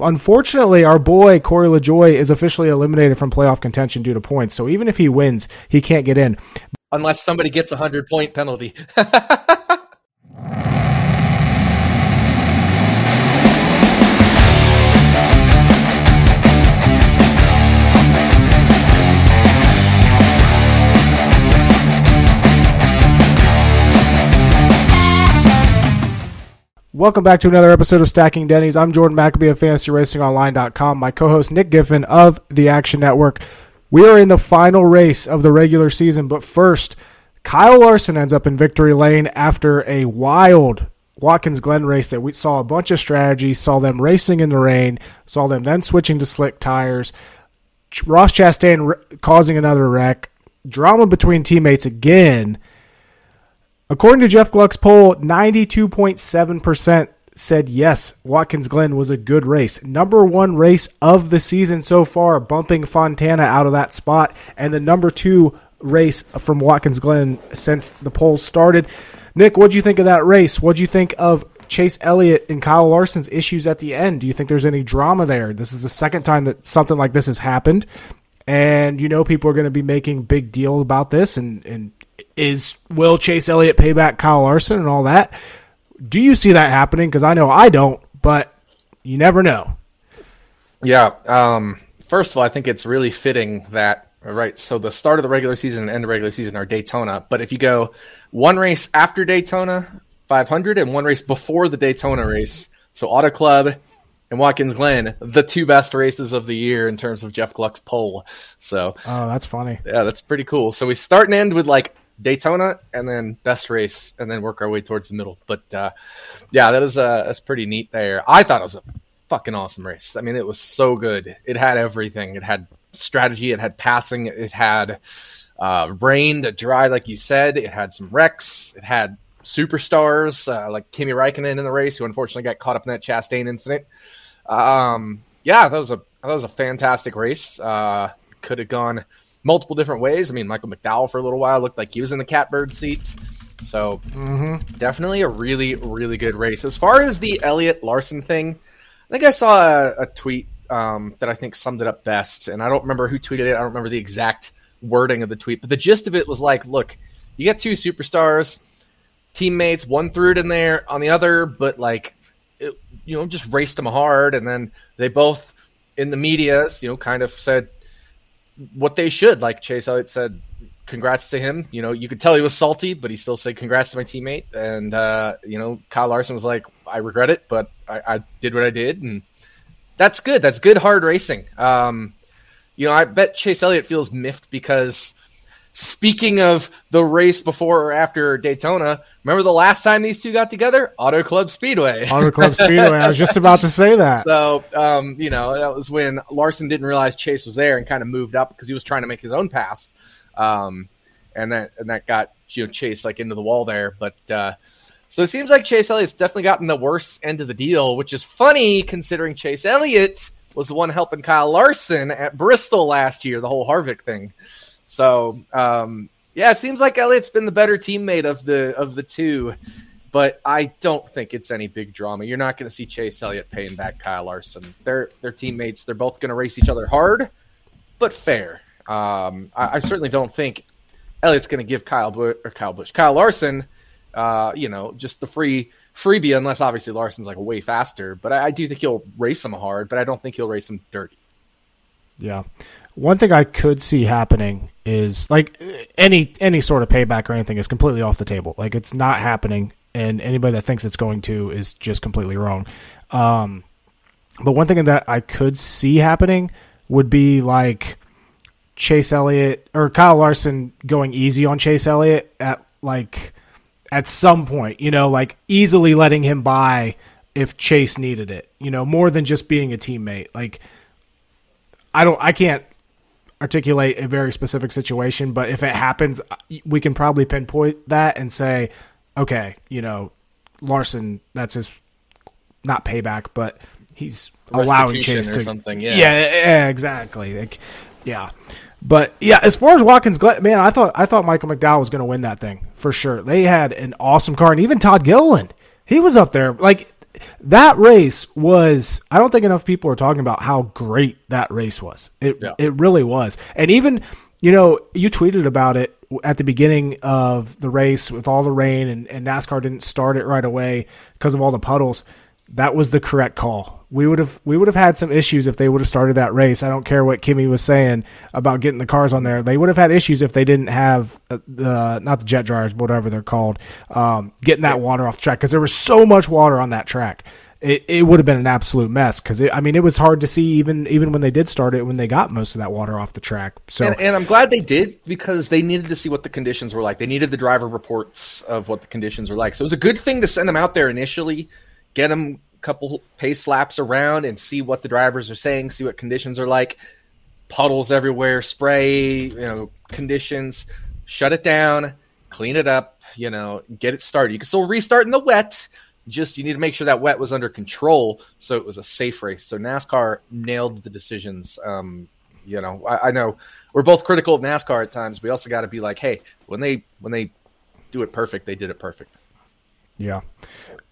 unfortunately, our boy Corey LaJoie is officially eliminated from playoff contention due to points. So even if he wins, he can't get in. Unless somebody gets a 100 point penalty. Welcome back to another episode of Stacking Denny's. I'm Jordan McAbee of FantasyRacingOnline.com. My co-host Nick Giffen of the Action Network. We are in the final race of the regular season, but first, Kyle Larson ends up in victory lane after a wild Watkins Glen race that we saw a bunch of strategy, saw them racing in the rain, saw them then switching to slick tires. Ross Chastain causing another wreck, drama between teammates again According to Jeff Gluck's poll, 92.7% said yes, Watkins Glen was a good race. Number one race of the season so far, bumping Fontana out of that spot, and the number two race from Watkins Glen since the poll started. Nick, what'd you think of that race? What'd you think of Chase Elliott and Kyle Larson's issues at the end? Do you think there's any drama there? This is the second time that something like this has happened. And you know people are going to be making big deal about this and, and is will Chase Elliott pay back Kyle Larson and all that? Do you see that happening? Because I know I don't, but you never know. Yeah. Um, first of all, I think it's really fitting that right. So the start of the regular season and end of the regular season are Daytona, but if you go one race after Daytona 500 and one race before the Daytona race, so Auto Club and Watkins Glen, the two best races of the year in terms of Jeff Gluck's poll. So, oh, that's funny. Yeah, that's pretty cool. So we start and end with like Daytona and then best race and then work our way towards the middle. But uh, yeah, that is uh, that's pretty neat there. I thought it was a fucking awesome race. I mean, it was so good. It had everything. It had strategy. It had passing. It had uh, rain to dry, like you said. It had some wrecks. It had superstars uh, like Kimi Räikkönen in the race, who unfortunately got caught up in that Chastain incident. Um, yeah, that was a that was a fantastic race. Uh, could have gone multiple different ways. I mean, Michael McDowell for a little while looked like he was in the catbird seats. So mm-hmm. definitely a really, really good race. As far as the Elliott Larson thing, I think I saw a, a tweet um, that I think summed it up best. And I don't remember who tweeted it. I don't remember the exact wording of the tweet, but the gist of it was like, look, you got two superstars, teammates, one threw it in there on the other, but like, it, you know, just raced them hard. And then they both in the media, you know, kind of said, what they should. Like Chase Elliott said, congrats to him. You know, you could tell he was salty, but he still said congrats to my teammate. And uh, you know, Kyle Larson was like, I regret it, but I, I, did what I did, and that's good. That's good hard racing. Um, you know, I bet Chase Elliott feels miffed because Speaking of the race before or after Daytona, remember the last time these two got together? Auto Club Speedway. Auto Club Speedway. I was just about to say that. So, um, you know, that was when Larson didn't realize Chase was there and kind of moved up because he was trying to make his own pass. Um, and that and that got you know Chase like into the wall there. But uh, so it seems like Chase Elliott's definitely gotten the worst end of the deal, which is funny considering Chase Elliott was the one helping Kyle Larson at Bristol last year, the whole Harvick thing. So um, yeah, it seems like Elliott's been the better teammate of the of the two, but I don't think it's any big drama. You're not going to see Chase Elliott paying back Kyle Larson. They're they're teammates. They're both going to race each other hard, but fair. Um, I, I, certainly don't think Elliott's going to give Kyle Busch, or Kyle Busch Kyle Larson, uh, you know, just the free freebie, unless obviously Larson's like way faster. But I, I do think he'll race him hard, but I don't think he'll race him dirty. Yeah. One thing I could see happening is like any any sort of payback or anything is completely off the table. Like it's not happening, and anybody that thinks it's going to is just completely wrong. Um, but one thing that I could see happening would be like Chase Elliott or Kyle Larson going easy on Chase Elliott at like at some point, you know, like easily letting him buy if Chase needed it, you know, more than just being a teammate. Like I don't I can't articulate a very specific situation, but if it happens, we can probably pinpoint that and say, okay, you know, Larson, that's his not payback, but he's allowing Chase to something. Yeah, yeah, yeah exactly. Like, yeah. But yeah, as far as Watkins, man, I thought I thought Michael McDowell was going to win that thing for sure. They had an awesome car, and even Todd Gilliland, he was up there. Like that race was. I don't think enough people are talking about how great that race was. It Yeah. it really was, and even you know you tweeted about it at the beginning of the race with all the rain and, and NASCAR didn't start it right away because of all the puddles. That was the correct call. We would have we would have had some issues if they would have started that race. I don't care what Kimi was saying about getting the cars on there. They would have had issues if they didn't have uh, the not the jet dryers, but whatever they're called, um, getting that water off the track because there was so much water on that track. It, it would have been an absolute mess because I mean it was hard to see even even when they did start it when they got most of that water off the track. So And, and I'm glad they did because they needed to see what the conditions were like. They needed the driver reports of what the conditions were like. So it was a good thing to send them out there initially, get them a couple pace laps around and see what the drivers are saying, see what conditions are like. Puddles everywhere, spray, you know, conditions. Shut it down, clean it up, you know, get it started. You can still restart in the wet. Just you need to make sure that wet was under control, so it was a safe race. So NASCAR nailed the decisions. Um, you know, I, I know we're both critical of NASCAR at times. We also got to be like, hey, when they when they do it perfect, they did it perfect. Yeah.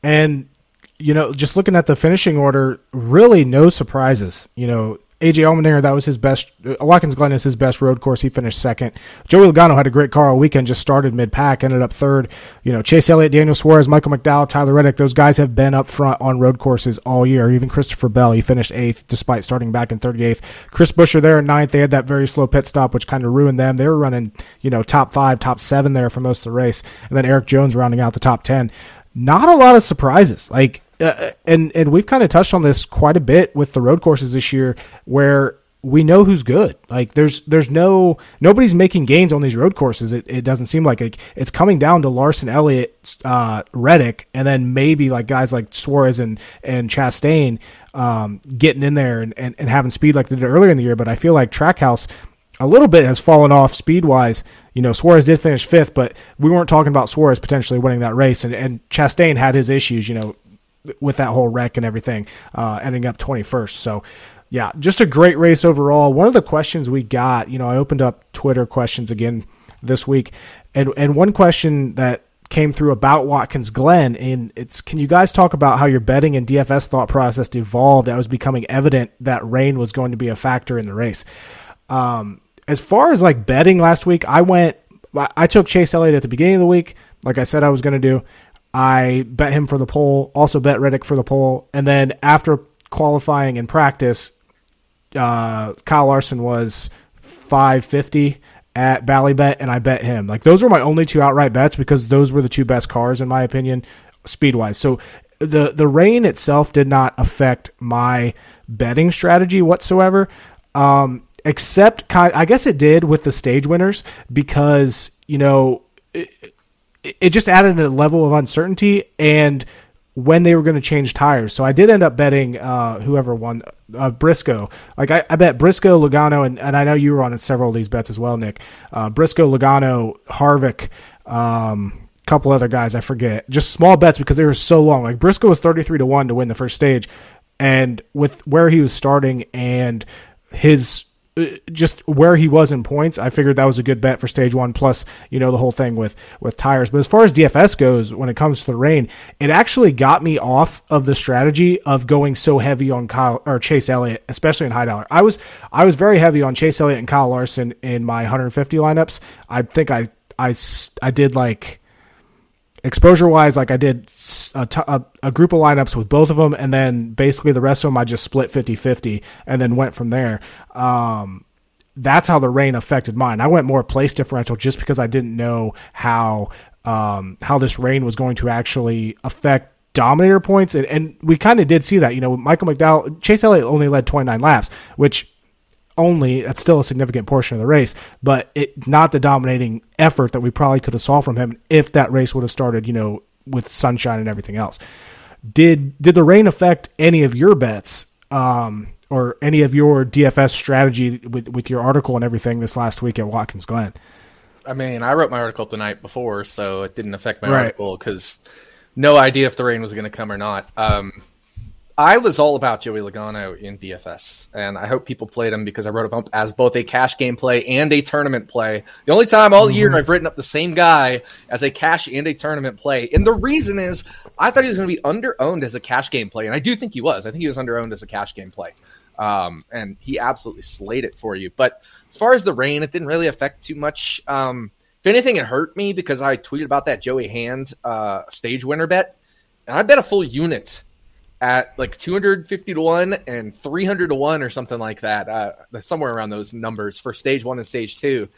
And, you know, just looking at the finishing order, really no surprises. You know, AJ Allmendinger, that was his best. Uh, Watkins Glen is his best road course. He finished second. Joey Logano had a great car all weekend, just started mid pack, ended up third. You know, Chase Elliott, Daniel Suarez, Michael McDowell, Tyler Reddick, those guys have been up front on road courses all year. Even Christopher Bell, he finished eighth despite starting back in 38th. Chris Buescher there in ninth. They had that very slow pit stop, which kind of ruined them. They were running, you know, top five, top seven there for most of the race. And then Erik Jones rounding out the top 10 not a lot of surprises. Like, uh, and and we've kind of touched on this quite a bit with the road courses this year, where we know who's good. Like, there's there's no nobody's making gains on these road courses. It, it doesn't seem like it, it's coming down to Larson, Elliott, uh, Reddick, and then maybe like guys like Suarez and and Chastain um, getting in there and, and, and having speed like they did earlier in the year. But I feel like Trackhouse a little bit has fallen off speed wise. You know, Suarez did finish fifth, but we weren't talking about Suarez potentially winning that race. And, and Chastain had his issues, you know, with that whole wreck and everything, uh, ending up 21st. So, yeah, just a great race overall. One of the questions we got, you know, I opened up Twitter questions again this week, and and one question that came through about Watkins Glen, and it's can you guys talk about how your betting and DFS thought process evolved? It was becoming evident that rain was going to be a factor in the race. Um, as far as like betting last week, I went. I took Chase Elliott at the beginning of the week, like I said I was going to do. I bet him for the pole, also bet Reddick for the pole, and then after qualifying in practice, uh, Kyle Larson was five fifty at Ballybet, and I bet him. Like those were my only two outright bets because those were the two best cars in my opinion, speed wise. So the the rain itself did not affect my betting strategy whatsoever. Um, except I guess it did with the stage winners because you know it, it just added a level of uncertainty and when they were going to change tires. So I did end up betting uh, whoever won uh, Briscoe. Like I, I bet Briscoe, Logano, and, and I know you were on several of these bets as well, Nick. Uh, Briscoe, Logano, Harvick, um, couple other guys I forget. Just small bets because they were so long. Like Briscoe was thirty three to one to win the first stage, and with where he was starting and his Uh, just where he was in points, I figured that was a good bet for stage one. Plus, you know, the whole thing with with tires. But as far as DFS goes, when it comes to the rain, it actually got me off of the strategy of going so heavy on Kyle or Chase Elliott, especially in high dollar. I was I was very heavy on Chase Elliott and Kyle Larson in my 150 lineups. I think I I I did like exposure wise, like I did a, t- a, a group of lineups with both of them, and then basically the rest of them I just split 50 50 and then went from there. Um, that's how the rain affected mine. I went more place differential just because I didn't know how um, how this rain was going to actually affect dominator points, and, and we kind of did see that. You know, Michael McDowell, Chase Elliott only led 29 laps, which only that's still a significant portion of the race, but it not the dominating effort that we probably could have saw from him if that race would have started, you know, with sunshine and everything else. Did did the rain affect any of your bets um, or any of your DFS strategy with with your article and everything this last week at Watkins Glen? I mean, I wrote my article the night before, so it didn't affect my Right. article because no idea if the rain was going to come or not. Um, I was all about Joey Logano in DFS, and I hope people played him because I wrote him up as both a cash game play and a tournament play. The only time all year I've written up the same guy as a cash and a tournament play, and the reason is I thought he was going to be under owned as a cash game play, and I do think he was. I think he was under owned as a cash game play, um, and he absolutely slayed it for you. But as far as the rain, it didn't really affect too much. Um, if anything, it hurt me because I tweeted about that Joey Hand uh, stage winner bet, and I bet a full unit at like 250 to 1 and 300 to 1 or something like that uh, somewhere around those numbers for stage 1 and stage 2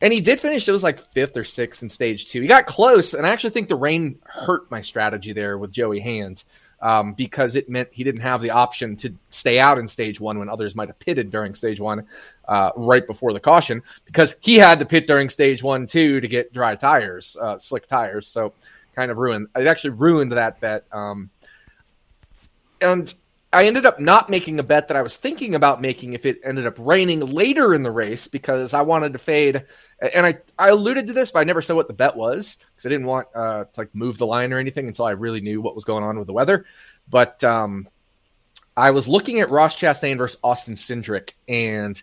and he did finish it was like fifth or sixth in stage 2 he got close and i actually think the rain hurt my strategy there with joey hand um, because it meant he didn't have the option to stay out in stage 1 when others might have pitted during stage 1 uh, right before the caution because he had to pit during stage 1 too to get dry tires uh, slick tires. So kind of ruined it actually ruined that bet um, and I ended up not making a bet that I was thinking about making if it ended up raining later in the race because I wanted to fade. And I, I alluded to this, but I never said what the bet was because I didn't want uh, to like move the line or anything until I really knew what was going on with the weather. But um, I was looking at Ross Chastain versus Austin Cindric, and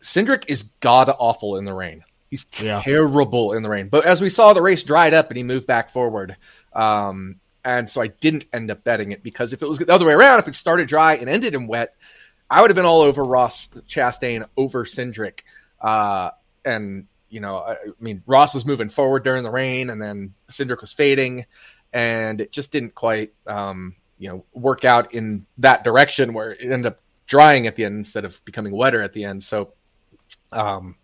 Cindric is god awful in the rain. He's terrible yeah. in the rain. But as we saw, the race dried up and he moved back forward. Um, and so I didn't end up betting it because if it was the other way around, if it started dry and ended in wet, I would have been all over Ross Chastain over Cindric. Uh, and you know, I, mean, Ross was moving forward during the rain, and then Cindric was fading, and it just didn't quite, um, you know, work out in that direction where it ended up drying at the end instead of becoming wetter at the end. So, um,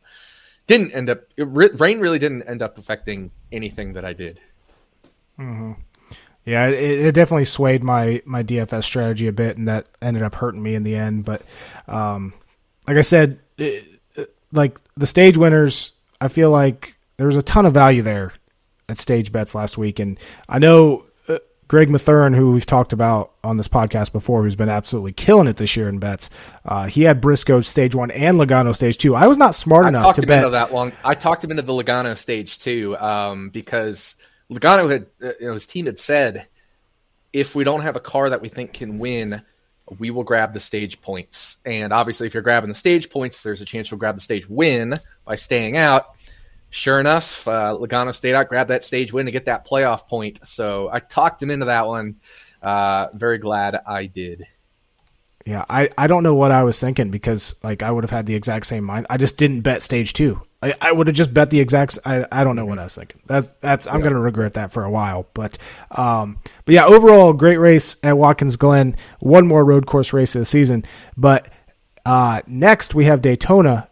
didn't end up. It, rain really didn't end up affecting anything that I did. Mm-hmm. Yeah, it, it, definitely swayed my my DFS strategy a bit, and that ended up hurting me in the end. But um, like I said, it, like the stage winners, I feel like there was a ton of value there at stage bets last week, and I know uh, Greg Mathern, who we've talked about on this podcast before, who's been absolutely killing it this year in bets. Uh, he had Briscoe stage one and Logano stage two. I was not smart I enough talked to him bet into that long. I talked him into the Logano stage two um, because Logano had, uh, you know, his team had said, if we don't have a car that we think can win, we will grab the stage points. And obviously, if you're grabbing the stage points, there's a chance you'll grab the stage win by staying out. Sure enough, uh, Logano stayed out, grabbed that stage win to get that playoff point. So I talked him into that one. Uh, very glad I did. Yeah, I, I don't know what I was thinking because like I would have had the exact same mind. I just didn't bet stage two. I, I would have just bet the exact. I, I don't know what I was thinking. That's that's I'm yeah. gonna regret that for a while. But um, but yeah, overall great race at Watkins Glen. One more road course race of the season. But uh, next we have Daytona,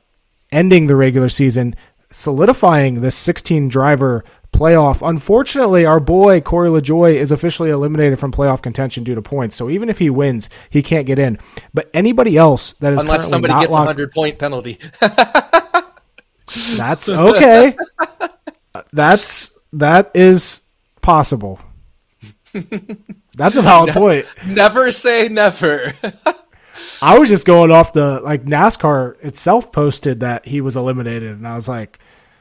ending the regular season, solidifying this 16 driver playoff. Unfortunately, our boy Corey LaJoie is officially eliminated from playoff contention due to points. So even if he wins, he can't get in. But anybody else that is unless somebody gets a hundred point penalty. that's okay. that's that is possible. That's a valid never, point. Never say never. I was just going off the like NASCAR itself posted that he was eliminated, and I was like,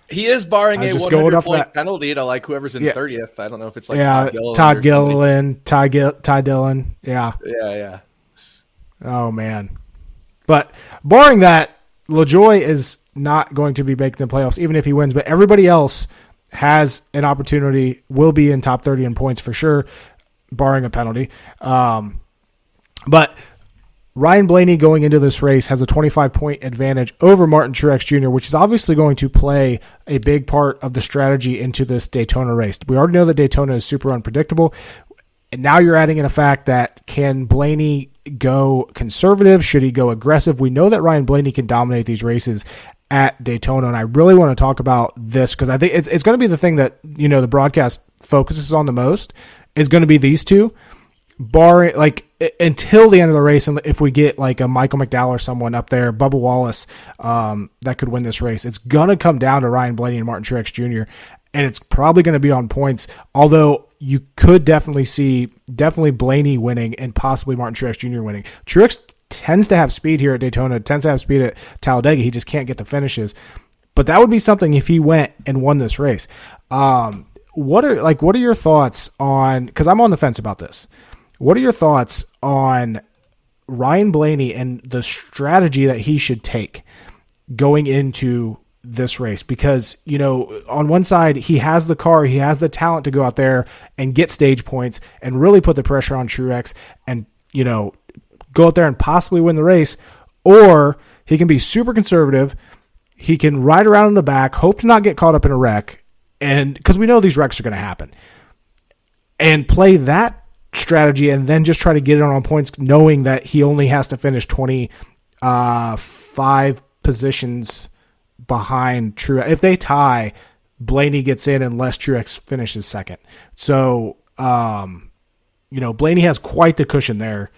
he is barring a 100 point that. penalty to like whoever's in yeah. 30th. I don't know if it's like yeah, Todd Gilliland. Todd Gilliland, Ty, Gil- Ty Dillon. Yeah. Yeah, yeah. Oh, man. But barring that, LaJoie is not going to be making the playoffs, even if he wins. But everybody else has an opportunity, will be in top 30 in points for sure, barring a penalty. Um, but Ryan Blaney going into this race has a 25 point advantage over Martin Truex Jr., which is obviously going to play a big part of the strategy into this Daytona race. We already know that Daytona is super unpredictable. And now you're adding in a fact that can Blaney go conservative? Should he go aggressive? We know that Ryan Blaney can dominate these races at Daytona, and I really want to talk about this because I think it's, it's going to be the thing that you know the broadcast focuses on the most is going to be these two barring like until the end of the race, and if we get like a Michael McDowell or someone up there, Bubba Wallace, um, that could win this race, it's gonna come down to Ryan Blaney and Martin Truex Jr. And it's probably going to be on points. Although you could definitely see definitely Blaney winning and possibly Martin Truex Jr. winning. Truex tends to have speed here at Daytona, tends to have speed at Talladega. He just can't get the finishes. But that would be something if he went and won this race. Um, what are like what are your thoughts on? Because I'm on the fence about this What are your thoughts on Ryan Blaney and the strategy that he should take going into this race? Because, you know, on one side, he has the car, he has the talent to go out there and get stage points and really put the pressure on Truex and, you know, go out there and possibly win the race. Or he can be super conservative. He can ride around in the back, hope to not get caught up in a wreck, and because we know these wrecks are going to happen, and play that strategy and then just try to get it on points, knowing that he only has to finish 25 positions behind Truex. If they tie, Blaney gets in unless Truex finishes second. So, um, you know, Blaney has quite the cushion there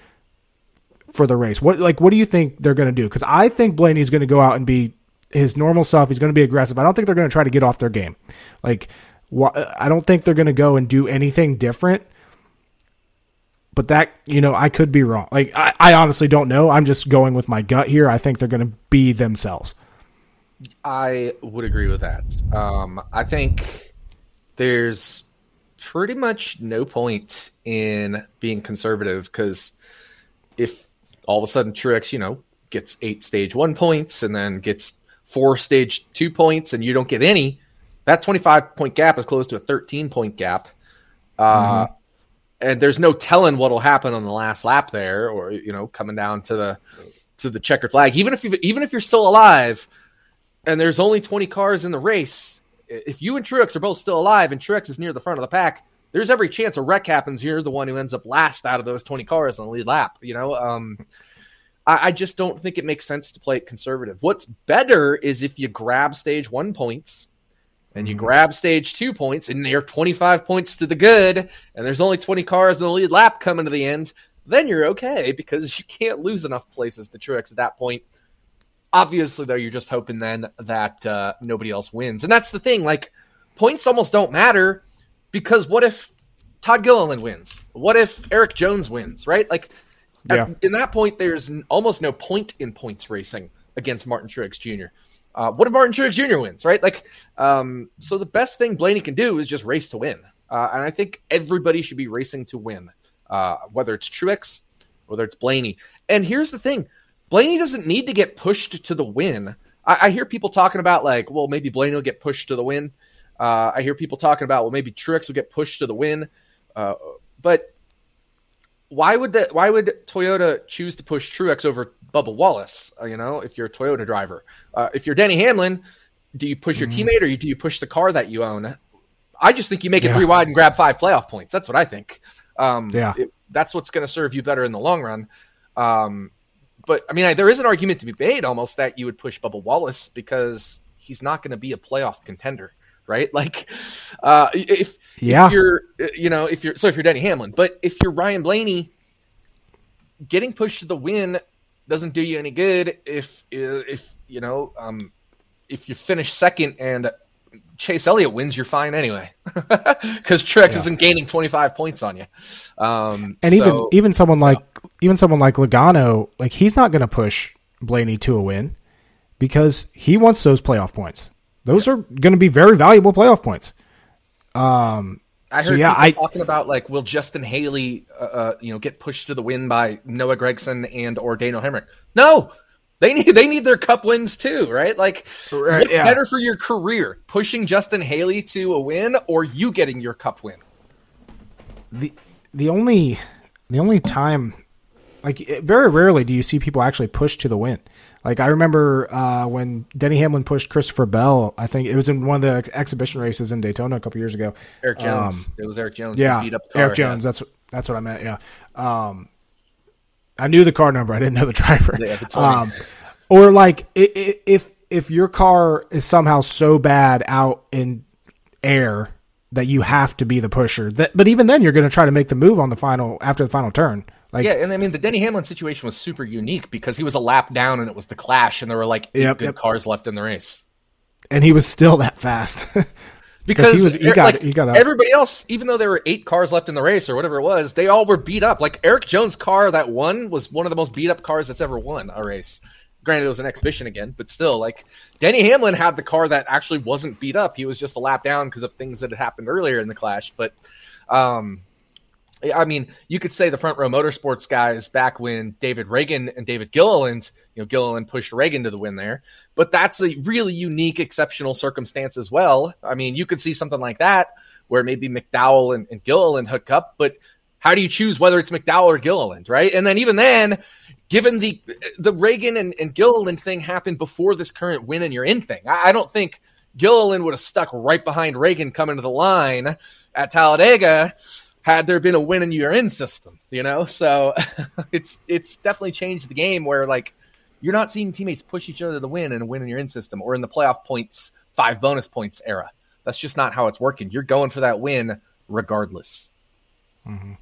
for the race. What like what do you think they're going to do? Because I think Blaney's going to go out and be his normal self. He's going to be aggressive. I don't think they're going to try to get off their game. Like, wh- I don't think they're going to go and do anything different but that you know I could be wrong. Like I, I honestly don't know. I'm just going with my gut here. I think they're going to be themselves. I would agree with that. Um, I think there's pretty much no point in being conservative because if all of a sudden Truex, you know, gets eight stage one points and then gets four stage two points and you don't get any, that 25 point gap is close to a 13 point gap. Uh, mm-hmm and there's no telling what'll happen on the last lap there, or you know, coming down to the to the checkered flag. Even if you even if you're still alive, and there's only 20 cars in the race, if you and Truex are both still alive, and Truex is near the front of the pack, there's every chance a wreck happens. You're the one who ends up last out of those 20 cars on the lead lap. You know, um, I, I just don't think it makes sense to play it conservative. What's better is if you grab stage one points and you mm-hmm. grab stage two points, and you're 25 points to the good, and there's only 20 cars in the lead lap coming to the end, then you're okay because you can't lose enough places to Truex at that point. Obviously, though, you're just hoping then that uh, nobody else wins. And that's the thing. Like, points almost don't matter because what if Todd Gilliland wins? What if Erik Jones wins, right? Like, yeah. at, in that point, there's almost no point in points racing against Martin Truex Jr. Uh, what if Martin Truex Jr. wins, right? Like, um, so the best thing Blaney can do is just race to win. Uh, and I think everybody should be racing to win, uh, whether it's Truex, whether it's Blaney. And here's the thing Blaney doesn't need to get pushed to the win. I, I hear people talking about, like, well, maybe Blaney will get pushed to the win. Uh, I hear people talking about, well, maybe Truex will get pushed to the win. Uh, but why would that? Why would Toyota choose to push Truex over Bubba Wallace? Uh, you know, if you're a Toyota driver, uh, if you're Denny Hamlin, do you push your mm-hmm. teammate or do you push the car that you own? I just think you make it yeah. three wide and grab five playoff points. That's what I think. Um, yeah, it, that's what's going to serve you better in the long run. Um, but I mean, I, there is an argument to be made almost that you would push Bubba Wallace because he's not going to be a playoff contender right? Like, uh, if, yeah. if you're, you know, if you're, so if you're Denny Hamlin, but if you're Ryan Blaney, getting pushed to the win doesn't do you any good. If, if, you know, um, if you finish second and Chase Elliott wins, you're fine anyway, because Truex yeah. isn't gaining 25 points on you. Um, and so, even even someone like even someone like Logano, like he's not going to push Blaney to a win because he wants those playoff points. Those are going to be very valuable playoff points. Um, I heard so yeah, I talking about like will Justin Haley, uh, uh, you know, get pushed to the win by Noah Gragson and or Daniel Hemric? No, they need they need their cup wins too, right? Like, right, what's yeah. better for your career, pushing Justin Haley to a win or you getting your cup win? The the only the only time, like, very rarely do you see people actually push to the win. Like I remember uh, when Denny Hamlin pushed Christopher Bell. I think it was in one of the ex- exhibition races in Daytona a couple years ago. Erik Jones. Um, it was Erik Jones. Yeah, Erik Jones. Yeah. That's that's what I meant. Yeah. Um, I knew the car number. I didn't know the driver. Yeah, um, or like if if your car is somehow so bad out in air that you have to be the pusher. That, but even then, you're going to try to make the move on the final after the final turn. Like, yeah, and I mean the Denny Hamlin situation was super unique because he was a lap down and it was the clash, and there were like eight yep, good yep. cars left in the race, and he was still that fast. because he, was, he got, like, he got everybody else, even though there were eight cars left in the race or whatever it was, they all were beat up. Like Erik Jones' car that won was one of the most beat up cars that's ever won a race. Granted, it was an exhibition again, but still, like Denny Hamlin had the car that actually wasn't beat up. He was just a lap down because of things that had happened earlier in the clash. But um, I mean, you could say the front row motorsports guys back when David Ragan and David Gilliland, you know, Gilliland pushed Ragan to the win there, but that's a really unique, exceptional circumstance as well. I mean, you could see something like that where maybe McDowell and, and Gilliland hook up, but how do you choose whether it's McDowell or Gilliland, right? And then even then, given the the Ragan and, and Gilliland thing happened before this current win and you're in thing, I, I don't think Gilliland would have stuck right behind Ragan coming to the line at Talladega had there been a win and you're in system, you know? So it's it's definitely changed the game where like you're not seeing teammates push each other to win and a win in your in system or in the playoff points, five bonus points era. That's just not how it's working. You're going for that win regardless. Mm-hmm.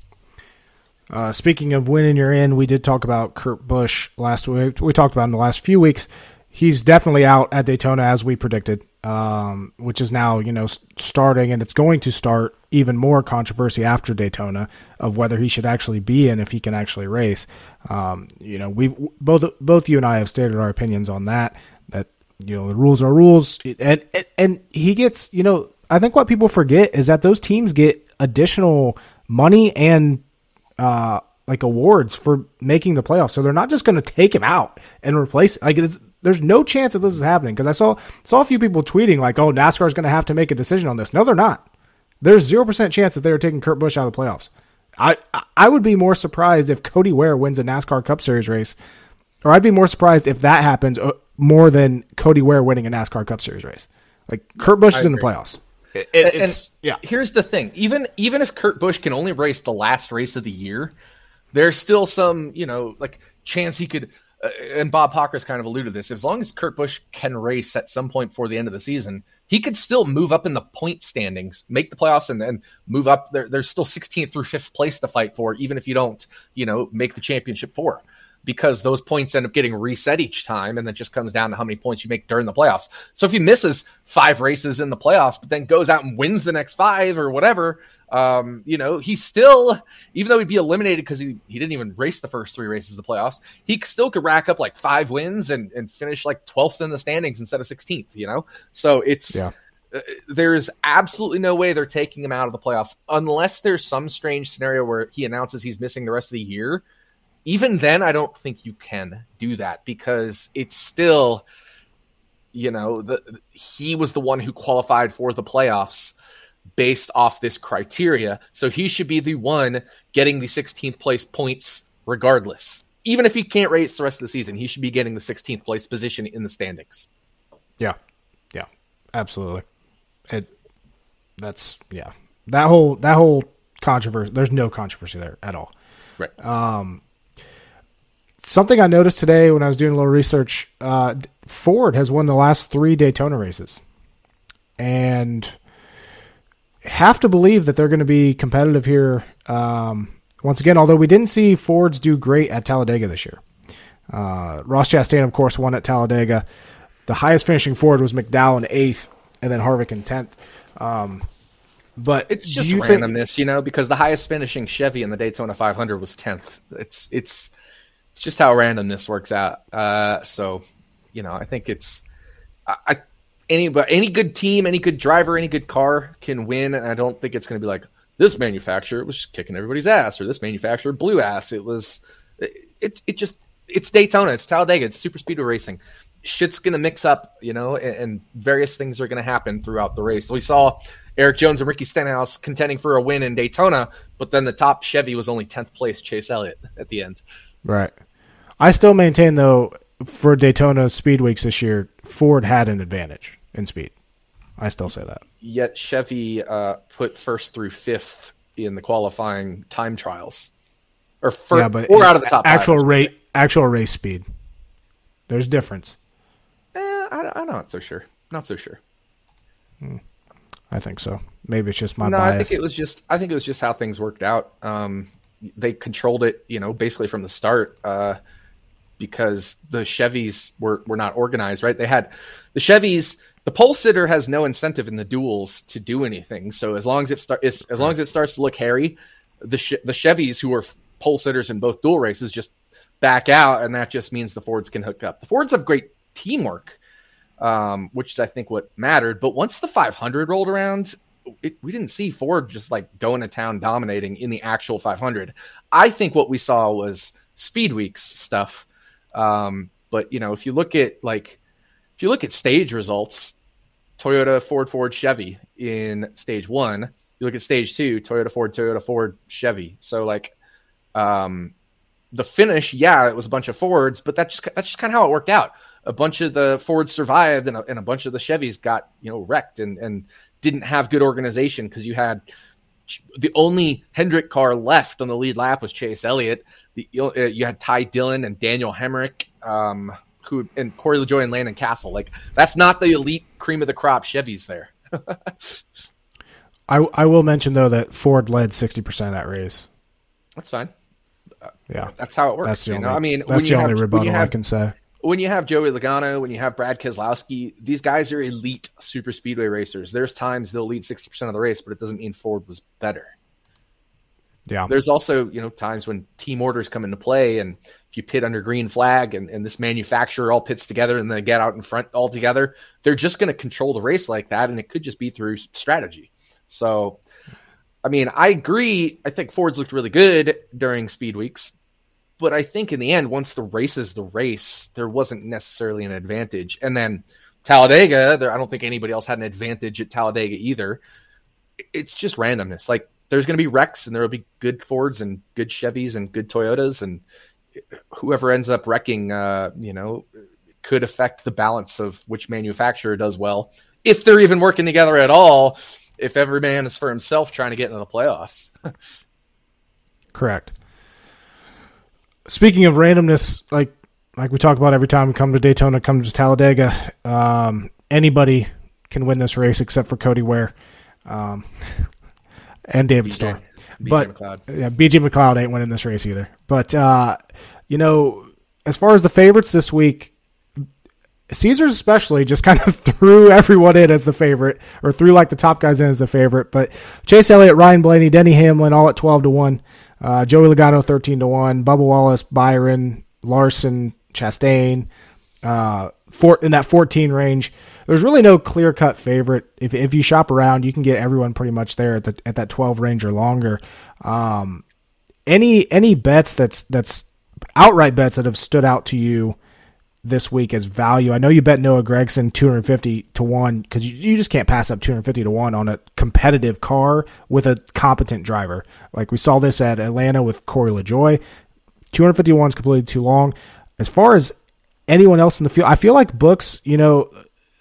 Uh, speaking of winning you're in, we did talk about Kurt Busch last week. We talked about in the last few weeks. He's definitely out at Daytona as we predicted, um, which is now you know starting, and it's going to start even more controversy after Daytona of whether he should actually be in if he can actually race. Um, you know, we both both you and I have stated our opinions on that. That you know the rules are rules, and and, he gets you know I think what people forget is that those teams get additional money and uh, like awards for making the playoffs. So they're not just going to take him out and replace. Like there's no chance that this is happening because I saw saw a few people tweeting like, "Oh, NASCAR is going to have to make a decision on this." No, they're not. There's zero percent chance that they are taking Kurt Busch out of the playoffs. I I would be more surprised if Cody Ware wins a NASCAR Cup Series race, or I'd be more surprised if that happens uh, more than Cody Ware winning a NASCAR Cup Series race. Like Kurt Busch is in the playoffs. It, it, and, yeah. Here's the thing: even even if Kurt Busch can only race the last race of the year, there's still some you know like chance he could. Uh, and Bob Pockrass kind of alluded to this. As long as Kurt Busch can race at some point before the end of the season, he could still move up in the point standings, make the playoffs, and then move up. There, there's still 16th through fifth place to fight for, even if you don't, you know, make the championship four because those points end up getting reset each time and then just comes down to how many points you make during the playoffs. So if he misses five races in the playoffs, but then goes out and wins the next five or whatever, um, you know, he still, even though he'd be eliminated because he, he didn't even race the first three races of the playoffs, he still could rack up like five wins and, and finish like 12th in the standings instead of 16th, you know? So it's, yeah. Uh, there's absolutely no way they're taking him out of the playoffs unless there's some strange scenario where he announces he's missing the rest of the year even then, I don't think you can do that because it's still, you know, the, he was the one who qualified for the playoffs based off this criteria. So he should be the one getting the 16th place points regardless. Even if he can't race the rest of the season, he should be getting the 16th place position in the standings. Yeah. Yeah. Absolutely. It that's yeah. That whole that whole controversy there's no controversy there at all. Right. Um something I noticed today when I was doing a little research, uh, Ford has won the last three Daytona races, and have to believe that they're going to be competitive here um, once again. Although we didn't see Fords do great at Talladega this year. Uh, Ross Chastain, of course, won at Talladega. The highest finishing Ford was McDowell in eighth, and then Harvick in tenth. Um, but it's just you randomness, think- you know, because the highest finishing Chevy in the Daytona 500 was tenth. It's it's it's just how random this works out. Uh, so, you know, I think it's I, I any any good team, any good driver, any good car can win, and I don't think it's going to be like this manufacturer was just kicking everybody's ass or this manufacturer blew ass. It was it it just it's Daytona, it's Talladega, it's super speedway racing. Shit's gonna mix up, you know, and, and various things are gonna happen throughout the race. We saw Erik Jones and Ricky Stenhouse contending for a win in Daytona, but then the top Chevy was only tenth place, Chase Elliott at the end. Right. I still maintain though for Daytona Speed Weeks this year, Ford had an advantage in speed. I still say that. Yet Chevy uh, put first through fifth in the qualifying time trials, or fir- yeah, but four out of the top. Actual rate, actual race speed. There's difference. Eh, I, am not so sure. Not so sure. Hmm. I think so. Maybe it's just my no. Bias. I think it was just. I think it was just how things worked out. Um, they controlled it, you know, basically from the start. Uh, because the Chevys were, were not organized, right? They had the Chevys. The pole sitter has no incentive in the duels to do anything. So as long as it start, as long as it starts to look hairy, the the Chevys who are pole sitters in both dual races just back out, and that just means the Fords can hook up. The Fords have great teamwork, um, which is I think what mattered. But once the 500 rolled around, it, we didn't see Ford just like going to town dominating in the actual 500. I think what we saw was speed weeks stuff. Um, but you know, if you look at like if you look at stage results, Toyota, Ford, Ford, Chevy in stage one. You look at stage two, Toyota, Ford, Toyota, Ford, Chevy. So like, um, the finish, yeah, it was a bunch of Fords, but that's just that's just kind of how it worked out. A bunch of the Fords survived, and a, and a bunch of the Chevys got you know wrecked and and didn't have good organization because you had the only Hendrick car left on the lead lap was Chase Elliott. The uh, you had Ty Dillon and Daniel Hemric, um, who and Corey LaJoie and Landon Cassill. Like that's not the elite cream of the crop Chevys there. I I will mention though that Ford led sixty percent of that race. That's fine. Yeah, that's how it works. That's the you only, know, I mean, that's when the you only have, rebuttal you have, I can say. When you have Joey Logano, when you have Brad Keselowski, these guys are elite super speedway racers. There's times they'll lead sixty percent of the race, but it doesn't mean Ford was better. Yeah. There's also, you know, times when team orders come into play and if you pit under green flag and, and this manufacturer all pits together and they get out in front all together, they're just going to control the race like that. And it could just be through strategy. So, I mean, I agree. I think Ford's looked really good during speed weeks, but I think in the end, once the race is the race, there wasn't necessarily an advantage. And then Talladega, there, I don't think anybody else had an advantage at Talladega either. It's just randomness. Like there's going to be wrecks and there will be good Fords and good Chevys and good Toyotas and whoever ends up wrecking, uh, you know, could affect the balance of which manufacturer does well if they're even working together at all. If every man is for himself trying to get into the playoffs. Correct. Speaking of randomness, like like we talk about every time we come to Daytona, come to Talladega, um, anybody can win this race except for Cody Ware. Um, and David BJ, Starr. BJ but McLeod. yeah, BJ McLeod ain't winning this race either. But uh, you know, as far as the favorites this week, Caesars especially just kind of threw everyone in as the favorite, or threw like the top guys in as the favorite. But Chase Elliott, Ryan Blaney, Denny Hamlin, all at twelve to one. Uh, Joey Logano thirteen to one. Bubba Wallace, Byron, Larson, Chastain, uh, four, in that fourteen range there's really no clear cut favorite. If if you shop around, you can get everyone pretty much there at the at that 12 range or longer. Um, any any bets that's that's outright bets that have stood out to you this week as value. I know you bet Noah Gragson 250 to 1 because you, you just can't pass up 250 to 1 on a competitive car with a competent driver. Like we saw this at Atlanta with Corey LaJoie. 251 is completely too long. As far as anyone else in the field, I feel like books, you know,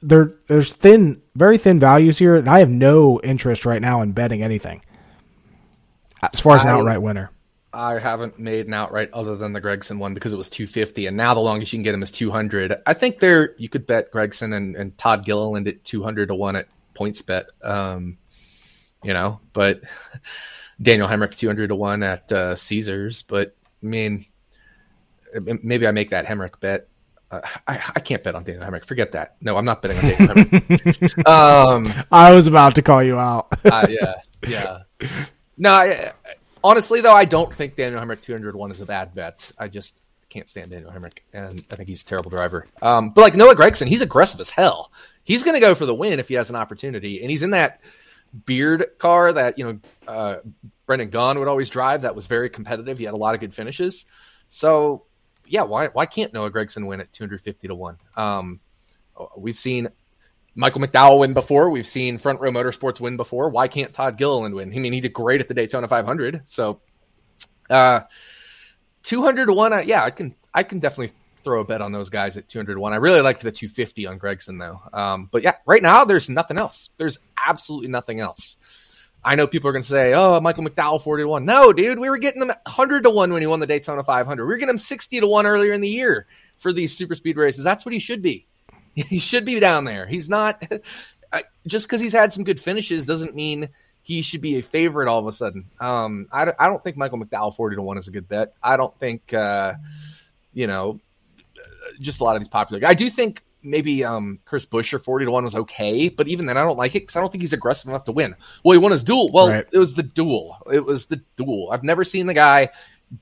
there there's thin, very thin values here, and I have no interest right now in betting anything as far as an I- outright winner. I haven't made an outright other than the Gragson one because it was 250, and now the longest you can get him is 200. I think there you could bet Gragson and, and Todd Gilliland at 200 to one at PointsBet. Um, you know, but Daniel Hemric 200 to one at uh, Caesars. But I mean, maybe I make that Hemric bet. Uh, I, I can't bet on Daniel Hemric. Forget that. No, I'm not betting on Daniel Hemric. um, I was about to call you out. uh, yeah, yeah. No, I, honestly though, I don't think Daniel Hemric 201 is a bad bet. I just can't stand Daniel Hemric, and I think he's a terrible driver. Um, but like Noah Gragson, he's aggressive as hell. He's going to go for the win if he has an opportunity, and he's in that beard car that you know uh, Brendan Gaughan would always drive. That was very competitive. He had a lot of good finishes. So yeah, why why can't Noah Gragson win at 250 to one? Um, we've seen Michael McDowell win before. We've seen Front Row Motorsports win before. Why can't Todd Gilliland win? I mean, he did great at the Daytona 500. So, uh, 200 to one. uh, Yeah, I can, I can definitely throw a bet on those guys at 200 to one. I really liked the 250 on Gragson though. Um, but yeah, right now there's nothing else. There's absolutely nothing else. I know people are going to say, "Oh, Michael McDowell 40 to one." No, dude, we were getting them 100 to one when he won the Daytona 500. We were getting him 60 to one earlier in the year for these super speed races. That's what he should be. He should be down there. He's not just because he's had some good finishes doesn't mean he should be a favorite all of a sudden. Um, I, don't- I don't think Michael McDowell 40 to one is a good bet. I don't think, uh, you know, just a lot of these popular. I do think maybe um, Chris Buescher 40 to 1 was okay, but even then I don't like it because I don't think he's aggressive enough to win. Well, he won his duel. Well, Right. it was the duel. It was the duel. I've never seen the guy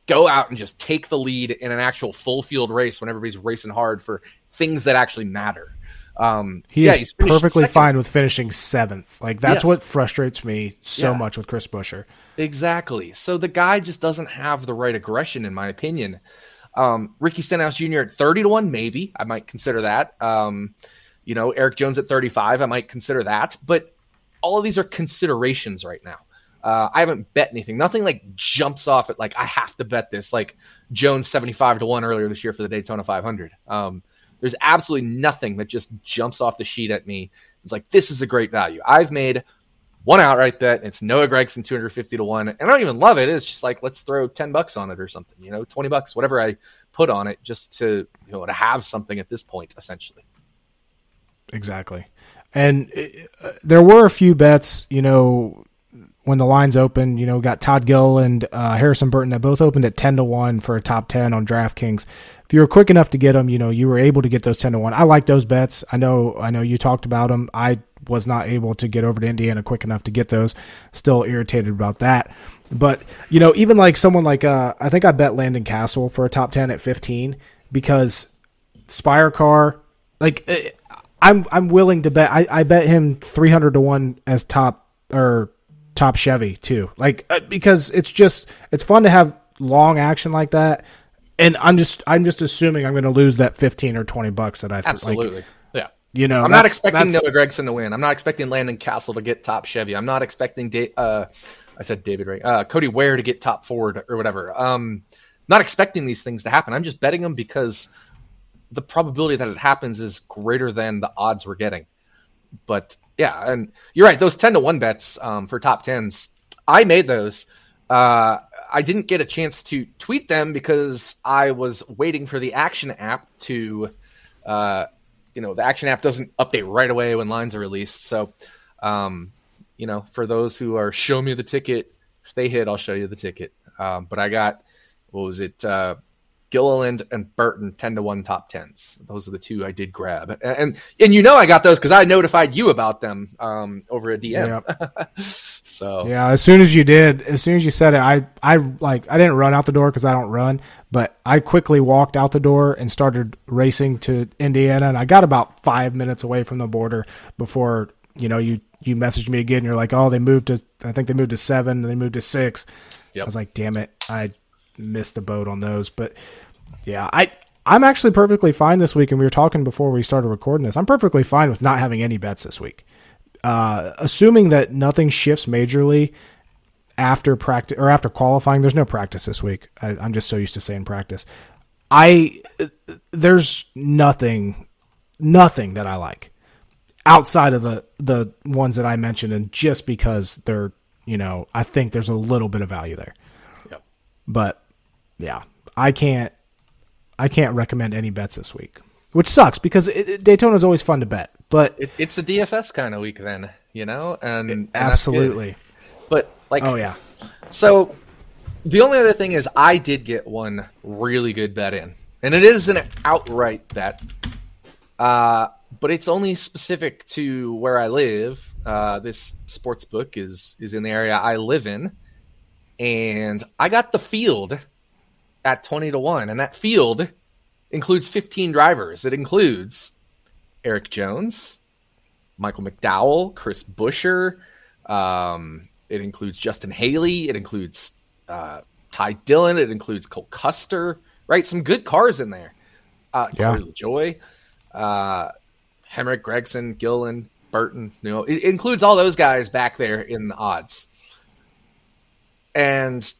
go out and just take the lead in an actual full field race when everybody's racing hard for things that actually matter. Um, He yeah, is he's perfectly second. fine with finishing seventh. Like that's Yes. what frustrates me so Yeah. much with Chris Buescher. Exactly. So the guy just doesn't have the right aggression, in my opinion. Um, Ricky Stenhouse Jr. at 30 to 1, maybe. I might consider that. Um, you know, Erik Jones at 35, I might consider that. But all of these are considerations right now. Uh, I haven't bet anything. Nothing like jumps off at like, I have to bet this. Like Jones 75 to 1 earlier this year for the Daytona 500. Um, there's absolutely nothing that just jumps off the sheet at me. It's like, this is a great value. I've made one outright bet. It's Noah Gragson 250 to 1. And I don't even love it. It's just like, let's throw 10 bucks on it or something, you know, 20 bucks, whatever I put on it just to, you know, to have something at this point, essentially. Exactly. And uh, there were a few bets, you know, when the lines opened, you know, got Todd Gill and uh, Harrison Burton that both opened at 10 to 1 for a top 10 on DraftKings. If you were quick enough to get them, you know, you were able to get those 10 to 1. I like those bets. I know I know you talked about them. I was not able to get over to Indiana quick enough to get those. Still irritated about that. But, you know, even like someone like uh I think I bet Landon Cassill for a top 10 at 15 because Spire car like eh, I'm I'm willing to bet I, I bet him 300 to 1 as top or top Chevy too. Like uh, because it's just it's fun to have long action like that. And I'm just I'm just assuming I'm going to lose that 15 or 20 bucks that I Absolutely. Like, yeah. you know, I'm not expecting Noah Gragson to win. I'm not expecting Landon Cassill to get top Chevy. I'm not expecting da- uh, I said David Ray, uh, Cody Ware to get top Ford or whatever. Um, not expecting these things to happen. I'm just betting them because the probability that it happens is greater than the odds we're getting. But yeah, and you're right. Those ten to one bets um, for top tens, I made those. Uh, I didn't get a chance to tweet them because I was waiting for the Action app to, uh, you know, the Action app doesn't update right away when lines are released. So, um, you know, for those who are show me the ticket, if they hit, I'll show you the ticket. Um, but I got what was it? Uh, Gilliland and Burton ten to one top tens. Those are the two I did grab, and and, and you know I got those because I notified you about them um, over a DM. so Yeah, as soon as you did, as soon as you said it, I I like I didn't run out the door because I don't run, but I quickly walked out the door and started racing to Indiana, and I got about five minutes away from the border before you know you you messaged me again. You're like, oh, they moved to I think they moved to seven, and they moved to six. Yep. I was like, damn it, I missed the boat on those, but yeah, I. I'm actually perfectly fine this week, and we were talking before we started recording this. I'm perfectly fine with not having any bets this week uh, assuming that nothing shifts majorly after practice or after qualifying. There's no practice this week. I, I'm just so used to saying practice. I there's nothing, nothing that I like outside of the the ones that I mentioned, and just because they're you know I think there's a little bit of value there. Yep. But yeah, I can't I can't recommend any bets this week, which sucks because it, it, Daytona is always fun to bet, but it, it's a DFS kind of week then, you know, and, and absolutely. But like, Oh yeah. So the only other thing is I did get one really good bet in, and it is an outright bet. Uh, but it's only specific to where I live. Uh, this sports book is is in the area I live in, and I got the field at twenty to one, and that field includes fifteen drivers. It includes Erik Jones, Michael McDowell, Chris Buescher. Um, it includes Justin Haley. It includes uh, Ty Dillon. It includes Cole Custer. Right, some good cars in there. Uh, Yeah. LaJoie, uh, Hemric Gragson, Gillen, Burton. You know, it includes all those guys back there in the odds. And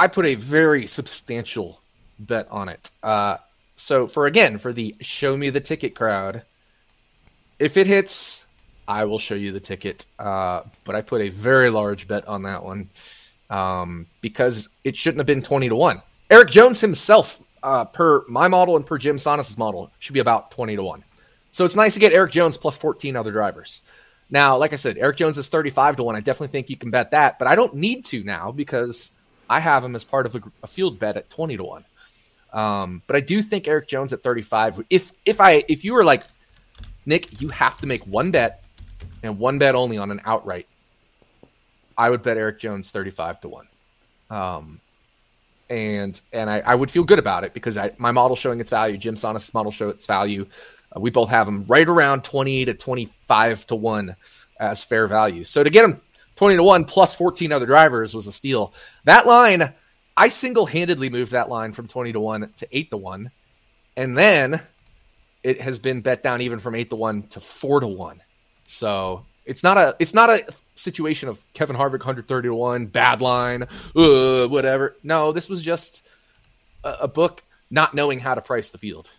I put a very substantial bet on it. Uh, so for again, for the show me the ticket crowd, if it hits, I will show you the ticket. Uh, but I put a very large bet on that one um, because it shouldn't have been 20 to 1. Erik Jones himself, uh, per my model and per Jim Sannes' model, should be about 20 to 1. So it's nice to get Erik Jones plus 14 other drivers. Now, like I said, Erik Jones is 35 to 1. I definitely think you can bet that, but I don't need to now because I have him as part of a, a field bet at 20 to 1. Um, but I do think Erik Jones at 35 if if I if you were like Nick, you have to make one bet and one bet only on an outright. I would bet Erik Jones 35 to 1. Um, and and I, I would feel good about it because I, my model showing its value, Jim Sannes' model show its value. Uh, we both have him right around 20 to 25 to 1 as fair value. So to get him 20 to 1 plus 14 other drivers was a steal. That line, I single handedly moved that line from 20 to 1 to 8 to 1. And then it has been bet down even from 8 to 1 to 4 to 1. So it's not a it's not a situation of Kevin Harvick 130 to 1, bad line, uh, whatever. No, this was just a, a book not knowing how to price the field.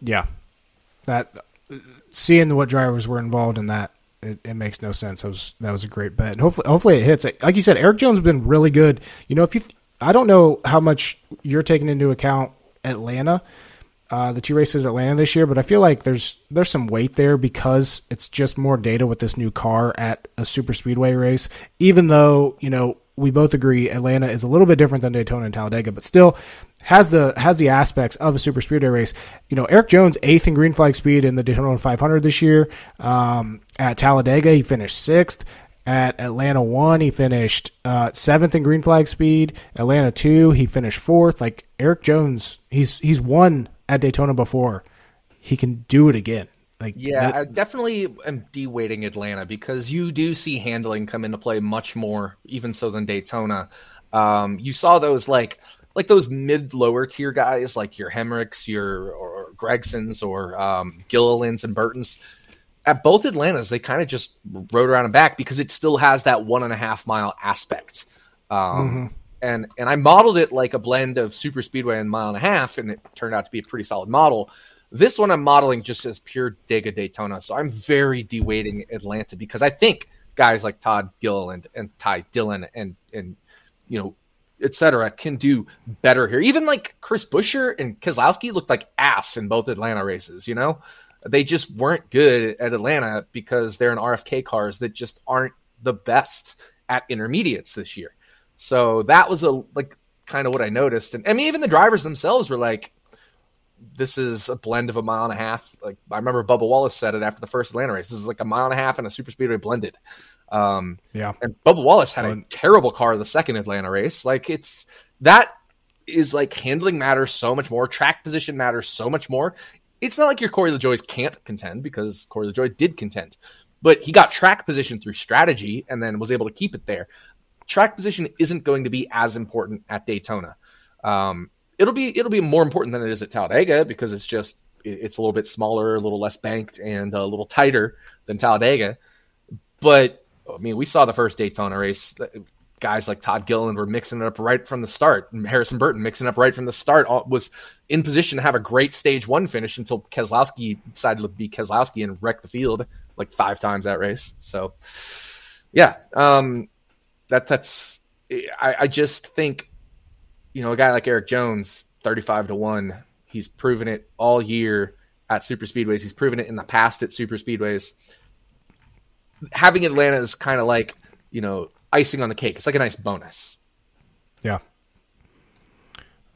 Yeah. That seeing what drivers were involved in that it, it, makes no sense. That was that was a great bet, and hopefully, hopefully it hits. Like you said, Erik Jones has been really good. You know, if you, I don't know how much you're taking into account Atlanta, uh, the two races at Atlanta this year, but I feel like there's there's some weight there because it's just more data with this new car at a super speedway race. Even though you know we both agree Atlanta is a little bit different than Daytona and Talladega, but still has the has the aspects of a super speedway race. You know, Erik Jones eighth in green flag speed in the Daytona 500 this year. Um, at Talladega, he finished sixth. At Atlanta one, he finished uh, seventh in green flag speed. Atlanta two, he finished fourth. Like Erik Jones, he's he's won at Daytona before. He can do it again. Like yeah, I definitely am de-weighting Atlanta because you do see handling come into play much more, even so than Daytona. Um, you saw those like like those mid lower tier guys like your Hemricks, your or Gragsons or um, Gillilands and Burtons. At both Atlantas, they kind of just rode around and back because it still has that one and a half mile aspect. Um, mm-hmm. And and I modeled it like a blend of super speedway and mile and a half, and it turned out to be a pretty solid model. This one I'm modeling just as pure Dega Daytona, so I'm very deweighting Atlanta because I think guys like Todd Gill and Ty Dillon and and you know etc., can do better here. Even like Chris Buescher and Keselowski looked like ass in both Atlanta races. You know, they just weren't good at Atlanta because they're in RFK cars that just aren't the best at intermediates this year. So that was a like kind of what I noticed. And I mean, even the drivers themselves were like, this is a blend of a mile and a half. Like I remember Bubba Wallace said it after the first Atlanta race. This is like a mile and a half and a super speedway blended. Um, yeah. And Bubba Wallace had a terrible car the second Atlanta race. Like it's that is like handling matters so much more. Track position matters so much more. It's not like your Corey LaJoies can't contend because Corey LaJoie did contend, but he got track position through strategy and then was able to keep it there. Track position isn't going to be as important at Daytona. Um, it'll be it'll be more important than it is at Talladega because it's just it's a little bit smaller, a little less banked, and a little tighter than Talladega. But I mean, we saw the first Daytona race. Guys like Todd Gilliland were mixing it up right from the start. Harrison Burton mixing up right from the start was in position to have a great stage one finish until Keselowski decided to be Keselowski and wreck the field like five times that race. So, yeah, um, that that's. I, I just think, you know, a guy like Erik Jones, thirty-five to one, he's proven it all year at super speedways. He's proven it in the past at super speedways having Atlanta is kind of like you know icing on the cake. It's like a nice bonus. Yeah.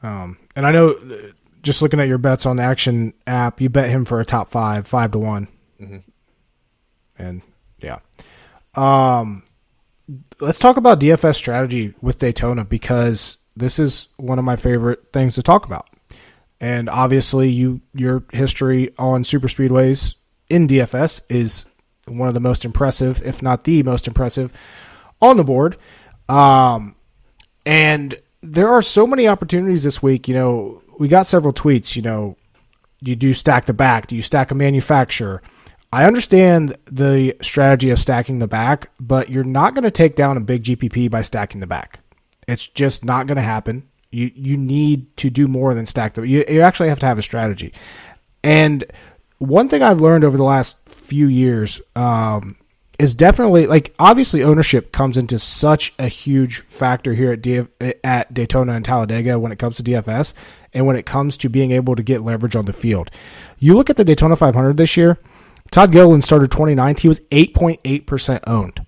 Um, and I know, just looking at your bets on the Action app, you bet him for a top five, five to one. Mm-hmm. And yeah. Um, let's talk about DFS strategy with Daytona because this is one of my favorite things to talk about. And obviously, you your history on super speedways in DFS is one of the most impressive, if not the most impressive, on the board. Um, and there are so many opportunities this week. You know, we got several tweets. You know, you do stack the back? Do you stack a manufacturer? I understand the strategy of stacking the back, but you're not going to take down a big GPP by stacking the back. It's just not going to happen. You you need to do more than stack the. You, you actually have to have a strategy, and one thing I've learned over the last few years um, is definitely like obviously ownership comes into such a huge factor here at DF, at Daytona and Talladega when it comes to DFS and when it comes to being able to get leverage on the field. You look at the Daytona 500 this year. Todd Gilliland started 29th. He was 8.8% owned.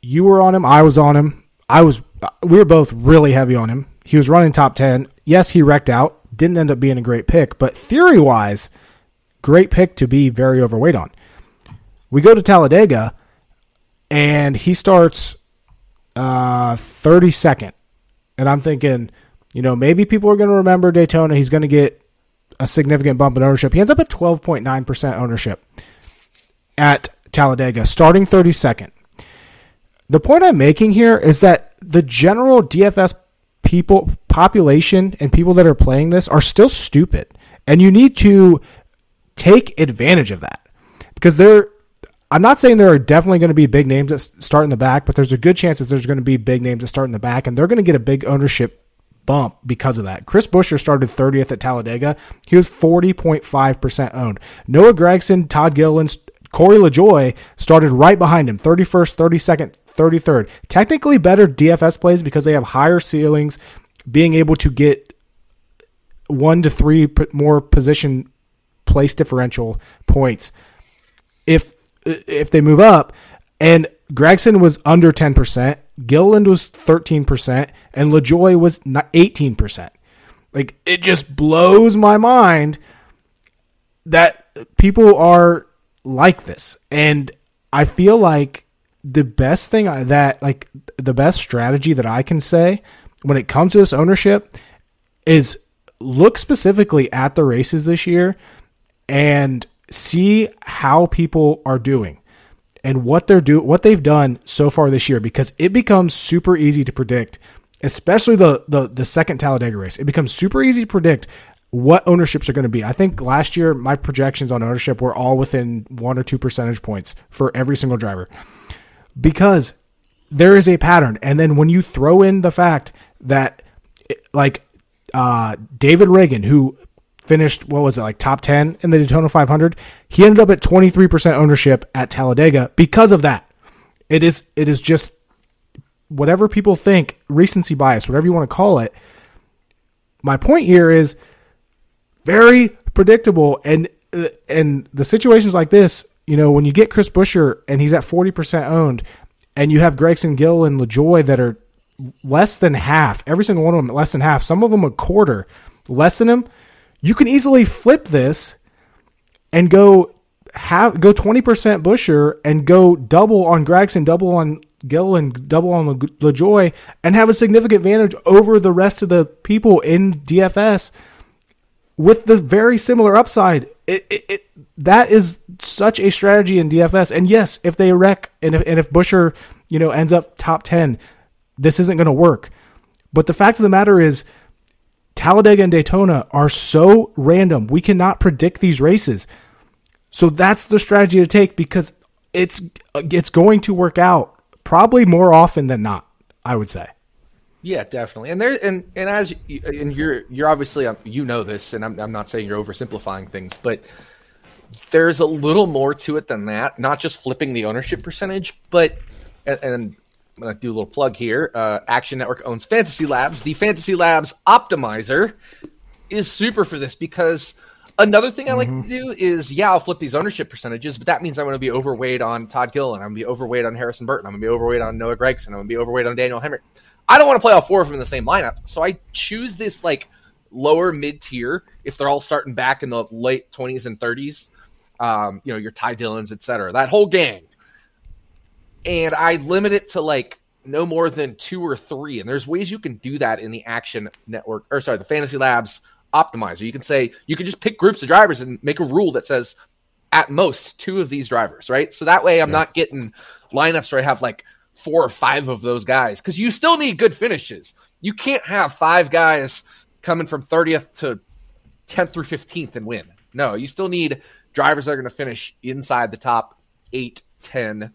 You were on him. I was on him. I was. We were both really heavy on him. He was running top 10. Yes, he wrecked out. Didn't end up being a great pick, but theory wise Great pick to be very overweight on. We go to Talladega, and he starts uh, 32nd. And I'm thinking, you know, maybe people are going to remember Daytona. He's going to get a significant bump in ownership. He ends up at 12.9% ownership at Talladega, starting 32nd. The point I'm making here is that the general DFS people population and people that are playing this are still stupid. And you need to take advantage of that. Because there I'm not saying there are definitely going to be big names that start in the back, but there's a good chance that there's going to be big names that start in the back, and they're going to get a big ownership bump because of that. Chris Buescher started 30th at Talladega. He was 40.5% owned. Noah Gragson, Todd Gilliland, Corey LaJoie started right behind him, 31st, 32nd, 33rd. Technically better DFS plays because they have higher ceilings, being able to get one to three more position place differential points if if they move up. And Gragson was under 10%, Gilliland was 13%, and LaJoie was 18%. Like it just blows my mind that people are like this. And I feel like the best thing I, that like the best strategy that I can say when it comes to this ownership is look specifically at the races this year and see how people are doing and what they're do what they've done so far this year because it becomes super easy to predict especially the the, the second Talladega race it becomes super easy to predict what ownerships are going to be. I think last year my projections on ownership were all within 1 or 2 percentage points for every single driver. Because there is a pattern and then when you throw in the fact that like uh, David Ragan who finished what was it like top 10 in the Daytona 500 he ended up at 23% ownership at Talladega because of that it is it is just whatever people think recency bias whatever you want to call it my point here is very predictable. And and the situations like this you know when you get Chris Buescher and he's at 40% owned and you have Gragson Gill and LaJoie that are less than half every single one of them less than half some of them a quarter less than him you can easily flip this and go have go 20% Buescher and go double on Gragson, double on Gill, and double on LaJoie and have a significant advantage over the rest of the people in DFS with the very similar upside. It, it, it, that is such a strategy in DFS. And yes, if they wreck and if, and if Buescher, you know, ends up top 10, this isn't going to work. But the fact of the matter is, Talladega and Daytona are so random. We cannot predict these races. So that's the strategy to take because it's it's going to work out probably more often than not, I would say. Yeah, definitely. And there and and as you, and you're you're obviously um, you know this and I'm I'm not saying you're oversimplifying things, but there's a little more to it than that, not just flipping the ownership percentage, but and, and I'm to do a little plug here. Uh, Action Network owns Fantasy Labs. The Fantasy Labs Optimizer is super for this because another thing I like mm-hmm. to do is, yeah, I'll flip these ownership percentages, but that means I'm going to be overweight on Todd Gilliland. I'm going to be overweight on Harrison Burton. I'm going to be overweight on Noah Gragson. I'm going to be overweight on Daniel Hemric. I don't want to play all four of them in the same lineup, so I choose this like lower mid tier if they're all starting back in the late 20s and 30s. Um, you know, your Ty Dillons, etc. That whole gang and I limit it to like no more than two or three. And there's ways you can do that in the Action Network, or sorry, the Fantasy Labs optimizer. You can say you can just pick groups of drivers and make a rule that says at most two of these drivers, right? So that way I'm yeah. not getting lineups where I have like four or five of those guys because you still need good finishes. You can't have five guys coming from 30th to 10th through 15th and win. No, you still need drivers that are going to finish inside the top 8, 10,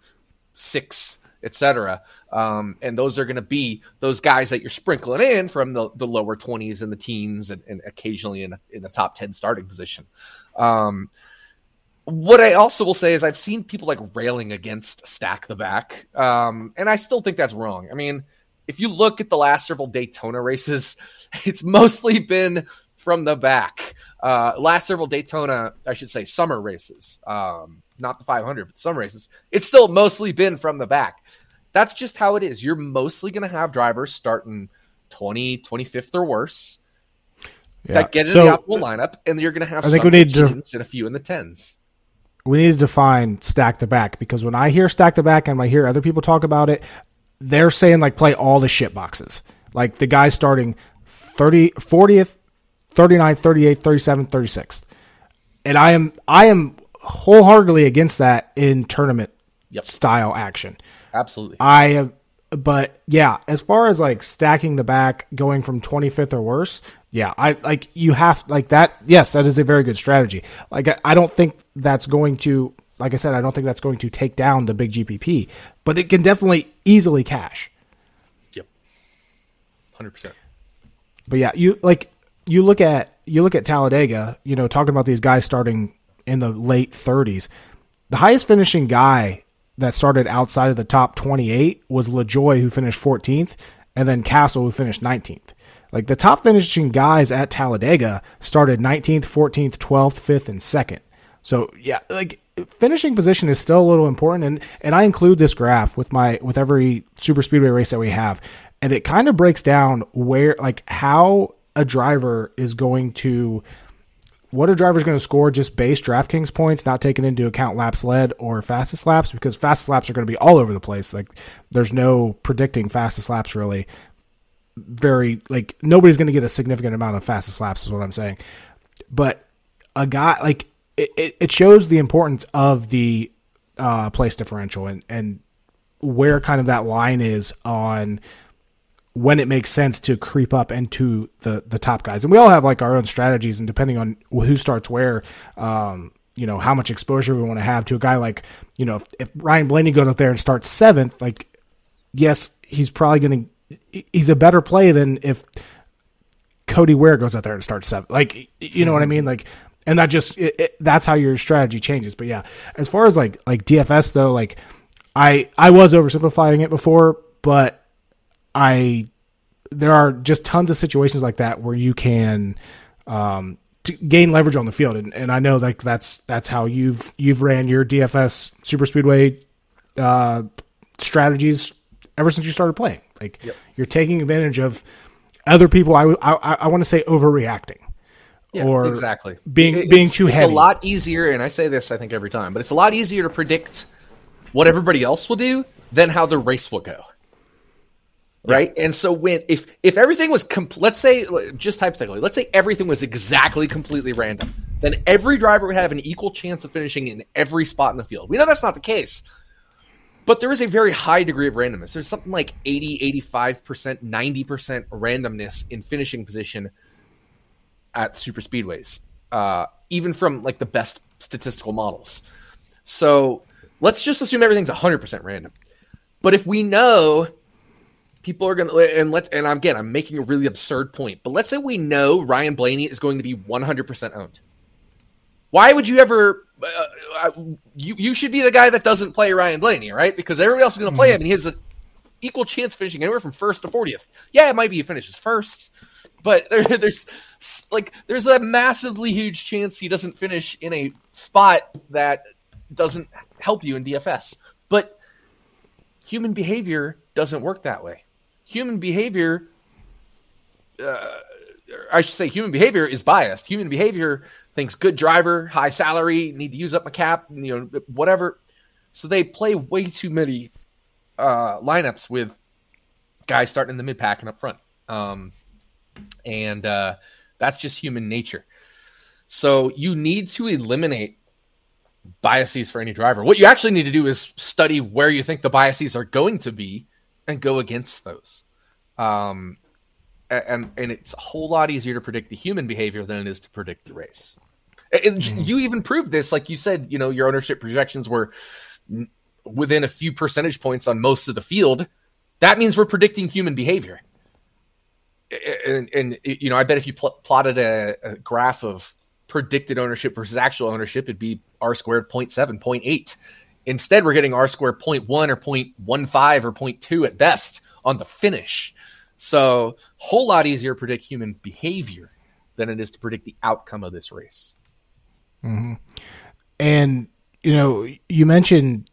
6, etc. Um, and those are going to be those guys that you're sprinkling in from the, the lower 20s and the teens and, and occasionally in, in the top 10 starting position. Um, what I also will say is I've seen people like railing against stack the back. Um, and I still think that's wrong. I mean, if you look at the last several Daytona races, it's mostly been from the back. Uh, last several Daytona, I should say, summer races. Um, not the 500, but some races, it's still mostly been from the back. That's just how it is. You're mostly going to have drivers starting 20, 25th or worse yeah. that get in so, the optimal lineup, and you're going to have I think we need to, and a few in the tens. We need to define stack the back because when I hear stack the back and I hear other people talk about it, they're saying like play all the shit boxes. Like the guy starting 30, 40th, 39, 38, 37, 36. And I am I am wholeheartedly against that in tournament Yep. style action. Absolutely. I have, but yeah, as far as like stacking the back, going from 25th or worse, yeah, I like you have like that. Yes, that is a very good strategy. Like I, I don't think that's going to, like I said, I don't think that's going to take down the big GPP, but it can definitely easily cash. Yep. Hundred percent. But yeah, you like you look at you look at Talladega, you know, talking about these guys starting in the late 30s. The highest finishing guy that started outside of the top 28 was LaJoie who finished 14th and then Cassill who finished 19th. Like the top finishing guys at Talladega started 19th, 14th, 12th, 5th and 2nd. So, yeah, like finishing position is still a little important and and I include this graph with my with every super speedway race that we have and it kind of breaks down where like how a driver is going to what a driver's going to score just base DraftKings points, not taking into account laps led or fastest laps, because fastest laps are going to be all over the place. Like, there's no predicting fastest laps really. Very like nobody's going to get a significant amount of fastest laps, is what I'm saying. But a guy like it, it, shows the importance of the uh, place differential and and where kind of that line is on when it makes sense to creep up into the the top guys. And we all have like our own strategies, and depending on who starts where, um, you know, how much exposure we want to have to a guy like, you know, if, if Ryan Blaney goes out there and starts seventh, like, yes, he's probably going to, he's a better play than if Cody Ware goes out there and starts seventh. Like, you know what I mean? Like, and that just it, it, that's how your strategy changes. But yeah, as far as like like DFS though, like I I was oversimplifying it before, but I there are just tons of situations like that where you can um, gain leverage on the field, and, and I know like that's that's how you've you've ran your DFS super speedway uh, strategies ever since you started playing. Like Yep. you're taking advantage of other people. I I, I want to say overreacting. Yeah, or exactly. being- being too it's heavy. It's a lot easier, and I say this I think every time, but it's a lot easier to predict what everybody else will do than how the race will go. Right, and so when if if everything was com- let's say just hypothetically, let's say everything was exactly completely random, then every driver would have an equal chance of finishing in every spot in the field. We know that's not the case, but there is a very high degree of randomness. There's something like 80, 85%, 90% randomness in finishing position at super speedways, uh, even from like the best statistical models. So let's just assume everything's 100% random. But if we know people are going to, and let's, and again, I'm making a really absurd point, but let's say we know Ryan Blaney is going to be 100% owned. Why would you ever? Uh, you you should be the guy that doesn't play Ryan Blaney, right? Because everybody else is going to play him, and he has an equal chance of finishing anywhere from first to fortieth. Yeah, it might be he finishes first, but there, there's like there's a massively huge chance he doesn't finish in a spot that doesn't help you in DFS. But human behavior doesn't work that way. Human behavior, uh, I should say, human behavior is biased. Human behavior thinks good driver, high salary, need to use up my cap, you know, whatever. So they play way too many uh, lineups with guys starting in the mid pack and up front. Um, and uh, that's just human nature. So you need to eliminate biases for any driver. What you actually need to do is study where you think the biases are going to be and go against those. Um, and and it's a whole lot easier to predict the human behavior than it is to predict the race. And mm-hmm. You even proved this, like you said. You know, your ownership projections were within a few percentage points on most of the field. That means we're predicting human behavior. And, and you know, I bet if you pl- plotted a, a graph of predicted ownership versus actual ownership, it'd be R squared 0.7, 0.8. Instead, we're getting R squared 0.1 or 0.15 or 0.2 at best on the finish. So, whole lot easier to predict human behavior than it is to predict the outcome of this race. And you know you mentioned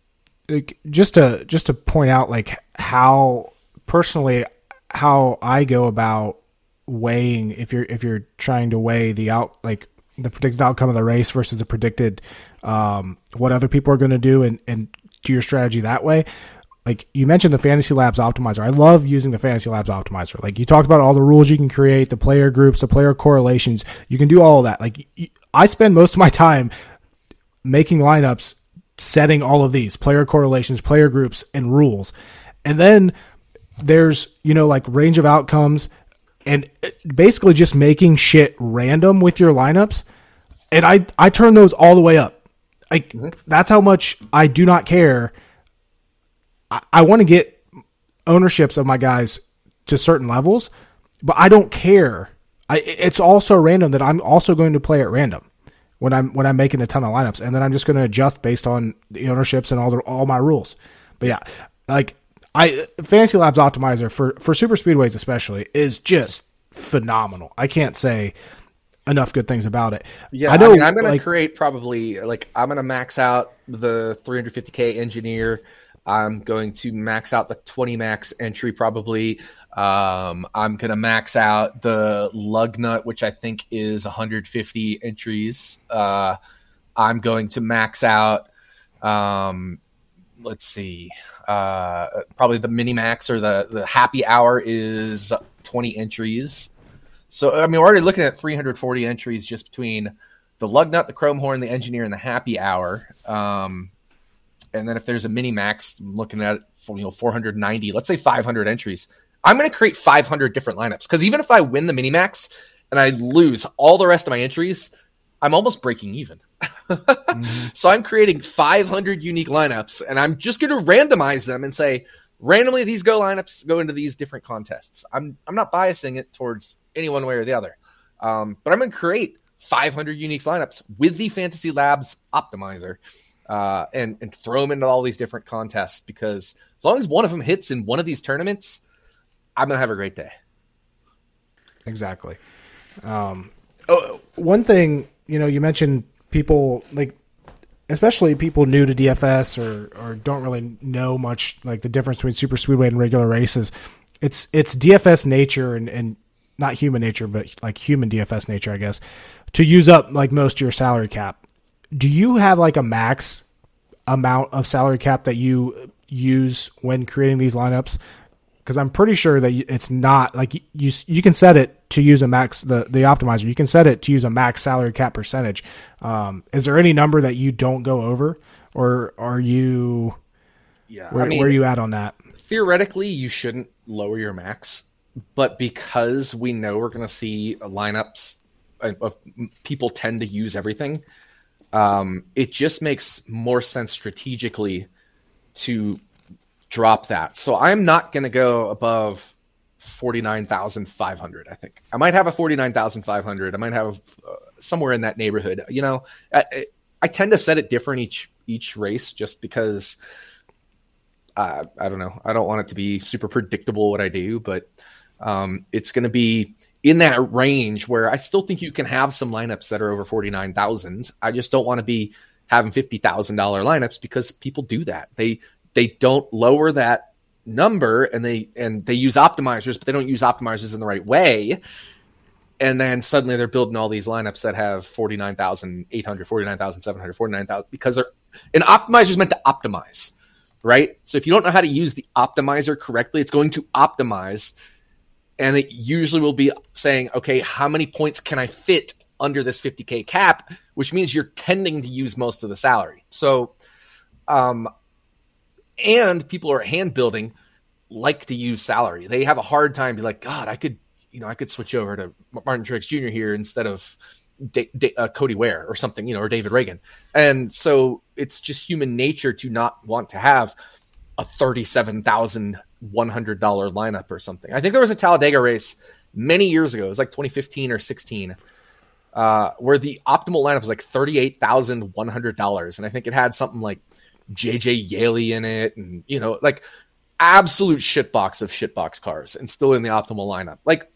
like, just to just to point out like how personally how I go about weighing if you're if you're trying to weigh the out like the predicted outcome of the race versus the predicted um, what other people are going to do and and do your strategy that way. like you mentioned the Fantasy Labs optimizer. I love using the Fantasy Labs optimizer. Like you talked about all the rules you can create, the player groups, the player correlations. You can do all of that. Like I spend most of my time making lineups, setting all of these player correlations, player groups, and rules. And then there's, you know, like range of outcomes and basically just making shit random with your lineups. And I, I turn those all the way up. Like mm-hmm. that's how much I do not care. I, I want to get ownerships of my guys to certain levels, but I don't care. I, it's also random that I'm also going to play at random when I'm when I'm making a ton of lineups, and then I'm just going to adjust based on the ownerships and all the all my rules. But yeah, like I Fantasy Labs Optimizer for for super speedways especially is just phenomenal. I can't say enough good things about it. Yeah, I know. I am going to create probably like I'm going to max out the 350k engineer. I'm going to max out the 20 max entry probably. Um, I'm to max out the lug nut, which I think is 150 entries. Uh, I'm going to max out, um, let's see, uh, probably the mini max or the, the happy hour is 20 entries. So, I mean, we're already looking at 340 entries just between the lug nut, the chrome horn, the engineer, and the happy hour. Um, and then if there's a mini max, I'm looking at you know 490, let's say 500 entries. I'm going to create 500 different lineups because even if I win the mini max and I lose all the rest of my entries, I'm almost breaking even. mm-hmm. So I'm creating 500 unique lineups and I'm just going to randomize them and say randomly these go lineups go into these different contests. I'm I'm not biasing it towards any one way or the other. Um, but I'm going to create 500 unique lineups with the Fantasy Labs optimizer uh, and and throw them into all these different contests because as long as one of them hits in one of these tournaments, I'm gonna have a great day. Exactly. Um, oh, one thing you know, you mentioned people like, especially people new to DFS or or don't really know much like the difference between super speedway and regular races. It's it's DFS nature and and not human nature, but like human DFS nature, I guess, to use up like most of your salary cap do you have like a max amount of salary cap that you use when creating these lineups? Because I'm pretty sure that it's not like you you can set it to use a max the the optimizer. You can set it to use a max salary cap percentage. Um, is there any number that you don't go over, or are you? Yeah, where, I mean, where are you at on that? Theoretically, you shouldn't lower your max, but because we know we're going to see lineups of people tend to use everything, um, it just makes more sense strategically to drop that. So I'm not going to go above 49,500, I think. I might have a 49,500. I might have uh, somewhere in that neighborhood. You know, I, I, tend to set it different each each race just because uh, I don't know. I don't want it to be super predictable what I do, but um, it's going to be in that range where I still think you can have some lineups that are over 49,000. I just don't want to be having $50,000 lineups because people do that. They they don't lower that number and they and they use optimizers, but they don't use optimizers in the right way. And then suddenly they're building all these lineups that have 49,800, 49,700, 49,000 because they're an optimizer is meant to optimize, right? So if you don't know how to use the optimizer correctly, it's going to optimize and it usually will be saying, okay, how many points can I fit under this 50k cap, which means you're tending to use most of the salary. So, um, and people who are hand building like to use salary. They have a hard time be like, God, I could, you know, I could switch over to Martin Truex Jr. here instead of uh, Cody Ware or something, you know, or David Ragan. And so it's just human nature to not want to have a 37,000 $100 lineup or something. I think there was a Talladega race many years ago. It was like 2015 or 16, uh, where the optimal lineup was like $38,100. And I think it had something like JJ Yeley in it and, you know, like absolute shitbox of shitbox cars and still in the optimal lineup. Like,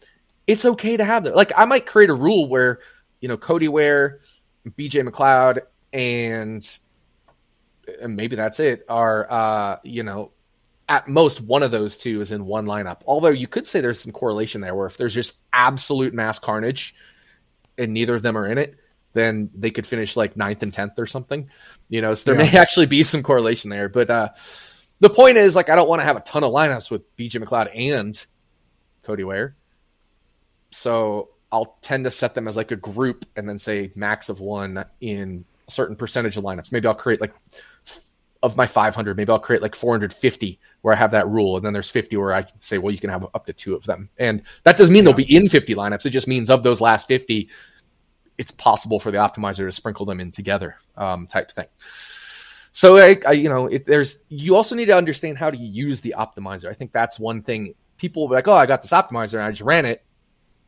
it's okay to have that. Like, I might create a rule where, you know, Cody Ware, BJ McLeod, and and maybe that's it are uh you know at most one of those two is in one lineup. Although you could say there's some correlation there where if there's just absolute mass carnage and neither of them are in it, then they could finish like ninth and tenth or something. You know, so there yeah. may actually be some correlation there. But uh the point is, like, I don't want to have a ton of lineups with BJ McLeod and Cody Ware. So I'll tend to set them as like a group and then say max of one in a certain percentage of lineups. Maybe I'll create like of my 500, maybe I'll create like 450 where I have that rule. And then there's 50 where I say, well, you can have up to two of them. And that doesn't mean yeah. they'll be in 50 lineups. It just means of those last 50, it's possible for the optimizer to sprinkle them in together um, type thing. So, I, I, you know, there's you also need to understand how to use the optimizer. I think that's one thing. People will be like, "Oh, I got this optimizer and I just ran it,"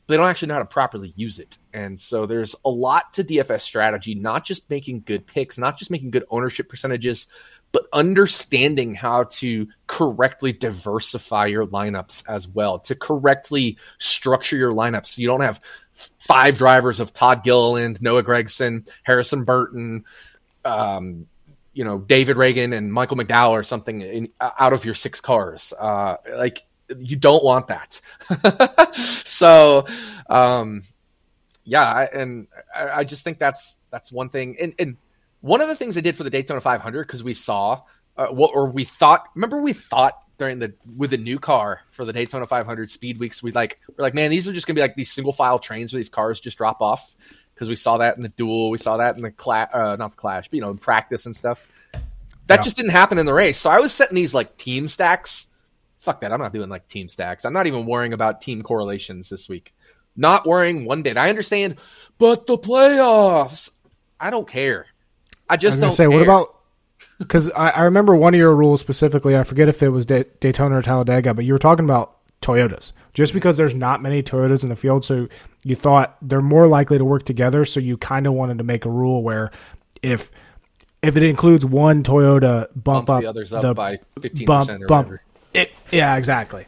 they don't actually know how to properly use it. And so there's a lot to DFS strategy, not just making good picks, not just making good ownership percentages, but understanding how to correctly diversify your lineups as well, to correctly structure your lineups. So you don't have five drivers of Todd Gilliland, Noah Gragson, Harrison Burton, um, you know, David Ragan and Michael McDowell or something in, out of your six cars. Uh, like you don't want that. so, um, yeah, and I, I, just think that's that's one thing. And, and one of the things I did for the Daytona 500 because we saw uh, what or we thought. Remember, we thought during the with the new car for the Daytona 500 Speed Weeks, we like we're like, man, these are just gonna be like these single file trains where these cars just drop off because we saw that in the duel, we saw that in the clash, uh, not the clash, but you know, in practice and stuff. That yeah. just didn't happen in the race. So I was setting these like team stacks fuck that. I'm not doing like team stacks. I'm not even worrying about team correlations this week. Not worrying one bit. I understand, but the playoffs. I don't care. I just I don't say. Care. What about? Because I, I, remember one of your rules specifically. I forget if it was Daytona or Talladega, but you were talking about Toyotas. Just because there's not many Toyotas in the field, so you thought they're more likely to work together. So you kind of wanted to make a rule where if if it includes one Toyota, bump, bump up the others up the by fifteen percent or bump, whatever it, yeah, exactly.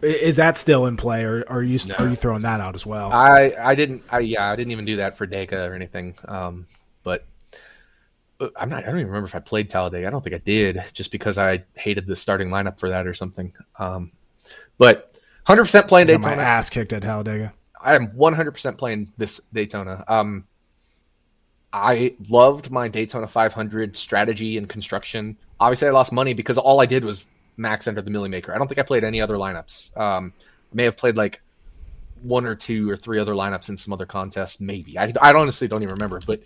Is that still in play, or are you no. are you throwing that out as well? I I didn't. I yeah, I didn't even do that for Dega or anything. Um, but I'm not. I don't even remember if I played Talladega. I don't think I did, just because I hated the starting lineup for that or something. Um, but 100 percent playing Daytona. My ass kicked at Talladega. I am 100 percent playing this Daytona. Um, I loved my Daytona 500 strategy and construction. Obviously, I lost money because all I did was max under the Milly Maker. I don't think I played any other lineups. Um, I may have played like one or two or three other lineups in some other contest, maybe. I, I honestly don't even remember, but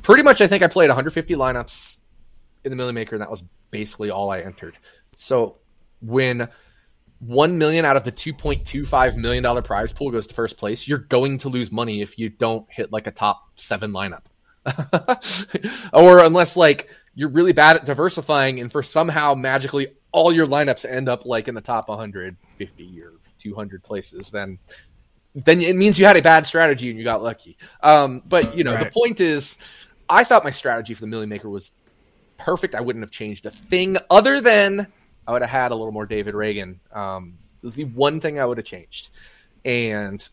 pretty much I think I played 150 lineups in the Milly Maker, and that was basically all I entered. So when one million out of the 2.25 million dollar prize pool goes to first place, you're going to lose money if you don't hit like a top seven lineup. or unless like you're really bad at diversifying and for somehow magically all your lineups end up like in the top 150 or 200 places, then then it means you had a bad strategy and you got lucky. Um, but you know, right. the point is, I thought my strategy for the Milly Maker was perfect. I wouldn't have changed a thing other than I would have had a little more David Ragan. Um, this was the one thing I would have changed, and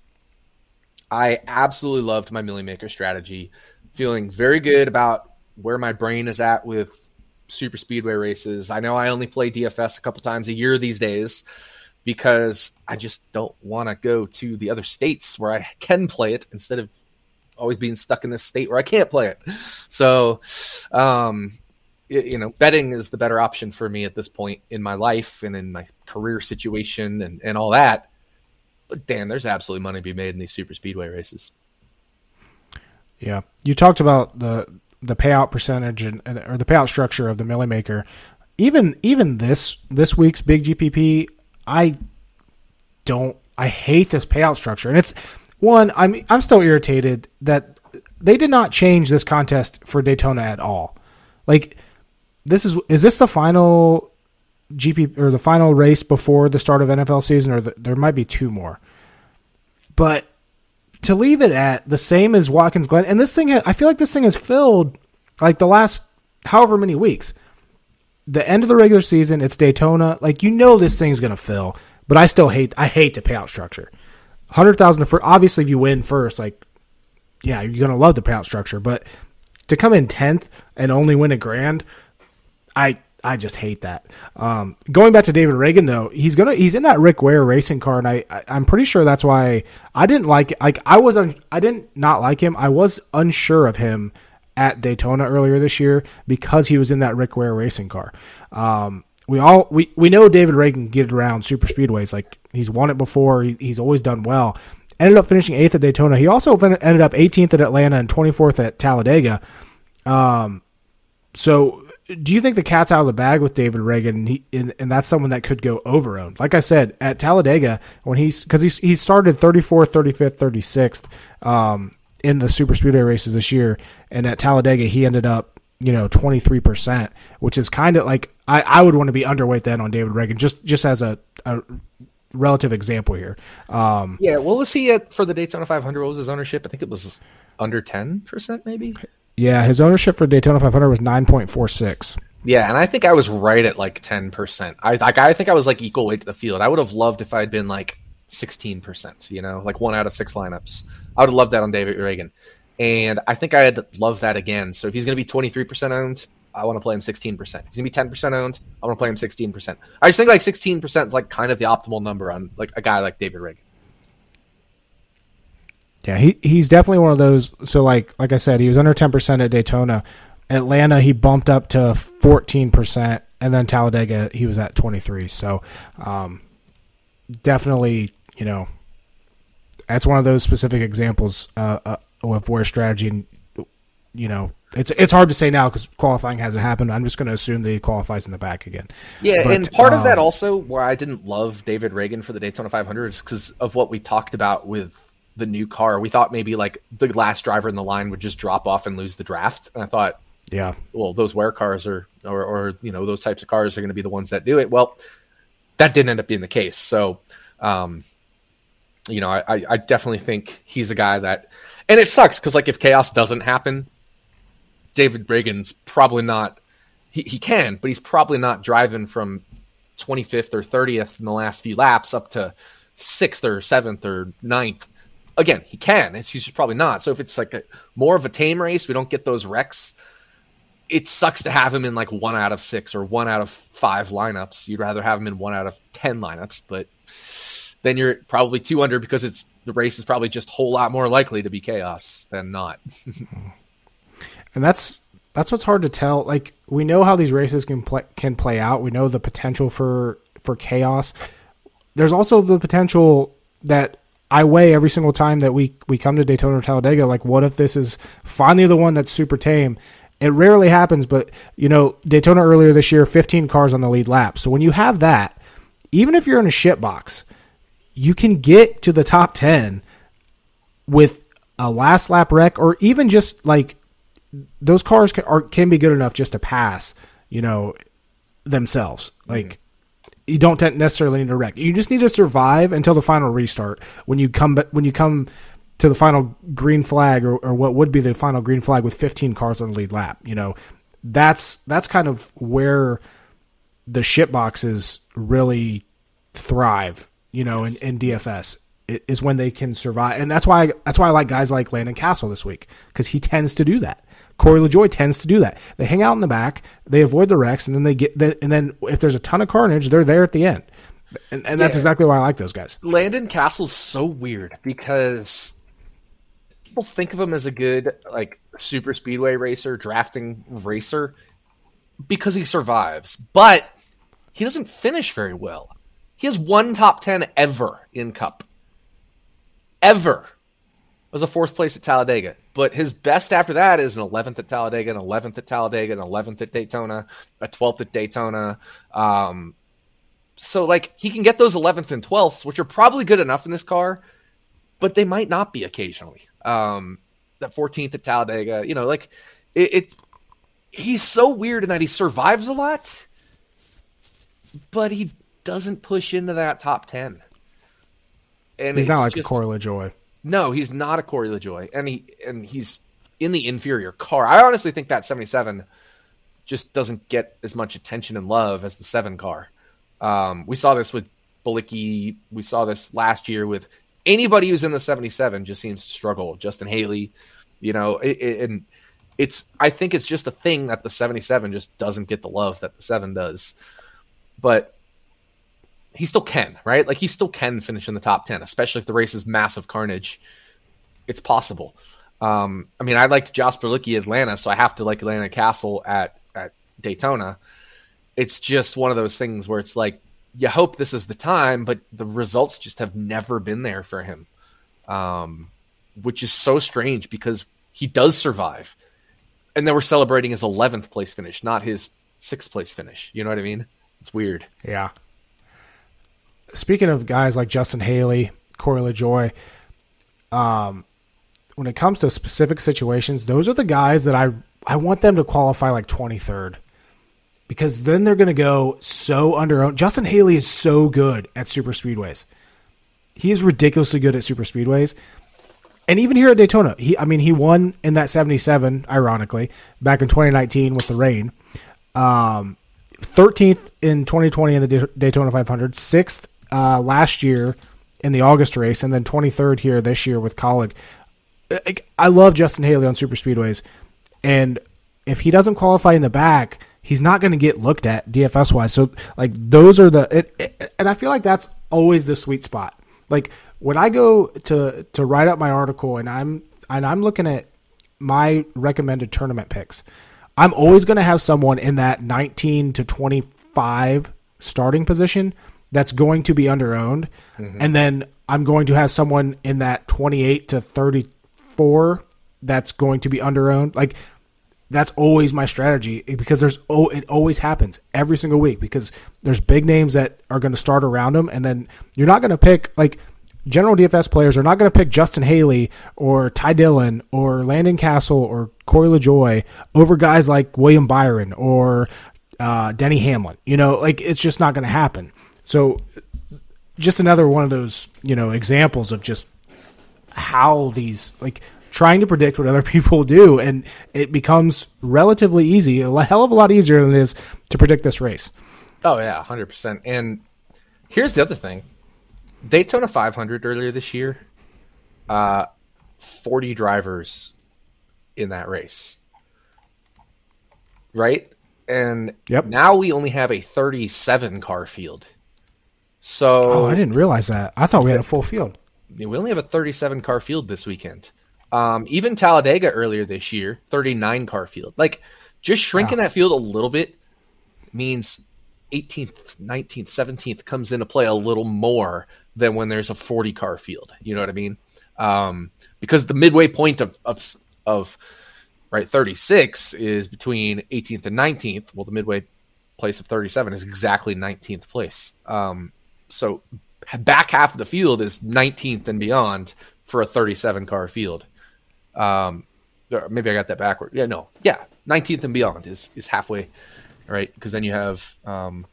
I absolutely loved my Milly Maker strategy. Feeling very good about where my brain is at with super speedway races. I know I only play DFS a couple times a year these days because I just don't want to go to the other states where I can play it instead of always being stuck in this state where I can't play it. So, um, it, you know, betting is the better option for me at this point in my life and in my career situation and, and all that. But damn, there's absolutely money to be made in these super speedway races. Yeah, you talked about the the payout percentage and, or the payout structure of the Milly Maker, even even this this week's big GPP, I don't I hate this payout structure, and it's one I'm I'm still irritated that they did not change this contest for Daytona at all. Like this is is this the final GP or the final race before the start of NFL season, or the, there might be two more. But to leave it at the same as Watkins Glen, and this thing, I feel like this thing has filled like the last however many weeks. The end of the regular season, it's Daytona. Like you know, this thing's gonna fill, but I still hate. I hate the payout structure. Hundred thousand for obviously if you win first, like yeah, you're gonna love the payout structure. But to come in tenth and only win a grand, I I just hate that. Um, going back to David Ragan though, he's gonna he's in that Rick Ware racing car, and I, I am pretty sure that's why I didn't like like I was un, I didn't not like him. I was unsure of him at Daytona earlier this year because he was in that Rick Ware racing car. Um, we all we, we know David Ragan can get around super speedways. Like he's won it before. He, he's always done well. Ended up finishing eighth at Daytona. He also ended up 18th at Atlanta and 24th at Talladega. Um, so do you think the cat's out of the bag with David Ragan, and, he, and, and that's someone that could go over owned? Like I said, at Talladega, when he's because he's he started 34th, 35th, 36th um, in the super speedway races this year, and at Talladega he ended up you know 23 percent, which is kind of like I, I would want to be underweight then on David Ragan just just as a, a relative example here. Um, yeah, what was he at for the Daytona 500? What was his ownership? I think it was under 10 percent, maybe. Yeah, his ownership for Daytona 500 was 9.46. Yeah, and I think I was right at like 10%. I like I think I was like equal weight to the field. I would have loved if I'd been like 16%, you know, like one out of six lineups. I would have loved that on David Ragan. And I think I'd love that again. So if he's going to be 23% owned, I want to play him 16%. If he's going to be 10% owned, I want to play him 16%. I just think like 16% is like kind of the optimal number on like a guy like David Ragan. Yeah, he he's definitely one of those. So like like I said, he was under ten percent at Daytona. Atlanta, he bumped up to fourteen percent, and then Talladega, he was at twenty three. So, um, definitely, you know, that's one of those specific examples uh, uh, of where strategy, and you know, it's it's hard to say now because qualifying hasn't happened. I'm just going to assume that he qualifies in the back again. Yeah, but, and part um, of that um, also why I didn't love David Ragan for the Daytona 500 is because of what we talked about with the new car. We thought maybe like the last driver in the line would just drop off and lose the draft. And I thought, yeah, well, those WER cars are, or, or you know, those types of cars are going to be the ones that do it. Well, that didn't end up being the case. So, um, you know, I, I definitely think he's a guy that, and it sucks because like if chaos doesn't happen, David Ragan's probably not. He, he can, but he's probably not driving from 25th or 30th in the last few laps up to sixth or seventh or ninth again, he can. He's just probably not. So if it's like a, more of a tame race, we don't get those wrecks. It sucks to have him in like one out of six or one out of five lineups. You'd rather have him in one out of ten lineups, but then you're probably two under because it's the race is probably just a whole lot more likely to be chaos than not. and that's that's what's hard to tell. Like we know how these races can play can play out. We know the potential for for chaos. There's also the potential that I weigh every single time that we we come to Daytona or Talladega. Like, what if this is finally the one that's super tame? It rarely happens, but you know, Daytona earlier this year, 15 cars on the lead lap. So when you have that, even if you're in a shit box, you can get to the top 10 with a last lap wreck, or even just like those cars can, are, can be good enough just to pass. You know, themselves. Like mm-hmm you don't necessarily need to wreck. You just need to survive until the final restart. When you come when you come to the final green flag or, or what would be the final green flag with 15 cars on the lead lap, you know, that's that's kind of where the shit boxes really thrive, you know, yes. in, in DFS yes. is when they can survive, and that's why I, that's why I like guys like Landon Cassill this week because he tends to do that. Corey LaJoie tends to do that. They hang out in the back, they avoid the wrecks, and then they get. and then if there's a ton of carnage, they're there at the end. And, and that's yeah. exactly why I like those guys. Landon Cassill's so weird because people think of him as a good like super speedway racer, drafting racer because he survives, but he doesn't finish very well. He has one top 10 ever in Cup. Ever. was a fourth place at Talladega. But his best after that is an 11th at Talladega, an 11th at Talladega, an 11th at Daytona, a 12th at Daytona. Um, so, like, he can get those 11th and 12ths, which are probably good enough in this car, but they might not be occasionally. Um, that 14th at Talladega, you know, like, it, it he's so weird in that he survives a lot, but he doesn't push into that top 10. And he's not like just, a Corey LaJoie. No, he's not a Corey LaJoie, and he and he's in the inferior car. I honestly think that 77 just doesn't get as much attention and love as the seven car. Um, we saw this with Bilicki. We saw this last year with anybody who's in the 77 just seems to struggle. Justin Haley, you know, it, it, and it's I think it's just a thing that the 77 just doesn't get the love that the seven does. But he still can, right? Like he still can finish in the top 10, especially if the race is massive carnage. It's possible. Um, I mean, I liked Josh Bilicki Atlanta, so I have to like Landon Cassill at, at Daytona. it's just one of those things where it's like you hope this is the time, but the results just have never been there for him, um, which is so strange because he does survive, and then we're celebrating his 11th place finish, not his sixth place finish. You know what I mean? It's weird. Yeah. Speaking of guys like Justin Haley, Corey LaJoie, um, when it comes to specific situations, those are the guys that I I want them to qualify like 23rd because then they're going to go so under Justin Haley is so good at super speedways. He is ridiculously good at super speedways. And even here at Daytona, he I mean he won in that 77 ironically back in 2019 with the rain. Um 13th in 2020 in the Daytona 500, 6th uh, last year in the August race and then 23rd here this year with Kaulig. I love Justin Haley on super speedways and if he doesn't qualify in the back, he's not going to get looked at DFS wise. So like those are the it, it, and I feel like that's always the sweet spot. Like when I go to to write up my article and I'm and I'm looking at my recommended tournament picks, I'm always going to have someone in that 19 to 25 starting position that's going to be underowned, mm-hmm. and then I'm going to have someone in that 28 to 34 that's going to be underowned. Like that's always my strategy because there's oh it always happens every single week because there's big names that are going to start around them and then you're not going to pick like general DFS players are not going to pick Justin Haley or Ty Dillon or Landon Cassill or Corey LaJoie over guys like William Byron or uh, Denny Hamlin. You know, like it's just not going to happen. So, just another one of those you know examples of just how these like trying to predict what other people do, and it becomes relatively easy, a hell of a lot easier than it is to predict this race. Oh yeah, hundred percent. And here's the other thing: Daytona 500 earlier this year, uh, 40 drivers in that race, right? And yep. now we only have a 37 car field. So oh, I didn't realize that. I thought we had a full field. We only have a 37 car field this weekend. Um, even Talladega earlier this year, 39 car field. Like just shrinking wow. that field a little bit means 18th, 19th, 17th comes into play a little more than when there's a 40 car field. You know what I mean? Um, because the midway point of, of, of right 36 is between 18th and 19th. Well, the midway place of 37 is exactly 19th place. Um, so back half of the field is 19th and beyond for a 37 car field. Um, maybe I got that backward. Yeah, no, yeah, 19th and beyond is is halfway, right? Because then you have um,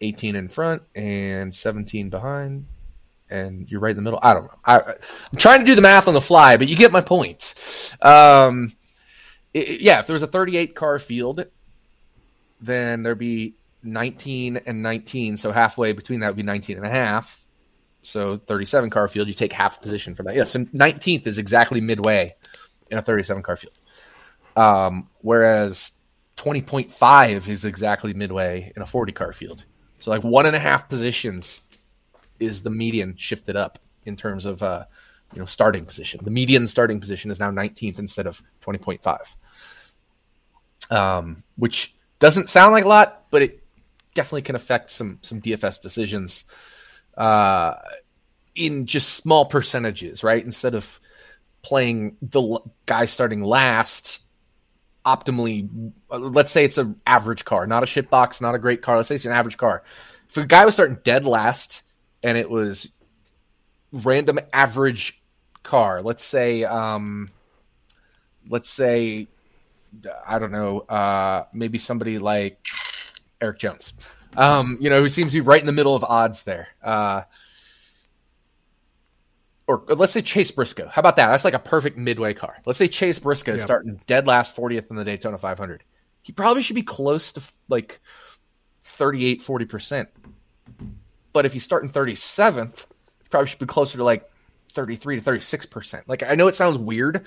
18 in front and 17 behind, and you're right in the middle. I don't know. I, am trying to do the math on the fly, but you get my point. Um, it, yeah, if there was a 38 car field, then there'd be 19 and 19. So halfway between that would be 19 and a half. So 37 car field, you take half position for that. Yeah, so 19th is exactly midway in a 37 car field. Um, whereas 20.5 is exactly midway in a 40 car field. So like one and a half positions is the median shifted up in terms of uh, you know starting position. The median starting position is now 19th instead of 20.5, um, which doesn't sound like a lot, but it definitely can affect some some DFS decisions uh, in just small percentages, right? Instead of playing the guy starting last optimally, let's say it's an average car, not a shit box, not a great car. Let's say it's an average car. If a guy was starting dead last and it was random average car, let's say, um, let's say, I don't know, uh, maybe somebody like Erik Jones um, you know, who seems to be right in the middle of odds there. Uh, or let's say Chase Briscoe. How about that? That's like a perfect midway car. Let's say Chase Briscoe yep. starting dead last 40th in the Daytona 500. He probably should be close to like 38, 40%. But if he's starting 37th, he probably should be closer to like 33 to 36%. Like, I know it sounds weird,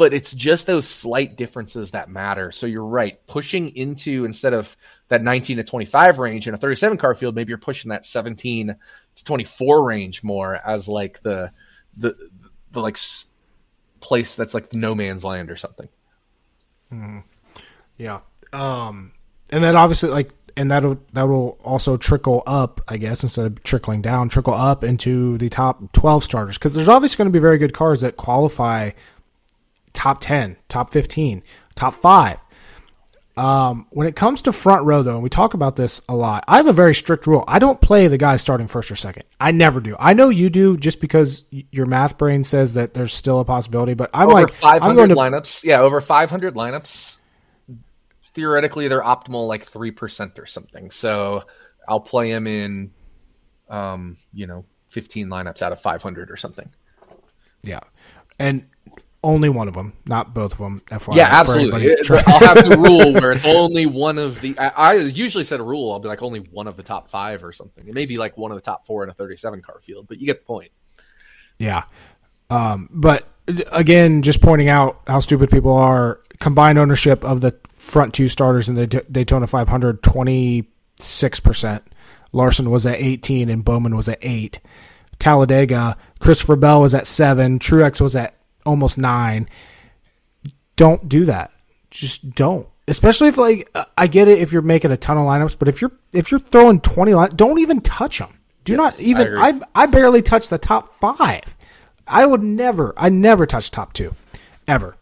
but it's just those slight differences that matter. So you're right. Pushing into instead of that 19 to 25 range in a 37 car field, maybe you're pushing that 17 to 24 range more as like the the the like place that's like no man's land or something. Mm. Yeah. Um and then obviously like and that'll that will also trickle up, I guess, instead of trickling down, trickle up into the top twelve starters because there's obviously going to be very good cars that qualify top ten, top fifteen, top five. Um, when it comes to front row, though, and we talk about this a lot, I have a very strict rule. I don't play the guy starting first or second. I never do. I know you do, just because your math brain says that there's still a possibility. But I'm over like 500 I'm going to, lineups. Yeah, over 500 lineups. Theoretically, they're optimal like three percent or something. So I'll play him in, um, you know, 15 lineups out of 500 or something. yeah, and only one of them, not both of them. FYI, Yeah, absolutely. I'll have the rule where it's only one of the. I, I usually set a rule. I'll be like only one of the top five or something. It may be like one of the top four in a 37 car field, but you get the point. Yeah. Um, but again, just pointing out how stupid people are. Combined ownership of the front two starters in the Daytona 500, 26%. Larson was at 18 and Bowman was at 8. Talladega, Christopher Bell was at 7. Truex was at almost 9. Don't do that. Just don't. Especially if like I get it if you're making a ton of lineups, but if you're if you're throwing 20 line, don't even touch them. Do Yes, not even agree. I I barely touch the top 5. I would never, I never touch top two, ever.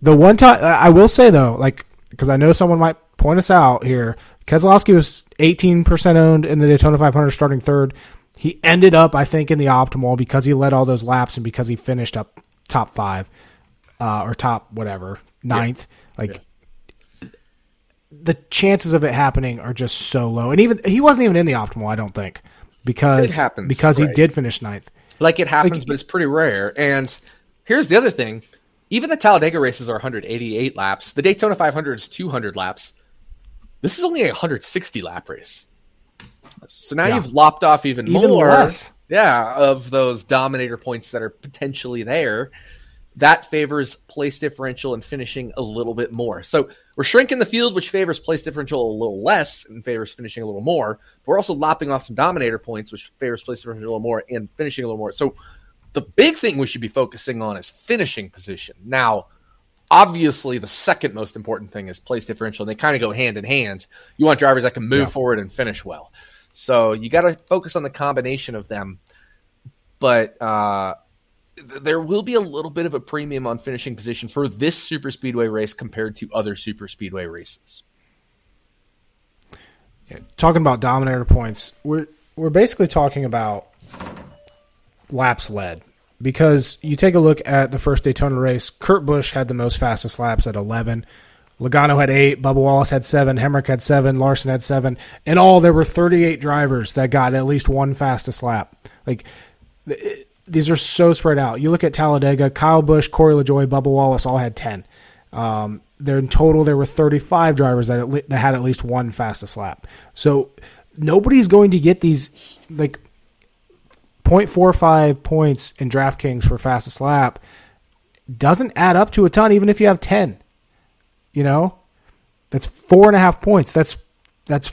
The one time I will say though, like because I know someone might point us out here, Keselowski was 18% owned in the Daytona 500, starting third. He ended up, I think, in the optimal because he led all those laps and because he finished up top five uh, or top whatever ninth. Like the chances of it happening are just so low, and even he wasn't even in the optimal. I don't think because It happens, because he did finish ninth. Like it happens, but it's pretty rare. And here's the other thing: even the Talladega races are 188 laps. The Daytona 500 is 200 laps. This is only a 160 lap race. So now Yeah. you've lopped off even, Even more. less. Yeah, of those dominator points that are potentially there. That favors place differential and finishing a little bit more. So we're shrinking the field, which favors place differential a little less and favors finishing a little more. But we're also lopping off some dominator points, which favors place differential a little more and finishing a little more. So the big thing we should be focusing on is finishing position. Now, obviously, the second most important thing is place differential. And they kind of go hand in hand. You want drivers that can move Yeah. forward and finish well. So you got to focus on the combination of them. But uh, th- there will be a little bit of a premium on finishing position for this super speedway race compared to other super speedway races. talking about dominator points, we're we're basically talking about laps led because you take a look at the first Daytona race. Kurt Busch had the most fastest laps at eleven. Logano had eight. Bubba Wallace had seven. Hemric had seven. Larson had seven. In all, there were thirty-eight drivers that got at least one fastest lap. Like th- these are so spread out. You look at Talladega, Kyle Busch, Corey LaJoie, Bubba Wallace all had ten. Um, there in total, there were 35 drivers that, at le- that had at least one fastest lap. So nobody's going to get these like 0.45 points in DraftKings for fastest lap. Doesn't add up to a ton, even if you have 10. You know, that's four and a half points. That's that's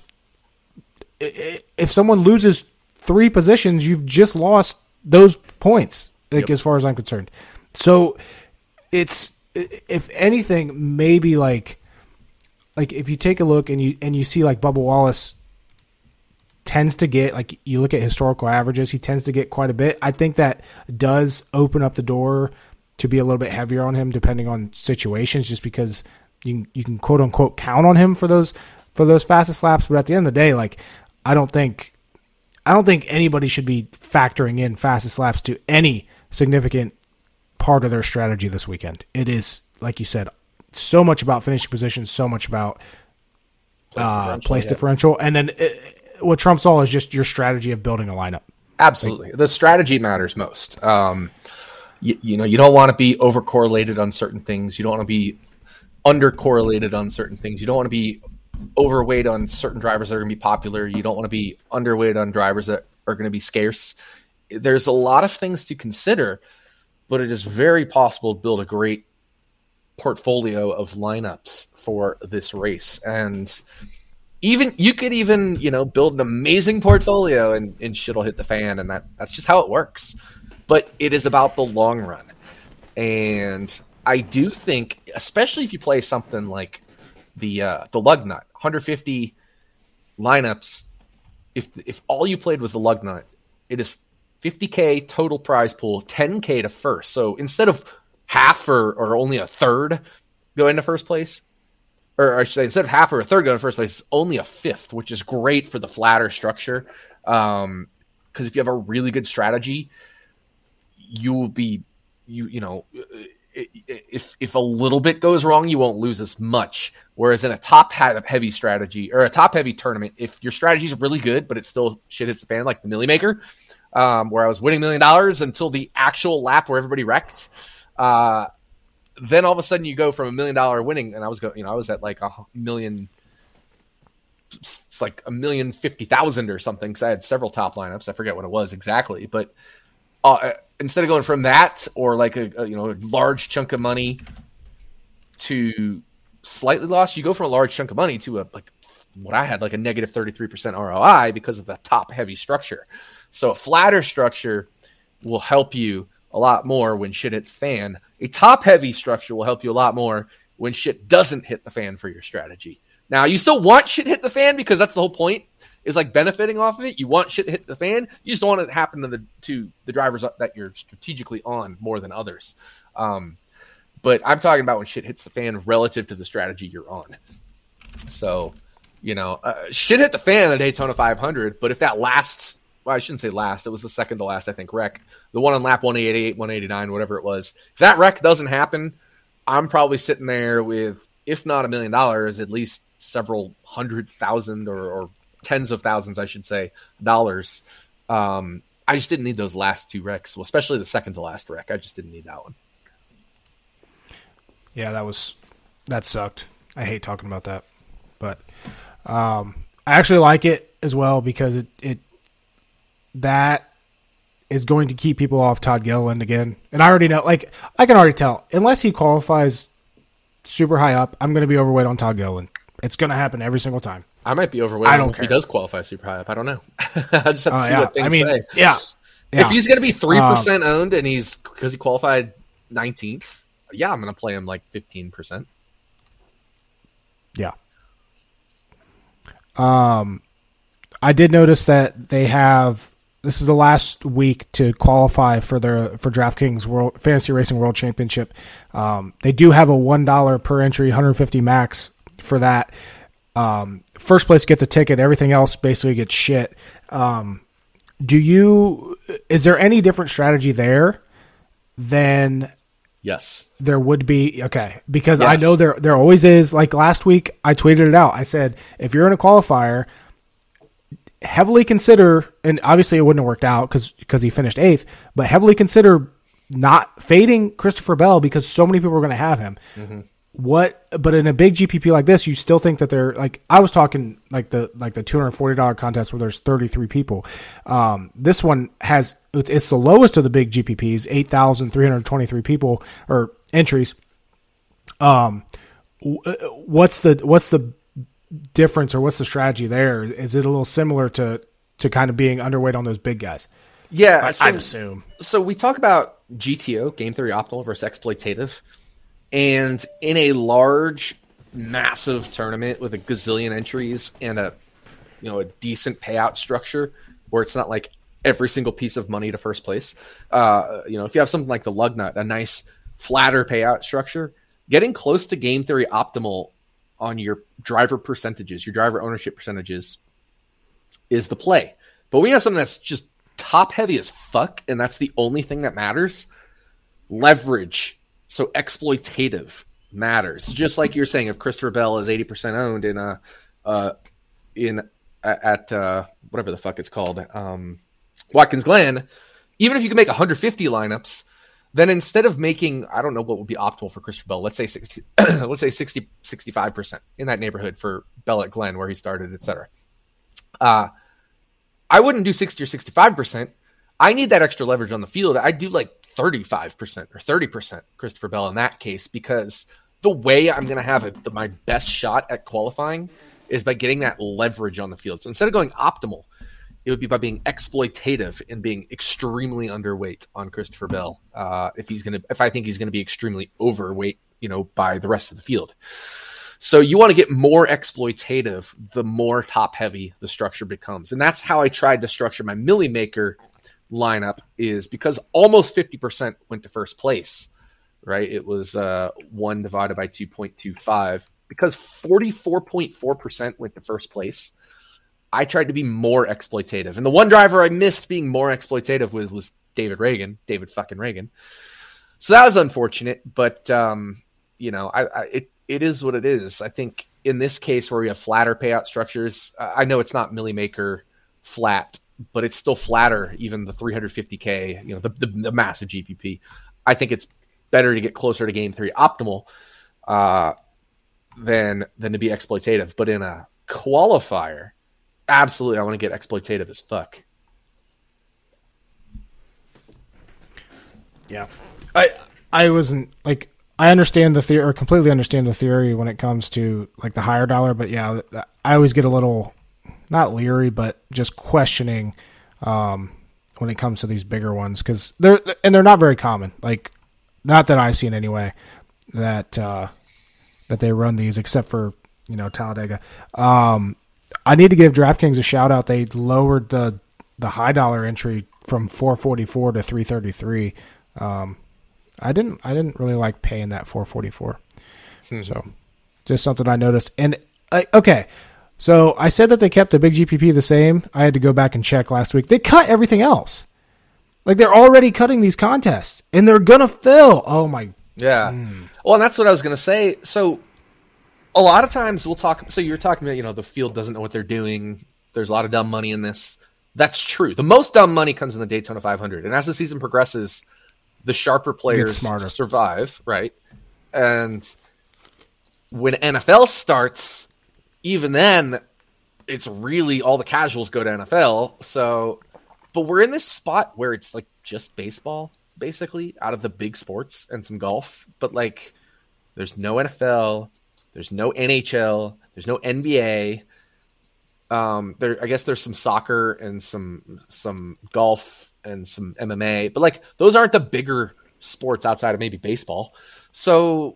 if someone loses three positions, you've just lost those points. Like Yep. as far as I'm concerned, so it's if anything, maybe like like if you take a look and you and you see like Bubba Wallace tends to get like you look at historical averages, he tends to get quite a bit. I think that does open up the door to be a little bit heavier on him depending on situations, just because you can, you can quote unquote count on him for those for those fastest laps. But at the end of the day, like I don't think I don't think anybody should be factoring in fastest laps to any significant part of their strategy this weekend. It is, like you said, so much about finishing position, so much about Place uh, differential, place yeah. differential, and then uh, what trumps all is just your strategy of building a lineup. Absolutely, the strategy matters most. Um, you, you know, you don't want to be over correlated on certain things. You don't want to be under correlated on certain things. You don't want to be overweight on certain drivers that are going to be popular. You don't want to be underweight on drivers that are going to be scarce. There's a lot of things to consider, but it is very possible to build a great portfolio of lineups for this race. And even you could even, you know, build an amazing portfolio and, and shit'll hit the fan and that that's just how it works. But it is about the long run. And I do think, especially if you play something like the uh, the lug nut 150 lineups. If if all you played was the lug nut, it is 50k total prize pool, 10k to first. So instead of half or, or only a third go into first place, or I should say, instead of half or a third go in first place, it's only a fifth, which is great for the flatter structure. Because um, if you have a really good strategy, you will be you you know if if a little bit goes wrong, you won't lose as much. Whereas in a top hat heavy strategy or a top heavy tournament, if your strategy is really good, but it still shit hits the fan, like the Milly Maker, um, where I was winning million dollars until the actual lap where everybody wrecked. Uh, then all of a sudden you go from a million dollar winning, and I was going, you know, I was at like a million, it's like a million fifty thousand or something. Because I had several top lineups. I forget what it was exactly, but uh, instead of going from that or like a, a, you know a large chunk of money to slightly lost, you go from a large chunk of money to a like what I had like a negative 33% ROI because of the top heavy structure. So a flatter structure will help you a lot more when shit hits fan. A top heavy structure will help you a lot more when shit doesn't hit the fan for your strategy. Now, you still want shit hit the fan because that's the whole point is like benefiting off of it. You want shit to hit the fan. You just want it to happen to the to the drivers that you're strategically on more than others. Um, but I'm talking about when shit hits the fan relative to the strategy you're on. So, you know, uh, shit hit the fan at Daytona 500. But if that lasts, well, I shouldn't say last. It was the second to last, I think. Wreck the one on lap 188, 189, whatever it was. If that wreck doesn't happen, I'm probably sitting there with, if not a million dollars, at least several hundred thousand or, or tens of thousands, I should say, dollars. Um, I just didn't need those last two wrecks, well, especially the second to last wreck. I just didn't need that one. Yeah, that was that sucked. I hate talking about that, but um, I actually like it as well because it it that is going to keep people off Todd Gilliland again. And I already know, like I can already tell, unless he qualifies super high up, I'm going to be overweight on Todd Gilliland. It's going to happen every single time. I might be overweight. I don't if care. he does qualify super high up. I don't know. I just have to uh, see yeah. what things I mean, say. Yeah. yeah. If he's going to be three um, percent owned and he's because he qualified nineteenth, yeah, I'm going to play him like fifteen percent. Yeah. Um, I did notice that they have this is the last week to qualify for their for DraftKings World Fantasy Racing World Championship. Um, they do have a one dollar per entry, 150 max for that. Um, first place gets a ticket. Everything else basically gets shit. Um, do you? Is there any different strategy there than? Yes, there would be. Okay, because yes. I know there there always is. Like last week, I tweeted it out. I said if you're in a qualifier, heavily consider, and obviously it wouldn't have worked out because because he finished eighth, but heavily consider not fading Christopher Bell because so many people are going to have him. Mm-hmm what but in a big gpp like this you still think that they're like i was talking like the like the $240 contest where there's 33 people. Um, this one has it's the lowest of the big gpps 8323 people or entries. Um uh, what's the what's the difference or what's the strategy there? Is it a little similar to to kind of being underweight on those big guys? Yeah I, so, i'd assume. so we talk about gto game theory optimal versus exploitative and in a large, massive tournament with a gazillion entries and a you know a decent payout structure where it's not like every single piece of money to first place. Uh, you know, if you have something like the lug nut, a nice flatter payout structure, getting close to game theory optimal on your driver percentages, your driver ownership percentages is the play. But we have something that's just top heavy as fuck, and that's the only thing that matters. Leverage so exploitative matters. Just like you're saying, if Christopher Bell is 80% owned in a, uh, in at uh, whatever the fuck it's called, um, Watkins Glen, even if you can make 150 lineups, then instead of making, I don't know what would be optimal for Christopher Bell, let's say 60, let's say 60, 65% in that neighborhood for Bell at Glen where he started, etc. Uh, I wouldn't do 60 or 65%. I need that extra leverage on the field. I do like 35% or 30% Christopher Bell in that case because the way I'm going to have the, my best shot at qualifying is by getting that leverage on the field. So instead of going optimal, it would be by being exploitative and being extremely underweight on Christopher Bell. Uh, if he's going to, if I think he's going to be extremely overweight, you know, by the rest of the field. So you want to get more exploitative the more top heavy the structure becomes. And that's how I tried to structure my Milly Maker lineup is because almost 50% went to first place, right? It was uh, 1 divided by 2.25 because 44.4% went to first place. I tried to be more exploitative. And the one driver I missed being more exploitative with was David Ragan, David fucking Reagan. So that was unfortunate, but um, you know, I, I, it it is what it is. I think in this case where we have flatter payout structures, I know it's not Milly Maker flat, but it's still flatter. Even the 350k, you know, the, the, the massive GPP. I think it's better to get closer to game theory optimal uh, than than to be exploitative. But in a qualifier, absolutely, I want to get exploitative as fuck. Yeah. I I wasn't like I understand the theory or completely understand the theory when it comes to like the higher dollar, but yeah, I always get a little not leery, but just questioning um, when it comes to these bigger ones because they're and they're not very common. Like not that I've seen anyway that uh, that they run these, except for you know Talladega. Um, I need to give DraftKings a shout out. They lowered the the high dollar entry from 444 to 333. Um, I didn't I didn't really like paying that 444. Hmm. So just something I noticed. And uh, okay, so I said that they kept the big GPP the same. I had to go back and check last week. They cut everything else. Like they're already cutting these contests, and they're gonna fill. Oh my. Yeah. Mm. Well, and that's what I was gonna say. So a lot of times we'll talk. So you're talking about you know the field doesn't know what they're doing. There's a lot of dumb money in this. That's true. The most dumb money comes in the Daytona 500, and as the season progresses, the sharper players survive, right? And when NFL starts, even then, it's really all the casuals go to NFL. So, but we're in this spot where it's like just baseball, basically, out of the big sports and some golf. But like, there's no NFL, there's no NHL, there's no NBA. Um, there, I guess there's some soccer and some some golf and some MMA, but like those aren't the bigger sports outside of maybe baseball. So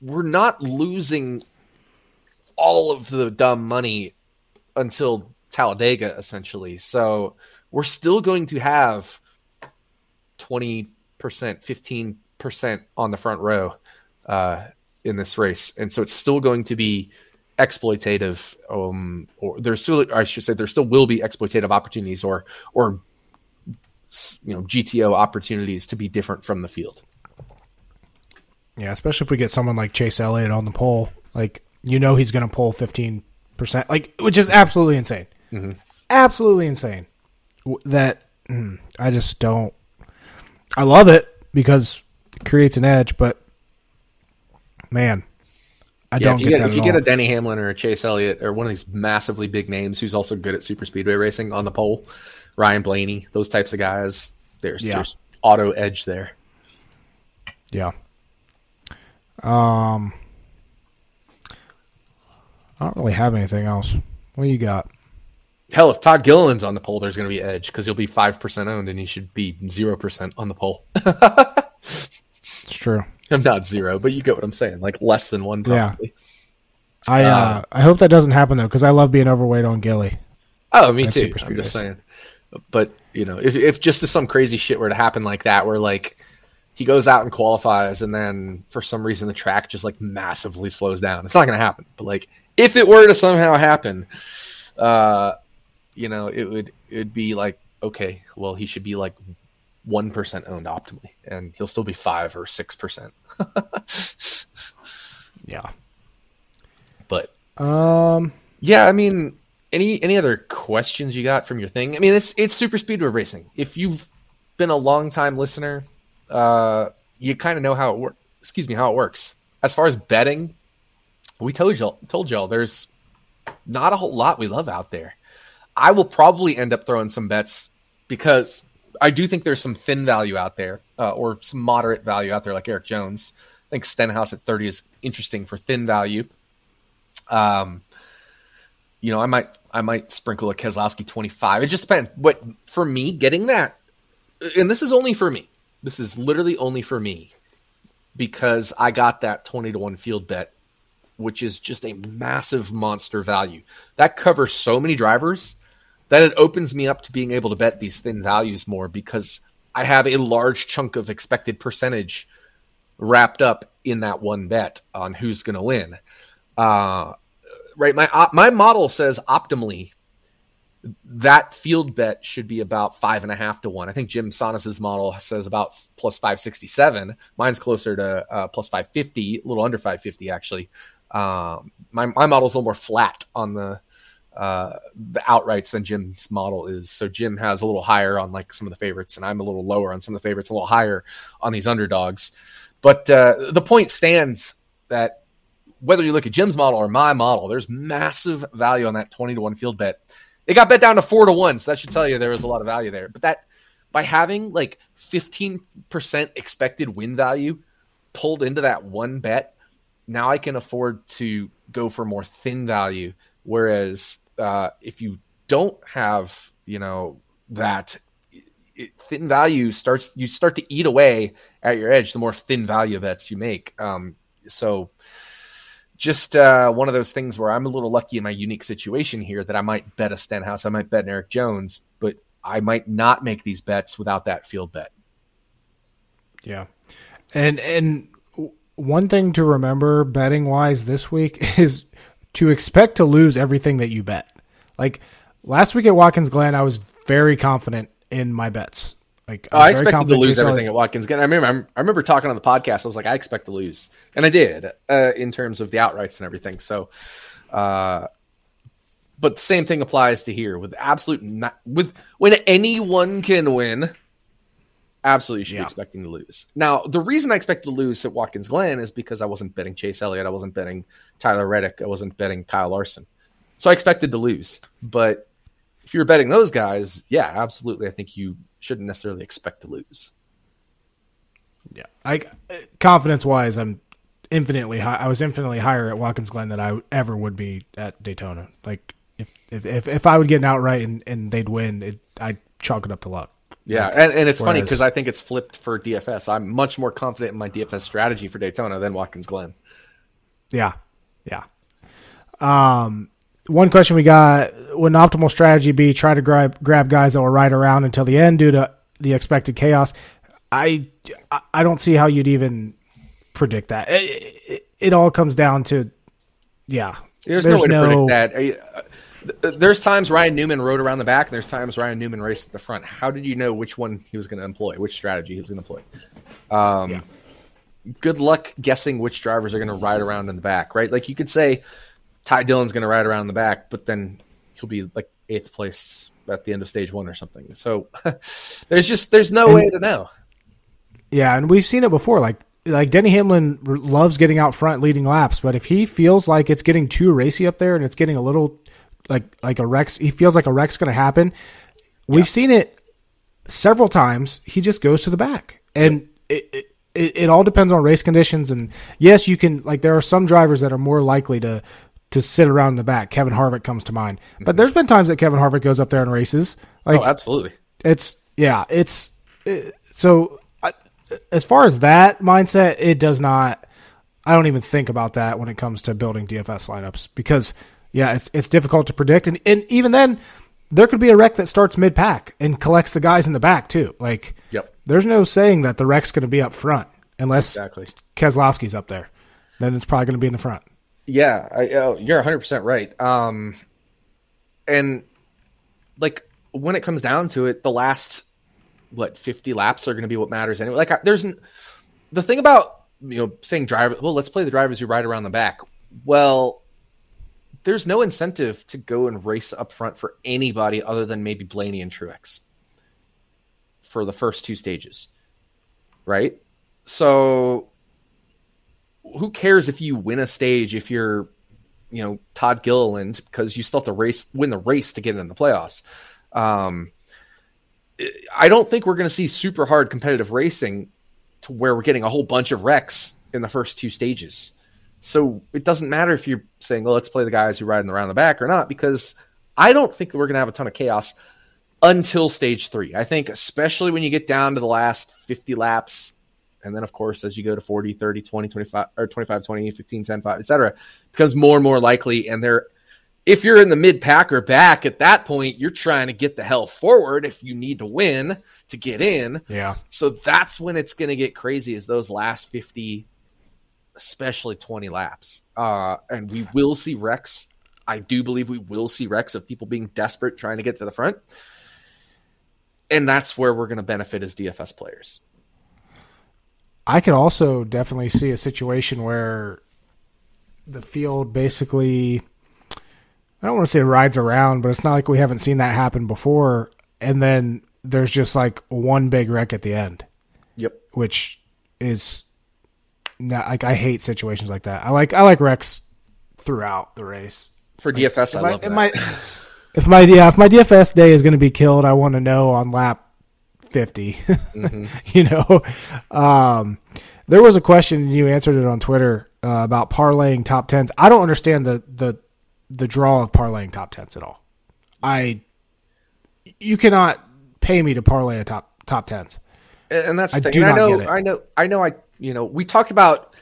we're not losing all of the dumb money until Talladega, essentially. So we're still going to have 20%, 15% on the front row uh, in this race. And so it's still going to be exploitative um, or there's still I should say there still will be exploitative opportunities or or you know GTO opportunities to be different from the field. Yeah, especially if we get someone like Chase Elliott on the pole, like you know he's going to pull fifteen percent, like which is absolutely insane, mm-hmm. absolutely insane. That mm, I just don't. I love it because it creates an edge, but man, I yeah, don't if you get, get if you all. get a Denny Hamlin or a Chase Elliott or one of these massively big names who's also good at super speedway racing on the pole, Ryan Blaney, those types of guys. There's yeah. there's auto edge there. Yeah. Um, I don't really have anything else. What do you got? Hell, if Todd Gilliland's on the pole, there's going to be edge because he'll be five percent owned, and he should be zero percent on the pole. it's true. I'm not zero, but you get what I'm saying. Like less than one, probably. Yeah. I uh, uh, I hope that doesn't happen though, because I love being overweight on Gilly. Oh, me That's too. I'm just saying. But you know, if if just some crazy shit were to happen like that, where like he goes out and qualifies, and then for some reason the track just like massively slows down, it's not going to happen. But like if it were to somehow happen, uh, you know, it would it would be like okay, well he should be like one percent owned optimally, and he'll still be five or six percent. yeah, but um, yeah, I mean any any other questions you got from your thing? I mean, it's it's super speedway racing. If you've been a long time listener, uh, you kind of know how it works. Excuse me, how it works. As far as betting, we told y'all told y'all there's not a whole lot we love out there. I will probably end up throwing some bets because I do think there's some thin value out there, uh, or some moderate value out there, like Erik Jones. I think Stenhouse at 30 is interesting for thin value. Um, you know, I might I might sprinkle a Keselowski 25. It just depends. But for me, getting that, and this is only for me. This is literally only for me because I got that 20 to 1 field bet which is just a massive monster value. That covers so many drivers that it opens me up to being able to bet these thin values more because I have a large chunk of expected percentage wrapped up in that one bet on who's going to win. Uh, right, my my model says optimally that field bet should be about five and a half to one. I think Jim Sannes's model says about plus five sixty seven. Mine's closer to uh, plus five fifty, a little under five fifty actually. Um, my my model's a little more flat on the uh, the outrights than Jim's model is. So Jim has a little higher on like some of the favorites, and I'm a little lower on some of the favorites, a little higher on these underdogs. But uh, the point stands that whether you look at Jim's model or my model, there's massive value on that twenty to one field bet it got bet down to four to one, so that should tell you there was a lot of value there. But that by having like 15% expected win value pulled into that one bet, now I can afford to go for more thin value. Whereas uh, if you don't have, you know, that it, thin value starts, you start to eat away at your edge the more thin value bets you make. Um, so just uh, one of those things where I'm a little lucky in my unique situation here that I might bet a Stenhouse, I might bet an Erik Jones, but I might not make these bets without that field bet. Yeah, and and one thing to remember betting wise this week is to expect to lose everything that you bet. Like last week at Watkins Glen, I was very confident in my bets. Like oh, I expected to lose everything at Watkins. Glen. I remember, I remember talking on the podcast. I was like, I expect to lose, and I did uh, in terms of the outrights and everything. So, uh, but the same thing applies to here with absolute not, with when anyone can win. Absolutely, should yeah. be expecting to lose. Now, the reason I expect to lose at Watkins Glen is because I wasn't betting Chase Elliott, I wasn't betting Tyler Reddick, I wasn't betting Kyle Larson, so I expected to lose. But if you're betting those guys, yeah, absolutely, I think you shouldn't necessarily expect to lose. Yeah, I confidence wise, I'm infinitely high. I was infinitely higher at Watkins Glen than I ever would be at Daytona. Like if if if, if I would get an outright and, and they'd win, it I chalk it up to luck. Yeah, like, and, and it's whereas, funny because I think it's flipped for DFS. I'm much more confident in my DFS strategy for Daytona than Watkins Glen. Yeah, yeah. Um, one question we got would an optimal strategy be try to grab grab guys that will ride around until the end due to the expected chaos? I I don't see how you'd even predict that. It, it, it all comes down to yeah. There's, there's no way no, to predict that. There's times Ryan Newman rode around the back, and there's times Ryan Newman raced at the front. How did you know which one he was going to employ, which strategy he was going to employ? Um, yeah. Good luck guessing which drivers are going to ride around in the back, right? Like you could say, Ty Dillon's going to ride around in the back, but then he'll be like eighth place at the end of stage one or something. So there's just there's no and, way to know. Yeah, and we've seen it before. Like like Denny Hamlin loves getting out front, leading laps, but if he feels like it's getting too racy up there and it's getting a little like like a Rex. he feels like a wreck's going to happen. We've yeah. seen it several times. He just goes to the back, and yep. it, it it all depends on race conditions. And yes, you can like there are some drivers that are more likely to to sit around in the back. Kevin Harvick comes to mind. But mm-hmm. there's been times that Kevin Harvick goes up there and races. Like, oh, absolutely. It's yeah. It's it, so I, as far as that mindset, it does not. I don't even think about that when it comes to building DFS lineups because yeah, it's it's difficult to predict, and and even then, there could be a wreck that starts mid pack and collects the guys in the back too. Like, yep. there's no saying that the wreck's going to be up front unless exactly. Keselowski's up there. Then it's probably going to be in the front. Yeah, I, oh, you're 100 percent right. Um, and like when it comes down to it, the last what 50 laps are going to be what matters anyway. Like I, there's the thing about you know saying driver. Well, let's play the drivers who ride around the back. Well, there's no incentive to go and race up front for anybody other than maybe Blaney and Truex for the first two stages, right? So who cares if you win a stage if you're, you know, Todd Gilliland because you still have to race win the race to get in the playoffs. Um, I don't think we're going to see super hard competitive racing to where we're getting a whole bunch of wrecks in the first two stages. So it doesn't matter if you're saying, "Well, let's play the guys who ride around the round the back" or not, because I don't think that we're going to have a ton of chaos until stage three. I think, especially when you get down to the last 50 laps, And then, of course, as you go to 40, 30, 20, 25, or 25, 20, 15, 10, 5, et cetera, becomes more and more likely. And they're, if you're in the mid pack or back at that point, you're trying to get the hell forward if you need to win to get in. Yeah. So that's when it's going to get crazy is those last 50, especially 20 laps. Uh, and we will see wrecks. I do believe we will see wrecks of people being desperate trying to get to the front. And that's where we're going to benefit as DFS players. I could also definitely see a situation where the field basically I don't want to say rides around, but it's not like we haven't seen that happen before. And then there's just like one big wreck at the end. Yep. Which is like I hate situations like that. I like I like wrecks throughout the race. For DFS, I, love if that. My, if my yeah, if my DFS day is going to be killed, I want to know on lap 50. Mm-hmm. you know, um, there was a question you answered it on Twitter uh, about parlaying top tens. I don't understand the the the draw of parlaying top tens at all. I you cannot pay me to parlay a top top tens. And that's the I thing. I know, I know, I know. I you know, we talked about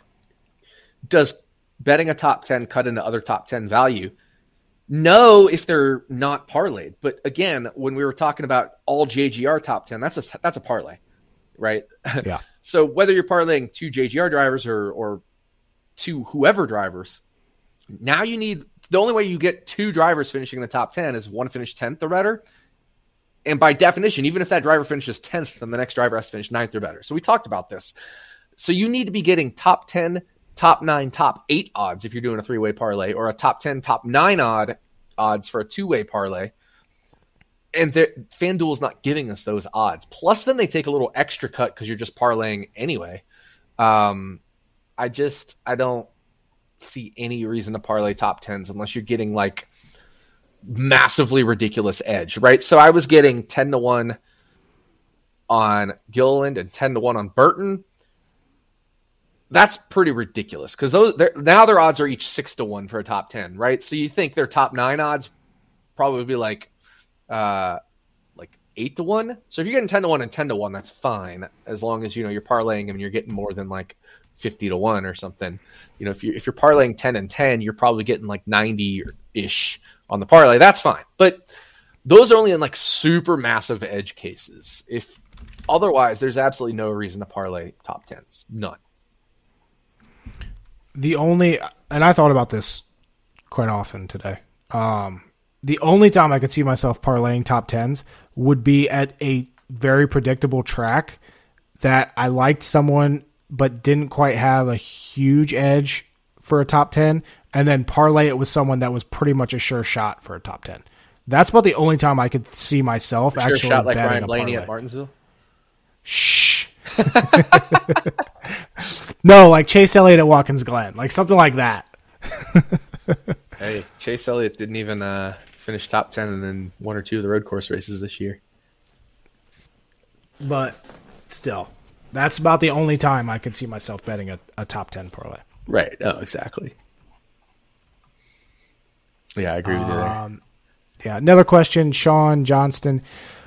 does betting a top ten cut into other top ten value. No, if they're not parlayed. But again, when we were talking about all JGR top ten, that's a that's a parlay, right? Yeah. so whether you're parlaying two JGR drivers or or two whoever drivers, now you need the only way you get two drivers finishing in the top 10 is one finish 10th or better. And by definition, even if that driver finishes 10th, then the next driver has to finish 9th or better. So we talked about this. So you need to be getting top 10, top 9, top 8 odds if you're doing a three way parlay, or a top 10, top 9 odd odds for a two way parlay. And FanDuel is not giving us those odds. Plus, then they take a little extra cut because you're just parlaying anyway. Um, I just, I don't, see any reason to parlay top tens unless you're getting like massively ridiculous edge, right? So I was getting 10 to 1 on Gilliland and 10 to 1 on Burton. That's pretty ridiculous because those now their odds are each six to one for a top 10, right? So you think their top nine odds probably be like uh like eight to one. So if you're getting 10 to 1 and 10 to 1, that's fine as long as you know you're parlaying them and you're getting more than like 50 to 1 or something. You know, if you if you're parlaying 10 and 10, you're probably getting like 90 ish on the parlay. That's fine. But those are only in like super massive edge cases. If otherwise, there's absolutely no reason to parlay top 10s. None. The only and I thought about this quite often today. Um the only time I could see myself parlaying top 10s would be at a very predictable track that I liked someone but didn't quite have a huge edge for a top 10 and then parlay it with someone that was pretty much a sure shot for a top 10 that's about the only time i could see myself sure actually shot like ryan blaney at martinsville? Shh no like chase elliott at watkins glen like something like that hey chase elliott didn't even uh, finish top 10 and then one or two of the road course races this year but still that's about the only time I could see myself betting a, a top 10 parlay. Right. Oh, exactly. Yeah, I agree with you there. Um, yeah, another question, Sean Johnston.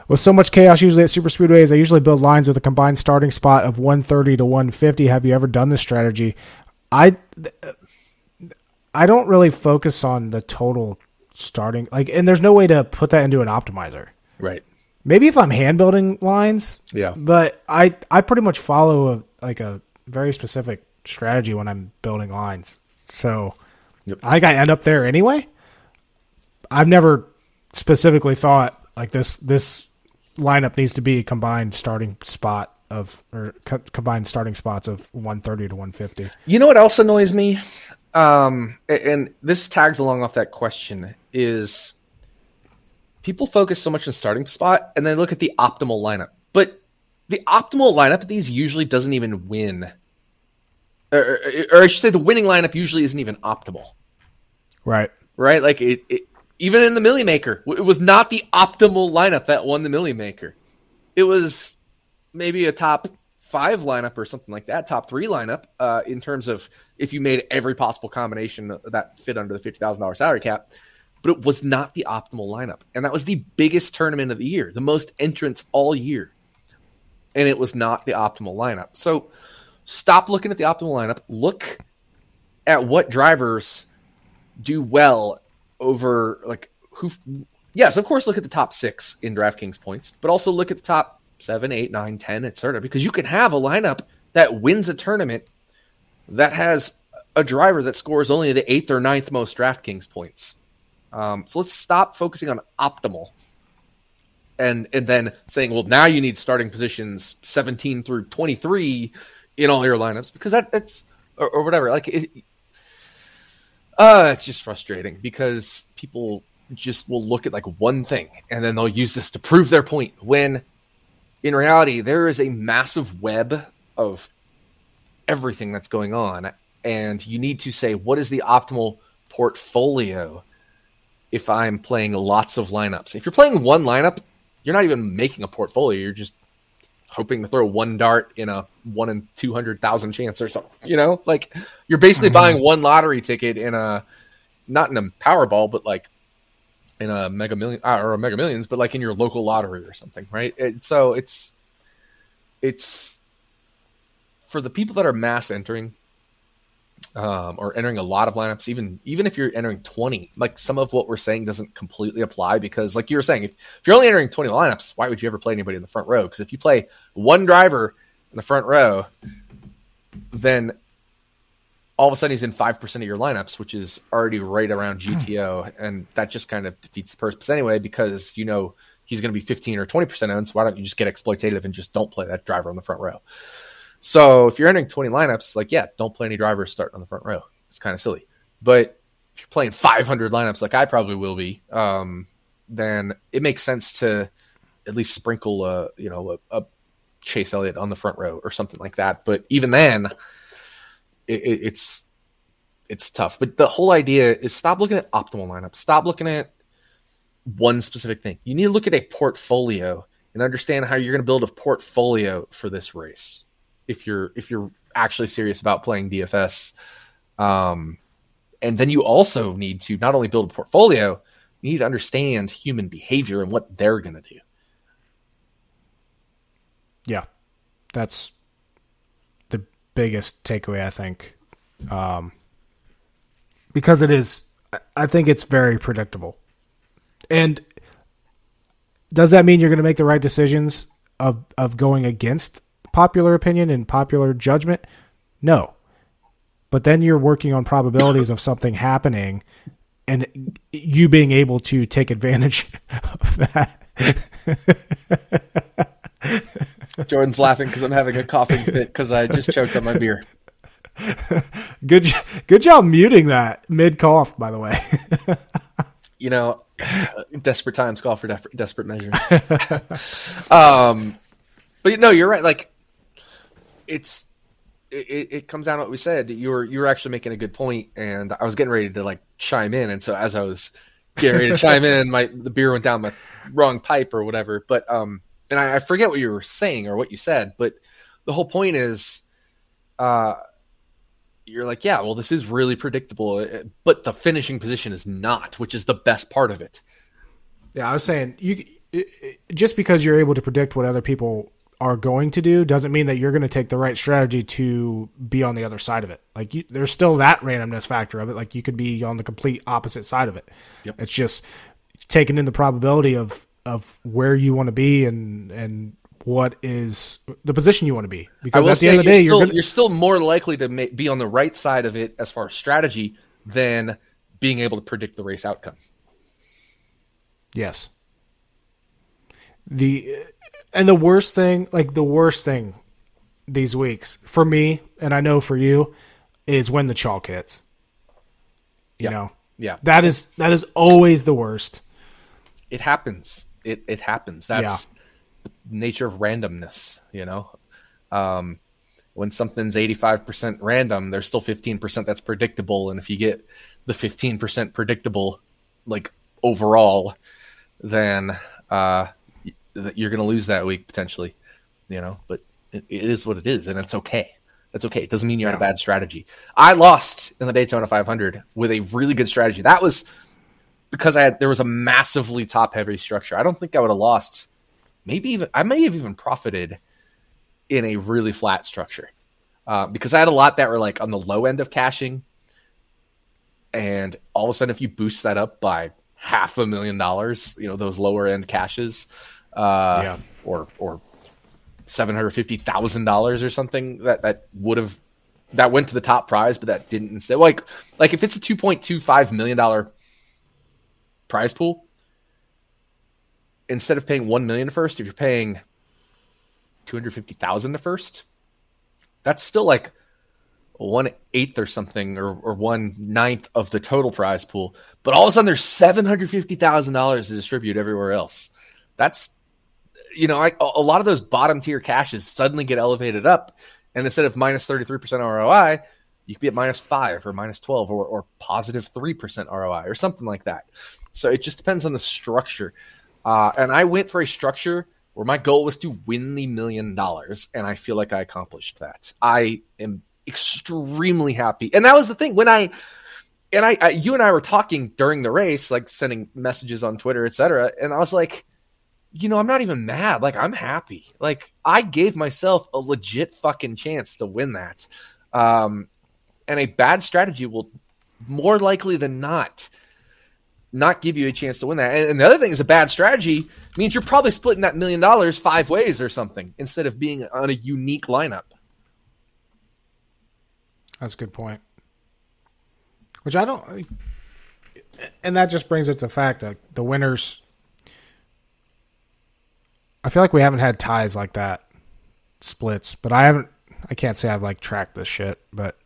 With so much chaos usually at super speedways, I usually build lines with a combined starting spot of 130 to 150. Have you ever done this strategy? I I don't really focus on the total starting like and there's no way to put that into an optimizer. Right. Maybe if I'm hand building lines. Yeah. But I I pretty much follow a like a very specific strategy when I'm building lines. So yep. I think I end up there anyway. I've never specifically thought like this this lineup needs to be a combined starting spot of or co- combined starting spots of 130 to 150. You know what else annoys me? Um, and this tags along off that question is people focus so much on starting spot and they look at the optimal lineup. But the optimal lineup of these usually doesn't even win. Or, or, I should say the winning lineup usually isn't even optimal. Right. Right? Like it, it even in the Milly Maker, it was not the optimal lineup that won the Milly Maker. It was maybe a top five lineup or something like that, top three lineup uh, in terms of if you made every possible combination that fit under the fifty thousand dollars salary cap but it was not the optimal lineup. And that was the biggest tournament of the year, the most entrants all year. And it was not the optimal lineup. So stop looking at the optimal lineup. Look at what drivers do well over like who. Yes, of course, look at the top six in DraftKings points, but also look at the top seven, eight, nine, ten, etc. Because you can have a lineup that wins a tournament that has a driver that scores only the eighth or ninth most DraftKings points. Um, so let's stop focusing on optimal and and then saying, well, now you need starting positions 17 through 23 in all your lineups because that that's or, or whatever. Like it, uh, it's just frustrating because people just will look at like one thing and then they'll use this to prove their point when in reality there is a massive web of everything that's going on and you need to say what is the optimal portfolio if I'm playing lots of lineups. If you're playing one lineup, you're not even making a portfolio. You're just hoping to throw one dart in a one in two hundred thousand chance or something. You know, like you're basically mm-hmm. buying one lottery ticket in a not in a Powerball, but like in a Mega Million uh, or a Mega Millions, but like in your local lottery or something, right? It, so it's it's for the people that are mass entering um, or entering a lot of lineups, even even if you're entering 20, like some of what we're saying doesn't completely apply because, like you were saying, if, if you're only entering 20 lineups, why would you ever play anybody in the front row? Because if you play one driver in the front row, then all of a sudden he's in 5% of your lineups, which is already right around hmm. GTO. and that just kind of defeats the purpose anyway because you know he's going to be 15 or 20% owned. So why don't you just get exploitative and just don't play that driver on the front row? So if you're entering 20 lineups, like, yeah, don't play any drivers starting on the front row. It's kind of silly. But if you're playing 500 lineups, like I probably will be, um, then it makes sense to at least sprinkle a, you know, a, a, Chase Elliott on the front row or something like that. But even then, it, it, it's it's tough. But the whole idea is stop looking at optimal lineups. Stop looking at one specific thing. You need to look at a portfolio and understand how you're going to build a portfolio for this race if you're if you're actually serious about playing DFS. Um, and then you also need to not only build a portfolio, you need to understand human behavior and what they're going to do. Yeah, that's the biggest takeaway I think, um, because it is. I think it's very predictable, and does that mean you're going to make the right decisions of of going against popular opinion and popular judgment? No. But then you're working on probabilities of something happening and you being able to take advantage of that. Jordan's laughing because I'm having a coughing fit because I just choked on my beer. Good, good job muting that mid cough. By the way, you know, desperate times call for desperate measures. um, but no, you're right. Like it's it, it comes down to what we said. You were you were actually making a good point, and I was getting ready to like chime in, and so as I was getting ready to chime in, my the beer went down my wrong pipe or whatever. But um, and I, I forget what you were saying or what you said, but the whole point is, uh, you're like, yeah, well, this is really predictable, uh, but the finishing position is not, which is the best part of it. Yeah, I was saying you just because you're able to predict what other people are going to do doesn't mean that you're going to take the right strategy to be on the other side of it. Like you, there's still that randomness factor of it. Like you could be on the complete opposite side of it. Yep. It's just taking in the probability of of where you want to be and and what is the position you want to be. Because at the end of the day, you're, still, gonna... you're still more likely to ma- be on the right side of it as far as strategy than being able to predict the race outcome. Yes. The and the worst thing, like the worst thing these weeks for me, and I know for you, is when the chalk hits. You know? Yeah. That is that is always the worst. It happens. It it happens. That's yeah. the nature of randomness, you know. Um when something's 85% random, there's still 15% that's predictable and if you get the 15% predictable like overall, then uh you're going to lose that week potentially, you know, but it, it is what it is and it's okay. That's okay. It doesn't mean you're yeah. on a bad strategy. I lost in the Daytona 500 with a really good strategy. That was because I had there was a massively top heavy structure. I don't think I would have lost. Maybe even I may have even profited in a really flat structure. uh, because I had a lot that were like on the low end of cashing, and all of a sudden, if you boost that up by half a million dollars, you know those lower end cashes, uh, Yeah. or or seven hundred fifty thousand dollars or something that that would have that went to the top prize, but that didn't instead. Like like if it's a two point two five million dollar prize pool, instead of paying one million first, if you're paying two hundred fifty thousand to first, that's still like one eighth or something, or or one ninth of the total prize pool. But all of a sudden, there's seven hundred fifty thousand dollars to distribute everywhere else. That's you know, I, a lot of those bottom tier cashes suddenly get elevated up, and instead of minus minus thirty three percent ROI, you could be at minus five or minus twelve or, or positive three percent ROI or something like that. So it just depends on the structure. Uh, and I went for a structure where my goal was to win the million dollars, and I feel like I accomplished that. I am extremely happy, and that was the thing when I and I, I you and I were talking during the race, like sending messages on Twitter, etc. And I was like, you know, I'm not even mad. Like I'm happy. Like I gave myself a legit fucking chance to win that. Um, and a bad strategy will more likely than not not give you a chance to win that. And, the other thing is a bad strategy means you're probably splitting that million dollars five ways or something instead of being on a unique lineup. That's a good point. Which I don't, and that just brings it to the fact that the winners. I feel like we haven't had ties like that, splits, but I haven't. I can't say I've like tracked this shit, but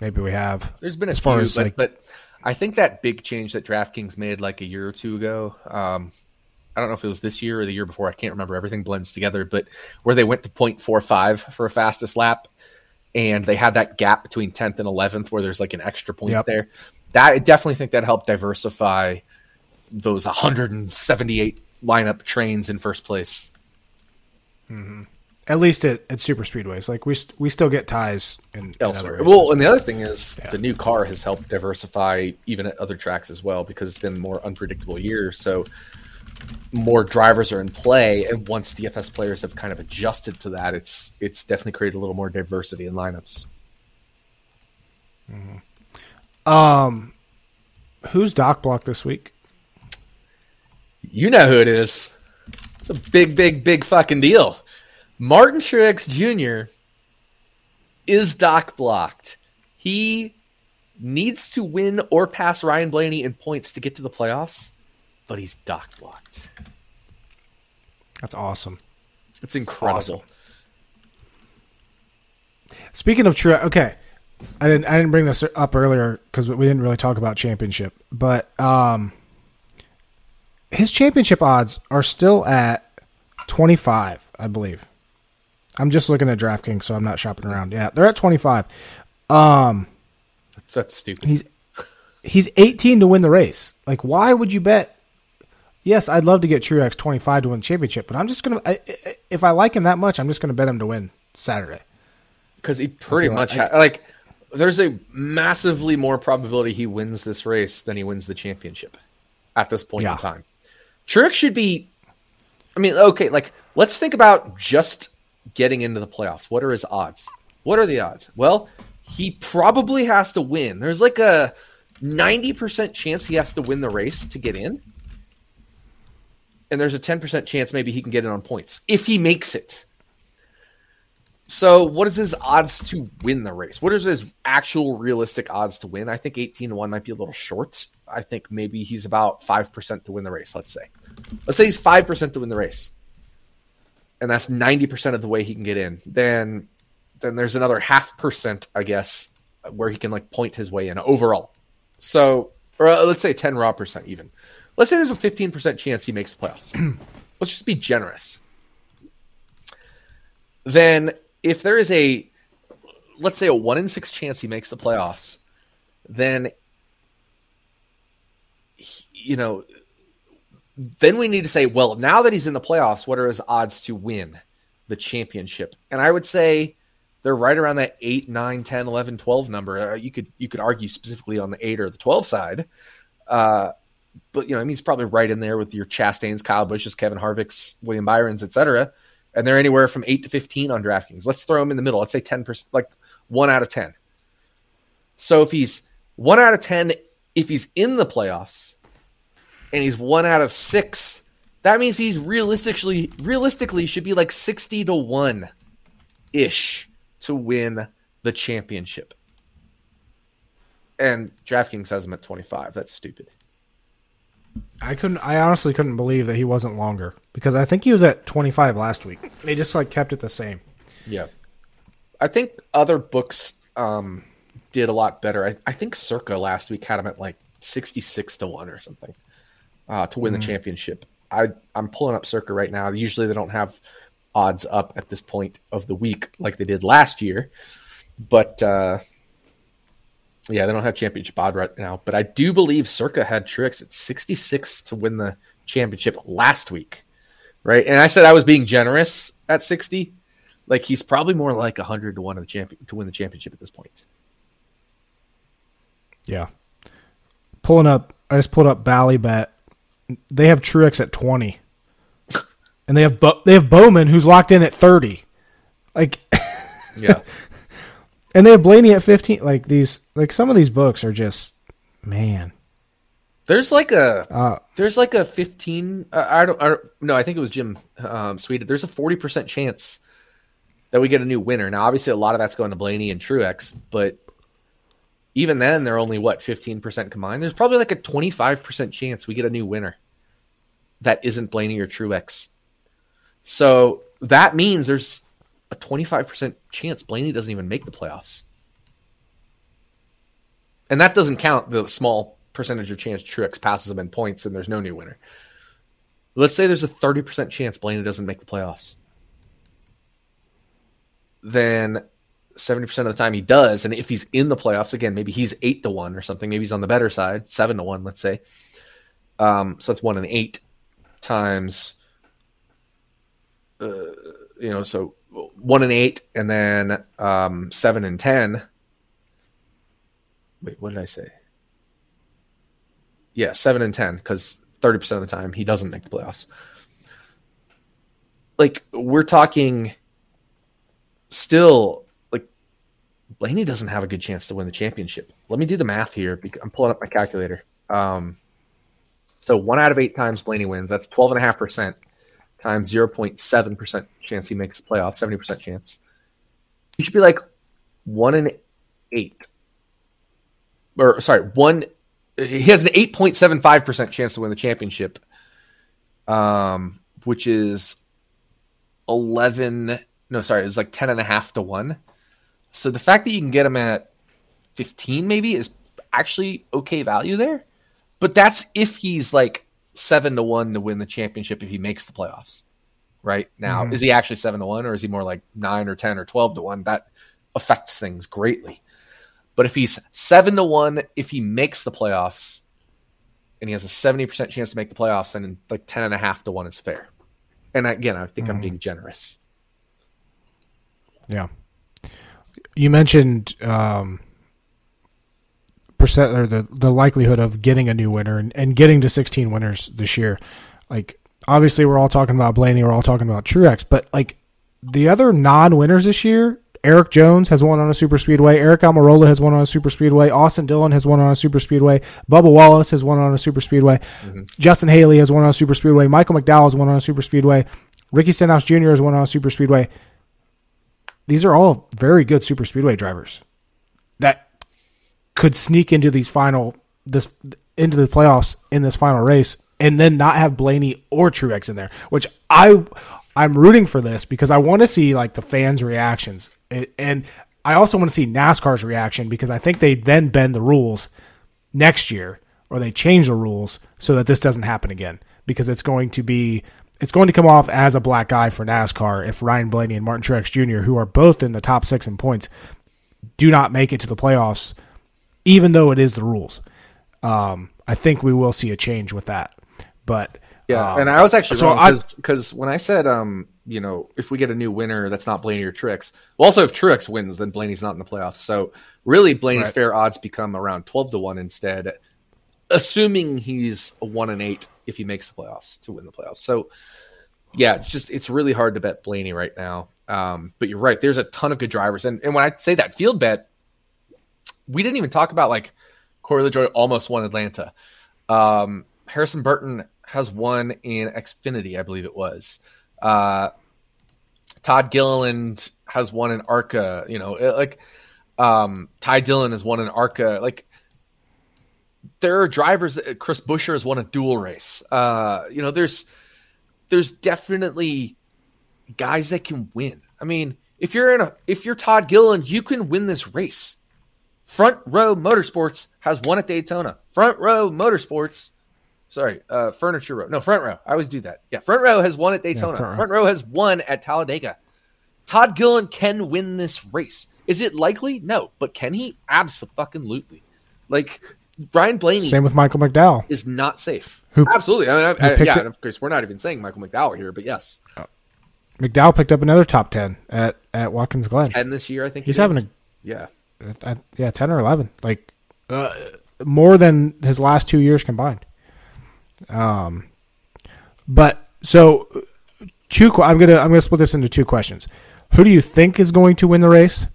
maybe we have. There's been a As far as, but, like- but I think that big change that DraftKings made like a year or two ago. Um, I don't know if it was this year or the year before. I can't remember. Everything blends together, but where they went to 0.45 for a fastest lap, and they had that gap between 10th and 11th where there's like an extra point Yep. there. That I definitely think that helped diversify those 178 lineup trains in first place. At least at, at super speedways, like we st- we still get ties in, in elsewhere. other Well, and the other thing is the new car has helped diversify even at other tracks as well because it's been more unpredictable year. So more drivers are in play, and once DFS players have kind of adjusted to that, it's it's definitely created a little more diversity in lineups. um, who's doc block this week? You know who it is. It's a big, big, big fucking deal. Martin Truex Jr. is dock blocked. He needs to win or pass Ryan Blaney in points to get to the playoffs, but he's dock blocked. That's awesome. It's incredible. awesome. Speaking of true, okay, I didn't I didn't bring this up earlier because we didn't really talk about championship, but um, his championship odds are still at twenty five, I believe. I'm just looking at DraftKings, so I'm not shopping around. Yeah, they're at twenty five. Um, That's, that's stupid. he's he's 18 to win the race. Like, why would you bet? Yes, I'd love to get Truex 25 to win the championship, but I'm just gonna I, I- if I like him that much, I'm just gonna bet him to win Saturday. Because he pretty much like- ha- like there's a massively more probability he wins this race than he wins the championship at this point Yeah. in time. Truex should be. I mean, okay, like let's think about just getting into the playoffs. What are his odds? What are the odds? Well, he probably has to win. There's like a ninety percent chance he has to win the race to get in, and there's a ten percent chance maybe he can get in on points if he makes it. So, what is his odds to win the race? What is his actual realistic odds to win? I think 18 to 1 might be a little short. I think maybe he's about 5% to win the race, let's say. Let's say he's 5% to win the race. And that's 90% of the way he can get in. Then then there's another half percent, I guess, where he can like point his way in overall. So, or uh, let's say 10 raw percent even. Let's say there's a 15% chance he makes the playoffs. let's just be generous then if there is a let's say a one in six chance he makes the playoffs, then he- you know then we need to say, well, now that he's in the playoffs, what are his odds to win the championship? And I would say they're right around that 8, 9, 10, 11, 12 number. Uh, you could you could argue specifically on the 8 or the 12 side. Uh, but you know, I mean, he's probably right in there with your Chastains, Kyle Busch's, Kevin Harvick's, William Byron's, etc. and they're anywhere from eight to fifteen on DraftKings. Let's throw him in the middle. Let's say ten percent, like one out of ten. So if he's one out of ten, if he's in the playoffs, and he's one out of six, that means he's realistically realistically should be like sixty to one ish to win the championship. And DraftKings has him at twenty five. That's stupid. I couldn't. I honestly couldn't believe that he wasn't longer because I think he was at 25 last week. They just like kept it the same. Yeah, I think other books um, did a lot better. I, I think Circa last week had him at like 66 to one or something uh, to win mm-hmm. the championship. I I'm pulling up Circa right now. Usually they don't have odds up at this point of the week like they did last year, but uh, yeah, they don't have championship odd right now, but I do believe Circa had Truex at 66 to win the championship last week, right? And I said I was being generous at 60. Like he's probably more like 100 to one of the champion to win the championship at this point. Yeah, pulling up. I just pulled up Ballybet. They have Truex at 20, and they have Bo- they have Bowman who's locked in at 30. Like, yeah, and they have Blaney at 15. Like these, like some of these books are just, man. There's like a uh, there's like a 15. Uh, I, don't, I don't. No, I think it was Jim um, Sweet. There's a 40 percent chance that we get a new winner. Now, obviously, a lot of that's going to Blaney and Truex, but even then, they're only what 15 percent combined. There's probably like a 25 percent chance we get a new winner that isn't Blaney or Truex. So that means there's a 25% chance Blaney doesn't even make the playoffs. And that doesn't count the small percentage of chance Truex passes him in points and there's no new winner. Let's say there's a 30% chance Blaney doesn't make the playoffs. Then 70% of the time he does. And if he's in the playoffs, again, maybe he's 8 to 1 or something. Maybe he's on the better side, 7 to 1, let's say. Um, so that's 1 in 8 times, uh, you know, so one and eight, and then um, seven and ten. Wait, what did I say? Yeah, seven and ten because thirty percent of the time he doesn't make the playoffs. Like we're talking, still Blaney doesn't have a good chance to win the championship. Let me do the math here. I'm pulling up my calculator. Um, so one out of eight times Blaney wins. That's twelve and a half percent times 0.7% chance he makes the playoff, 70% chance. He should be like one in eight. Or sorry, one he has an 8.75% chance to win the championship. Um, which is 11 no sorry, it's like 10 and a half to 1. So the fact that you can get him at 15 maybe is actually okay value there. But that's if he's like seven to one to win the championship if he makes the playoffs. Right now, mm-hmm. is he actually seven to one, or is he more like nine or ten or twelve to one? That affects things greatly. But if he's seven to one, if he makes the playoffs, and he has a seventy percent chance to make the playoffs, then like ten and a half to one is fair. And again, I think mm-hmm. I'm being generous. Yeah, you mentioned um, percent or the the likelihood of getting a new winner and, and getting to 16 winners this year. Like obviously we're all talking about Blaney, we're all talking about Truex, but like the other non-winners this year, Erik Jones has won on a super speedway. Aric Almirola has won on a super speedway. Austin Dillon has won on a super speedway. Bubba Wallace has won on a super speedway. Mm-hmm. Justin Haley has won on a super speedway. Michael McDowell has won on a super speedway. Ricky Stenhouse Jr. has won on a super speedway. These are all very good super speedway drivers that could sneak into these final this into the playoffs in this final race and then not have Blaney or Truex in there, which I I'm rooting for this because I want to see like the fans' reactions. And I also want to see NASCAR's reaction because I think they then bend the rules next year or they change the rules so that this doesn't happen again because it's going to be it's going to come off as a black guy for NASCAR if Ryan Blaney and Martin Truex Jr., who are both in the top six in points, do not make it to the playoffs even though it is the rules. Um, I think we will see a change with that. But yeah, um, and I was actually so wrong because when I said, um, you know, if we get a new winner that's not Blaney or Truex, well, also if Truex wins, then Blaney's not in the playoffs. So really, Blaney's right. fair odds become around twelve to one instead, assuming he's a one and eight if he makes the playoffs to win the playoffs. So yeah, it's just it's really hard to bet Blaney right now. Um, but you're right. There's a ton of good drivers, and and when I say that field bet, we didn't even talk about like Corey LaJoie almost won Atlanta. Um, Harrison Burton has won in Xfinity, I believe it was. Uh, Todd Gilliland has won in ARCA. You know, like um, Ty Dillon has won in ARCA. Like there are drivers. That, Chris Buescher has won a dual race. Uh, you know, there's there's definitely guys that can win. I mean, if you're in a if you're Todd Gilliland, you can win this race. Front Row Motorsports has won at Daytona. Front Row Motorsports, sorry, uh, Furniture Row. No, Front Row. I always do that. Yeah, Front Row has won at Daytona. Yeah, front, front row. has won at Talladega. Todd Gilliland can win this race. Is it likely? No, but can he? Absolutely. Like Ryan Blaney. Same with Michael McDowell. Is not safe. Who, Absolutely. I mean, I, I, yeah, of course, we're not even saying Michael McDowell here, but yes. Oh. McDowell picked up another top 10 at, at Watkins Glen. 10 this year, I think. He's having a. Yeah. Yeah, 10 or 11. Like, uh, more than his last two years combined. Um, but so two. I'm gonna I'm gonna split this into two questions. Who do you think is going to win the race,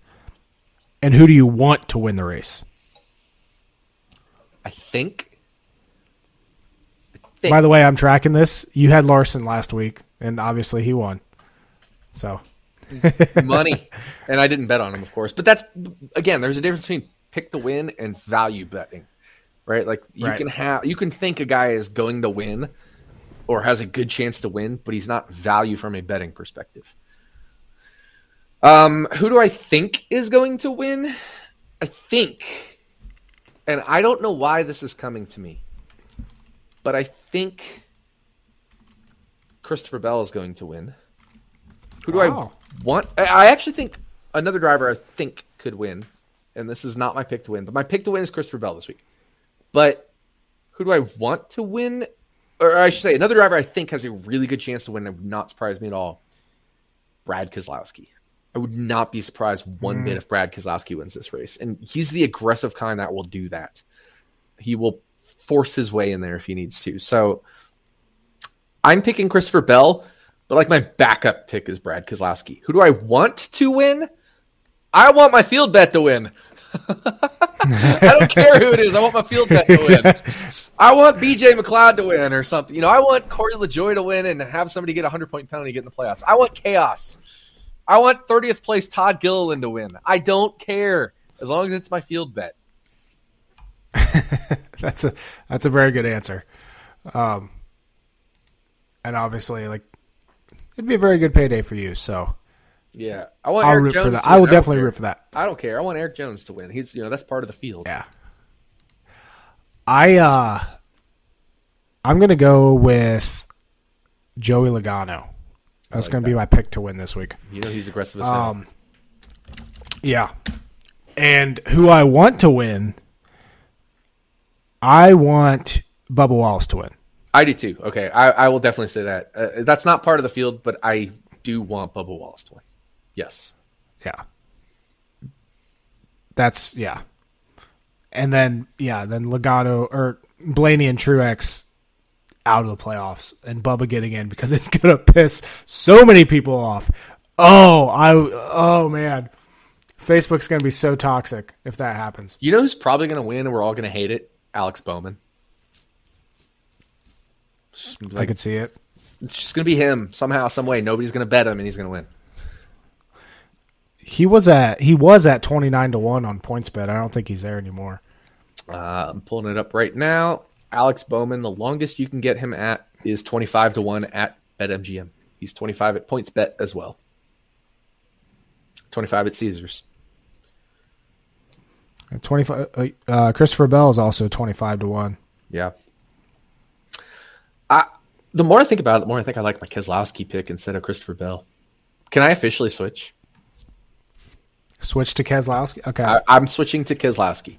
and who do you want to win the race? Think. I think. By the way, I'm tracking this. You had Larson last week, and obviously he won. So money, and I didn't bet on him, of course. But that's again, there's a difference between pick the win and value betting, right? Like you right. can have, you can think a guy is going to win or has a good chance to win, but he's not value from a betting perspective. Um, who do I think is going to win? I think and I don't know why this is coming to me, but I think Christopher Bell is going to win. Who do wow. I want? I actually think another driver I think could win, and this is not my pick to win, but my pick to win is Christopher Bell this week. But who do I want to win? Or I should say, another driver I think has a really good chance to win and would not surprise me at all. Brad Keselowski. I would not be surprised one mm. bit if Brad Keselowski wins this race. And he's the aggressive kind that will do that. He will force his way in there if he needs to. So I'm picking Christopher Bell, but like my backup pick is Brad Keselowski. Who do I want to win? I want my field bet to win. I don't care who it is. I want my field bet to win. I want BJ McLeod to win or something. You know, I want Corey LaJoie to win and have somebody get a 100 point penalty get in the playoffs. I want chaos. I want 30th place Todd Gilliland to win. I don't care as long as it's my field bet. that's a that's a very good answer. Um, and obviously, like it'd be a very good payday for you. So yeah, I want. I'll Erik root Jones for that. I will definitely root for that. I don't care. I want Erik Jones to win. He's you know that's part of the field. Yeah. I uh, I'm gonna go with Joey Logano. That's like going to be my pick to win this week. You know he's aggressive as hell. Um, yeah. And who I want to win, I want Bubba Wallace to win. I do too. Okay, I, I will definitely say that. Uh, that's not part of the field, but I do want Bubba Wallace to win. Yes. Yeah. That's yeah. And then yeah, then Logano or Blaney and Truex out of the playoffs and Bubba getting in because it's gonna piss so many people off. Oh, I oh man. Facebook's gonna be so toxic if that happens. You know who's probably gonna win and we're all gonna hate it? Alex Bowman. Like, I could see it. It's just gonna be him somehow, some way. Nobody's gonna bet him, and he's gonna win. He was at he was at twenty nine to one on PointsBet. I don't think he's there anymore. Uh, I'm pulling it up right now. Alex Bowman, the longest you can get him at is 25 to 1 at BetMGM. He's 25 at PointsBet as well. 25 at Caesars. 25 uh, uh, Christopher Bell is also 25 to 1. Yeah. I the more I think about it, the more I think I like my Keselowski pick instead of Christopher Bell. Can I officially switch? Switch to Keselowski? Okay. I, am switching to Keselowski.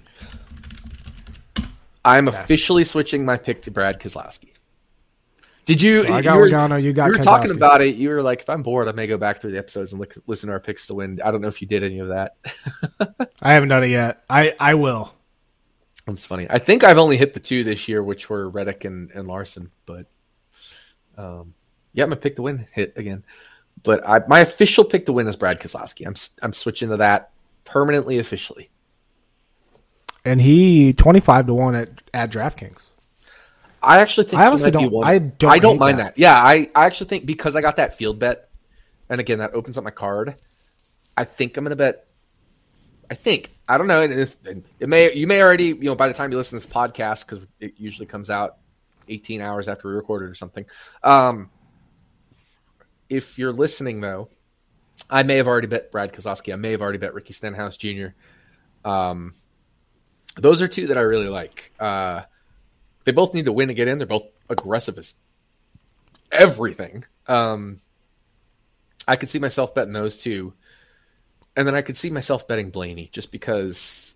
I'm okay. officially switching my pick to Brad Keselowski. Did you? So I got you were, Logano, you got. You were talking about it. You were like, if I'm bored, I may go back through the episodes and look, listen to our picks to win. I don't know if you did any of that. I haven't done it yet. I I will. That's funny. I think I've only hit the two this year, which were Reddick and, and Larson. But um, Yeah, my pick to win hit again. But I, my official pick to win is Brad Keselowski. I'm I'm switching to that permanently officially. And he twenty five to one at at DraftKings. I actually think I honestly don't. I don't. I don't mind that. that. Yeah, I, I actually think because I got that field bet, and again that opens up my card. I think I'm going to bet. I think I don't know. It, it, may you may already you know by the time you listen to this podcast because it usually comes out 18 hours after we recorded or something. Um, if you're listening though, I may have already bet Brad Keselowski. I may have already bet Ricky Stenhouse Jr. Um, those are two that I really like. Uh, they both need to win to get in. They're both aggressive as everything. Um, I could see myself betting those two, and then I could see myself betting Blaney just because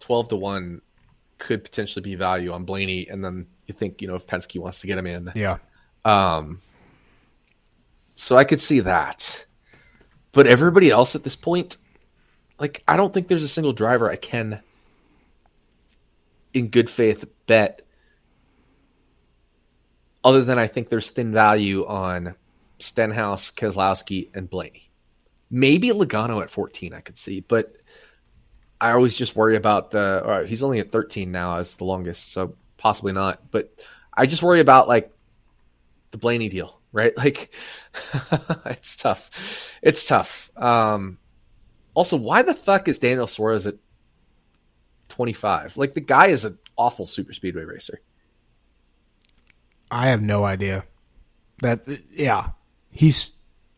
twelve to one could potentially be value on Blaney, and then you think you know if Penske wants to get him in, yeah. Um, so I could see that. But everybody else at this point, like, I don't think there's a single driver I can, in good faith, bet. Other than I think there's thin value on Stenhouse, Keselowski, and Blaney. Maybe Logano at 14, I could see, but I always just worry about the. he's only at 13 now as the longest, so possibly not. But I just worry about like the Blaney deal right? Like, it's tough. It's tough. Um, also, why the fuck is Daniel Suarez at 25? Like, the guy is an awful super speedway racer. I have no idea. That, yeah, he's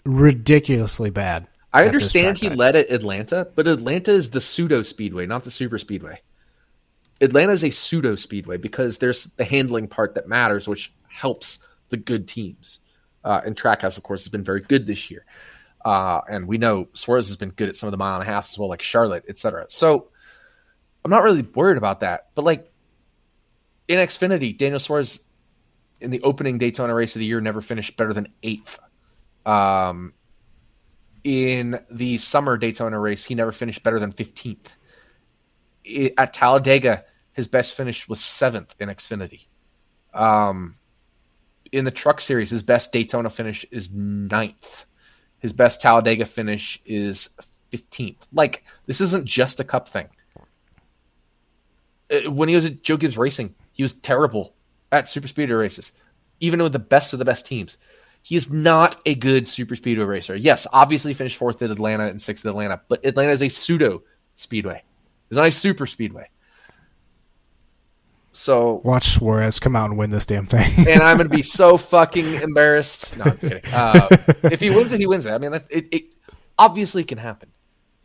ridiculously bad. I understand he led at Atlanta, but Atlanta is the pseudo speedway, not the super speedway. Atlanta is a pseudo speedway because there's the handling part that matters, which helps the good teams. Uh, and Trackhouse, of course, has been very good this year. Uh, and we know Suarez has been good at some of the mile and a half as well, like Charlotte, etc. So I'm not really worried about that. But like in Xfinity, Daniel Suarez in the opening Daytona race of the year never finished better than eighth. Um, in the summer Daytona race, he never finished better than 15th. at Talladega, his best finish was seventh in Xfinity. Um, in the truck series, his best Daytona finish is ninth. His best Talladega finish is 15th. Like, this isn't just a cup thing. Uh, when he was at Joe Gibbs Racing, he was terrible at super speedway races, even with the best of the best teams. He is not a good super speedway racer. Yes, obviously finished fourth at Atlanta and sixth at Atlanta, but Atlanta is a pseudo speedway. It's not a super speedway. So watch Suarez come out and win this damn thing, and I'm going to be so fucking embarrassed. No, I'm kidding. Uh, if he wins it, he wins it. I mean, it, it obviously can happen.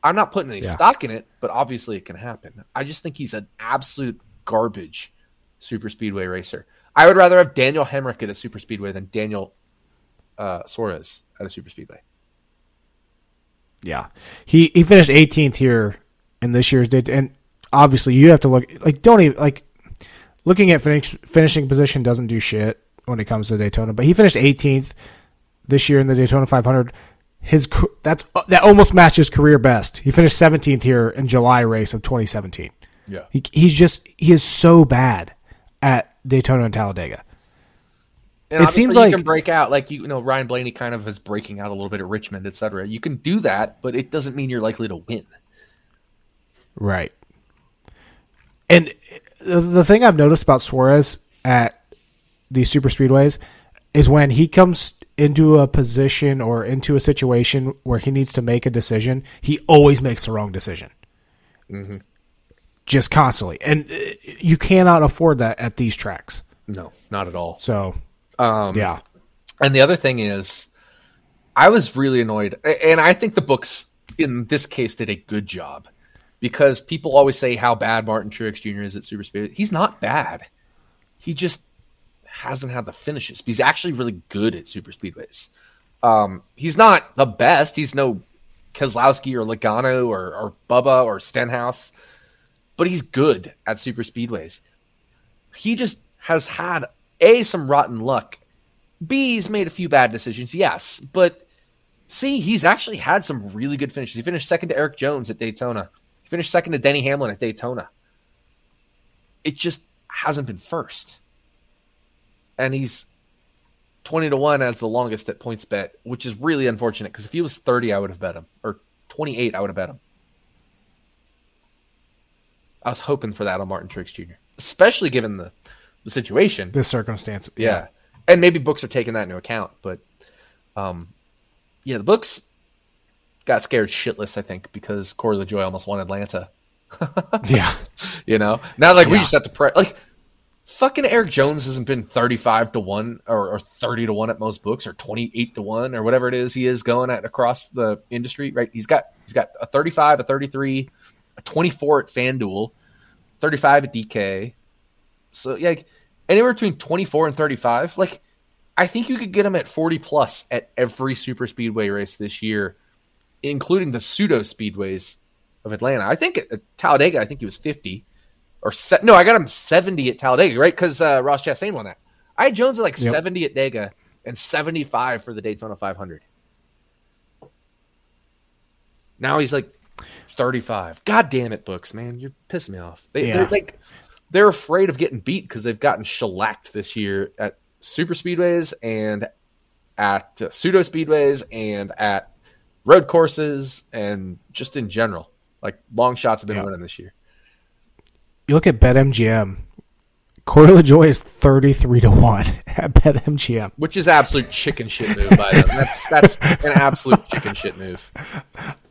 I'm not putting any yeah. stock in it, but obviously it can happen. I just think he's an absolute garbage super speedway racer. I would rather have Daniel Hemric at a super speedway than Daniel uh, Suarez at a super speedway. Yeah, he he finished 18th here in this year's date, and obviously you have to look like don't even like looking at finish, finishing position doesn't do shit when it comes to Daytona, but he finished 18th this year in the Daytona 500. His that's uh, that almost matched his career best. He finished 17th here in July race of 2017. Yeah, he, he's just he is so bad at Daytona and Talladega. And it seems like you can break out, like you, you know, Ryan Blaney kind of is breaking out a little bit at Richmond, etc. You can do that, but it doesn't mean you're likely to win. Right. And uh, the thing I've noticed about Suarez at these super speedways is when he comes into a position or into a situation where he needs to make a decision, he always makes the wrong decision. Mm-hmm. Just constantly, and uh, you cannot afford that at these tracks. No, not at all. So, um, yeah. And the other thing is, I was really annoyed, and I think the books in this case did a good job because people always say how bad Martin Truex Jr. is at super speed. He's not bad. He just hasn't had the finishes. He's actually really good at super speedways. Um, he's not the best. He's no Keselowski or Logano or, or Bubba or Stenhouse, but he's good at super speedways. He just has had a some rotten luck. B he's made a few bad decisions, yes, but C he's actually had some really good finishes. He finished second to Erik Jones at Daytona. He finished second to Denny Hamlin at Daytona. It just hasn't been first. And he's 20 to 1 as the longest at PointsBet, which is really unfortunate because if he was 30, I would have bet him. Or 28, I would have bet him. I was hoping for that on Martin Truex Jr., especially given the, the situation. The circumstance. Yeah. yeah. And maybe books are taking that into account. But um, yeah, the books got scared shitless, I think, because Corey LaJoie almost won Atlanta. yeah. You know? Now, like, yeah. we just have to pray. Like, fucking Erik Jones hasn't been 35 to 1 or, or, 30 to 1 at most books or 28 to 1 or whatever it is he is going at across the industry, right? He's got he's got a 35, a 33, a 24 at FanDuel, 35 at DK. So yeah, like, anywhere between 24 and 35, like I think you could get him at 40 plus at every super speedway race this year, including the pseudo speedways of Atlanta. I think at Talladega, I think he was 50 or se- no, I got him 70 at Talladega, right? Because uh, Ross Chastain won that. I had Jones at like yep. 70 at Dega and 75 for the Daytona 500. Now he's like 35. God damn it, books, man. You're pissing me off. They, yeah. They're like, they're afraid of getting beat because they've gotten shellacked this year at super speedways and at uh, pseudo speedways and at road courses and just in general. Like long shots have been winning this year you look at BetMGM. Corey LaJoie is thirty three to one at BetMGM, which is absolute chicken shit move by them. That's that's an absolute chicken shit move.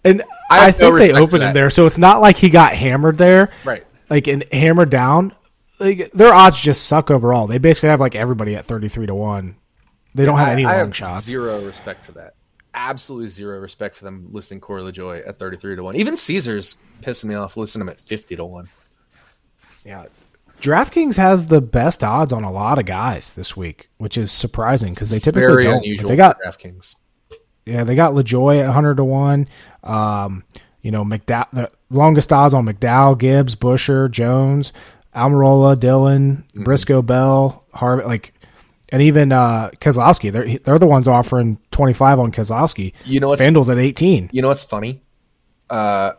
And I, I think no they opened him there, so it's not like he got hammered there, right? Like and hammered down. Like their odds just suck overall. They basically have like everybody at thirty three to one. They don't have any I, long have shots. Zero respect for that. Absolutely zero respect for them listing Corey LaJoie at thirty three to one. Even Caesars pissing me off listing him at fifty to one. Yeah. DraftKings has the best odds on a lot of guys this week, which is surprising because they typically Very don't. Unusual they got DraftKings. Yeah, they got LaJoie at hundred to one. Um, you know, McDowell, the longest odds on McDowell, Gibbs, Buescher, Jones, Almirola, Dillon, mm-hmm. Briscoe, Bell, Harvick, like, and even uh, Keselowski. They're they're the ones offering twenty five on Keselowski. You know, what's, FanDuel's at eighteen. You know what's funny? Uh,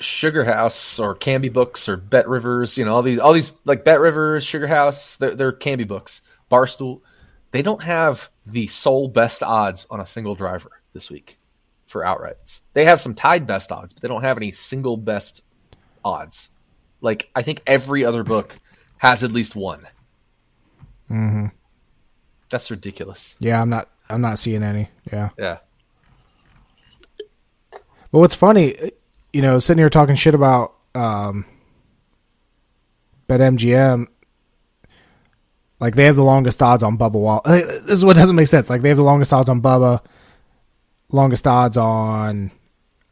Sugar House or Camby Books or Bet Rivers, you know, all these all these like Bet Rivers, Sugar House, they're, they're Camby Books, Barstool. They don't have the sole best odds on a single driver this week for outrights. They have some tied best odds, but they don't have any single best odds. Like I think every other book has at least one. Mm-hmm. That's ridiculous. Yeah, I'm not. I'm not seeing any. Yeah. Yeah. But what's funny, you know, sitting here talking shit about um, BetMGM, like they have the longest odds on Bubba Wall. This is what doesn't make sense. Like they have the longest odds on Bubba, longest odds on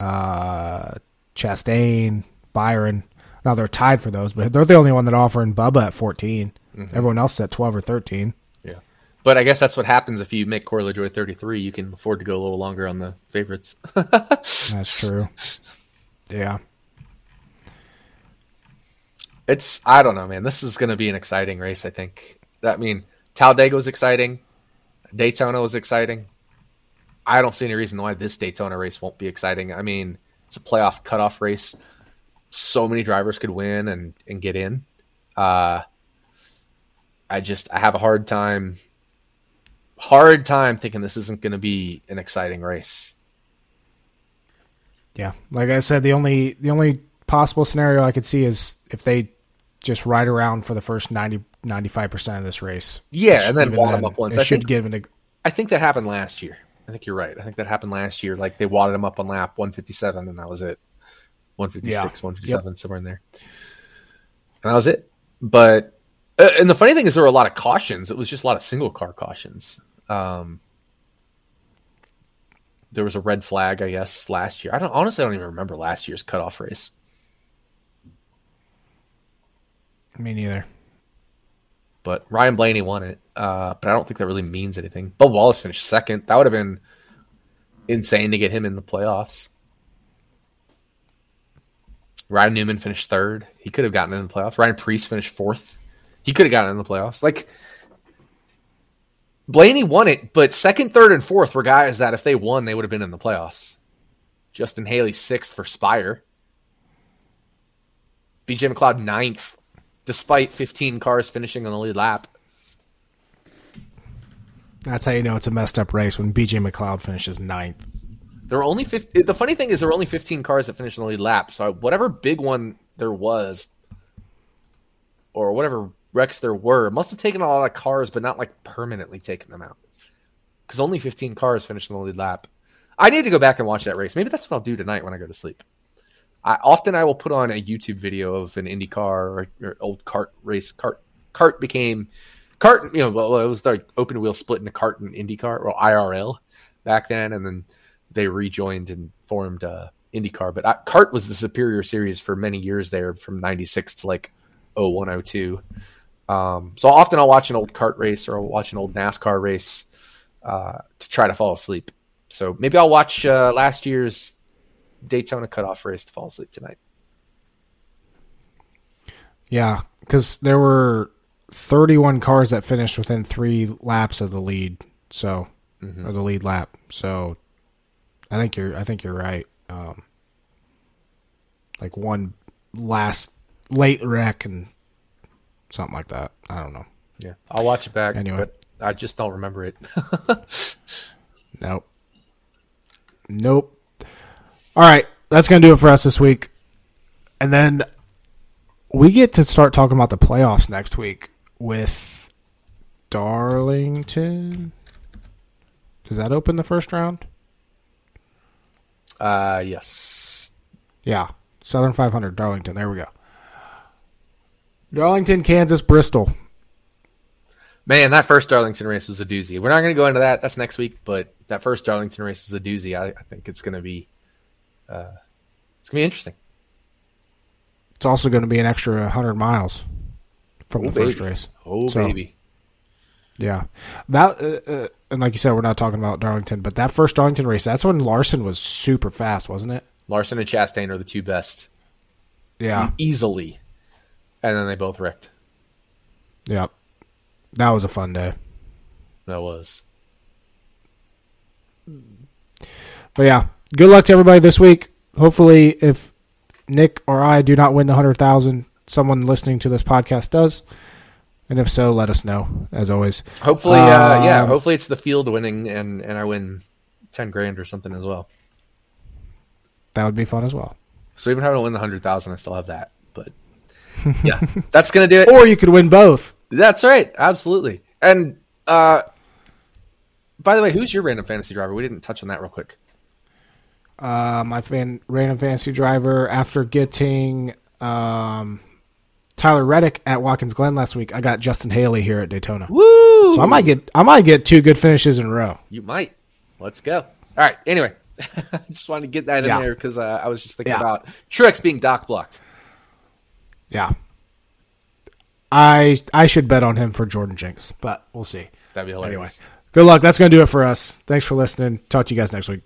uh, Chastain, Byron. Now they're tied for those, but they're the only one that offering Bubba at 14. Mm-hmm. Everyone else is at 12 or 13. Yeah. But I guess that's what happens if you make Corey LaJoie 33. You can afford to go a little longer on the favorites. that's true. Yeah. It's I don't know, man. This is going to be an exciting race. I think. I mean, Talladega was exciting. Daytona was exciting. I don't see any reason why this Daytona race won't be exciting. I mean, it's a playoff cutoff race. So many drivers could win and and get in. Uh, I just I have a hard time, hard time thinking this isn't going to be an exciting race. Yeah, like I said, the only the only possible scenario I could see is if they just ride around for the first 95 percent of this race. Yeah, and then wad them up once. I should think, give it. A, I think that happened last year. I think you're right. I think that happened last year. Like they wadded them up on lap 157, and that was it. 156, yeah. 157, yep. somewhere in there, and that was it. But uh, and the funny thing is, there were a lot of cautions. It was just a lot of single car cautions. Um, there was a red flag, I guess, last year. I don't honestly I don't even remember last year's cutoff race. Me neither. But Ryan Blaney won it. Uh, but I don't think that really means anything. Bubba Wallace finished second. That would have been insane to get him in the playoffs. Ryan Newman finished third. He could have gotten in the playoffs. Ryan Preece finished fourth. He could have gotten in the playoffs. Like Blaney won it, but second, third, and fourth were guys that if they won, they would have been in the playoffs. Justin Haley sixth for Spire. BJ McLeod ninth, despite 15 cars finishing on the lead lap. That's how you know it's a messed up race when BJ McLeod finishes ninth. There were only 50, the funny thing is there were only 15 cars that finished in the lead lap. So whatever big one there was, or whatever wrecks there were, must have taken a lot of cars, but not like permanently taken them out. Because only 15 cars finished in the lead lap. I need to go back and watch that race. Maybe that's what I'll do tonight when I go to sleep. I often I will put on a YouTube video of an Indy car or, or old cart race. Cart kart became cart. You know, well, it was like open wheel split into cart and IndyCar or IRL back then, and then they rejoined and formed uh, IndyCar. But CART was the superior series for many years there, from '96 to like 0102. Um, so often I'll watch an old CART race or I'll watch an old NASCAR race uh, to try to fall asleep. So maybe I'll watch uh, last year's Daytona cutoff race to fall asleep tonight. Yeah, because there were 31 cars that finished within three laps of the lead. So, or the lead lap. So, I think you're. I think you're right. Um, like one last late wreck and something like that. I don't know. Yeah, I'll watch it back. Anyway. but I just don't remember it. Nope. Nope. All right, that's gonna do it for us this week, and then we get to start talking about the playoffs next week with Darlington. Does that open the first round? uh, yes, Yeah, Southern 500, Darlington. There we go. Darlington, Kansas, Bristol. man, that first Darlington race was a doozy. We're not going to go into that. That's next week. But that first Darlington race was a doozy. I, I think it's going to be, uh, it's going to be interesting. It's also going to be an extra 100 miles from Oh, the first race. Oh So- baby, Yeah, that uh, uh, and like you said, we're not talking about Darlington, but that first Darlington race, that's when Larson was super fast, wasn't it? Larson and Chastain are the two best Yeah, easily, and then they both wrecked. yeah, that was a fun day. That was. But yeah, good luck to everybody this week. Hopefully, if Nick or I do not win the hundred thousand, someone listening to this podcast does, and if so, let us know. As always, Hopefully, uh, yeah. Um, Hopefully, it's the field winning, and and I win ten grand or something as well. that would be fun as well. So even if I don't win the hundred thousand, I still have that. Yeah, that's gonna do it. Or you could win both. That's right, absolutely. And uh, by the way, who's your random fantasy driver? We didn't touch on that real quick. Uh, my fan, random fantasy driver after getting um, Tyler Reddick at Watkins Glen last week. I got Justin Haley here at Daytona. Woo! So I might get I might get two good finishes in a row. You might. Let's go. All right. Anyway, I just wanted to get that in Yeah. there because uh, I was just thinking Yeah. about Truex being dock blocked. Yeah. I I should bet on him for Jordan Jinx, but we'll see. That'd be hilarious. Anyway, good luck. That's gonna do it for us. Thanks for listening. Talk to you guys next week.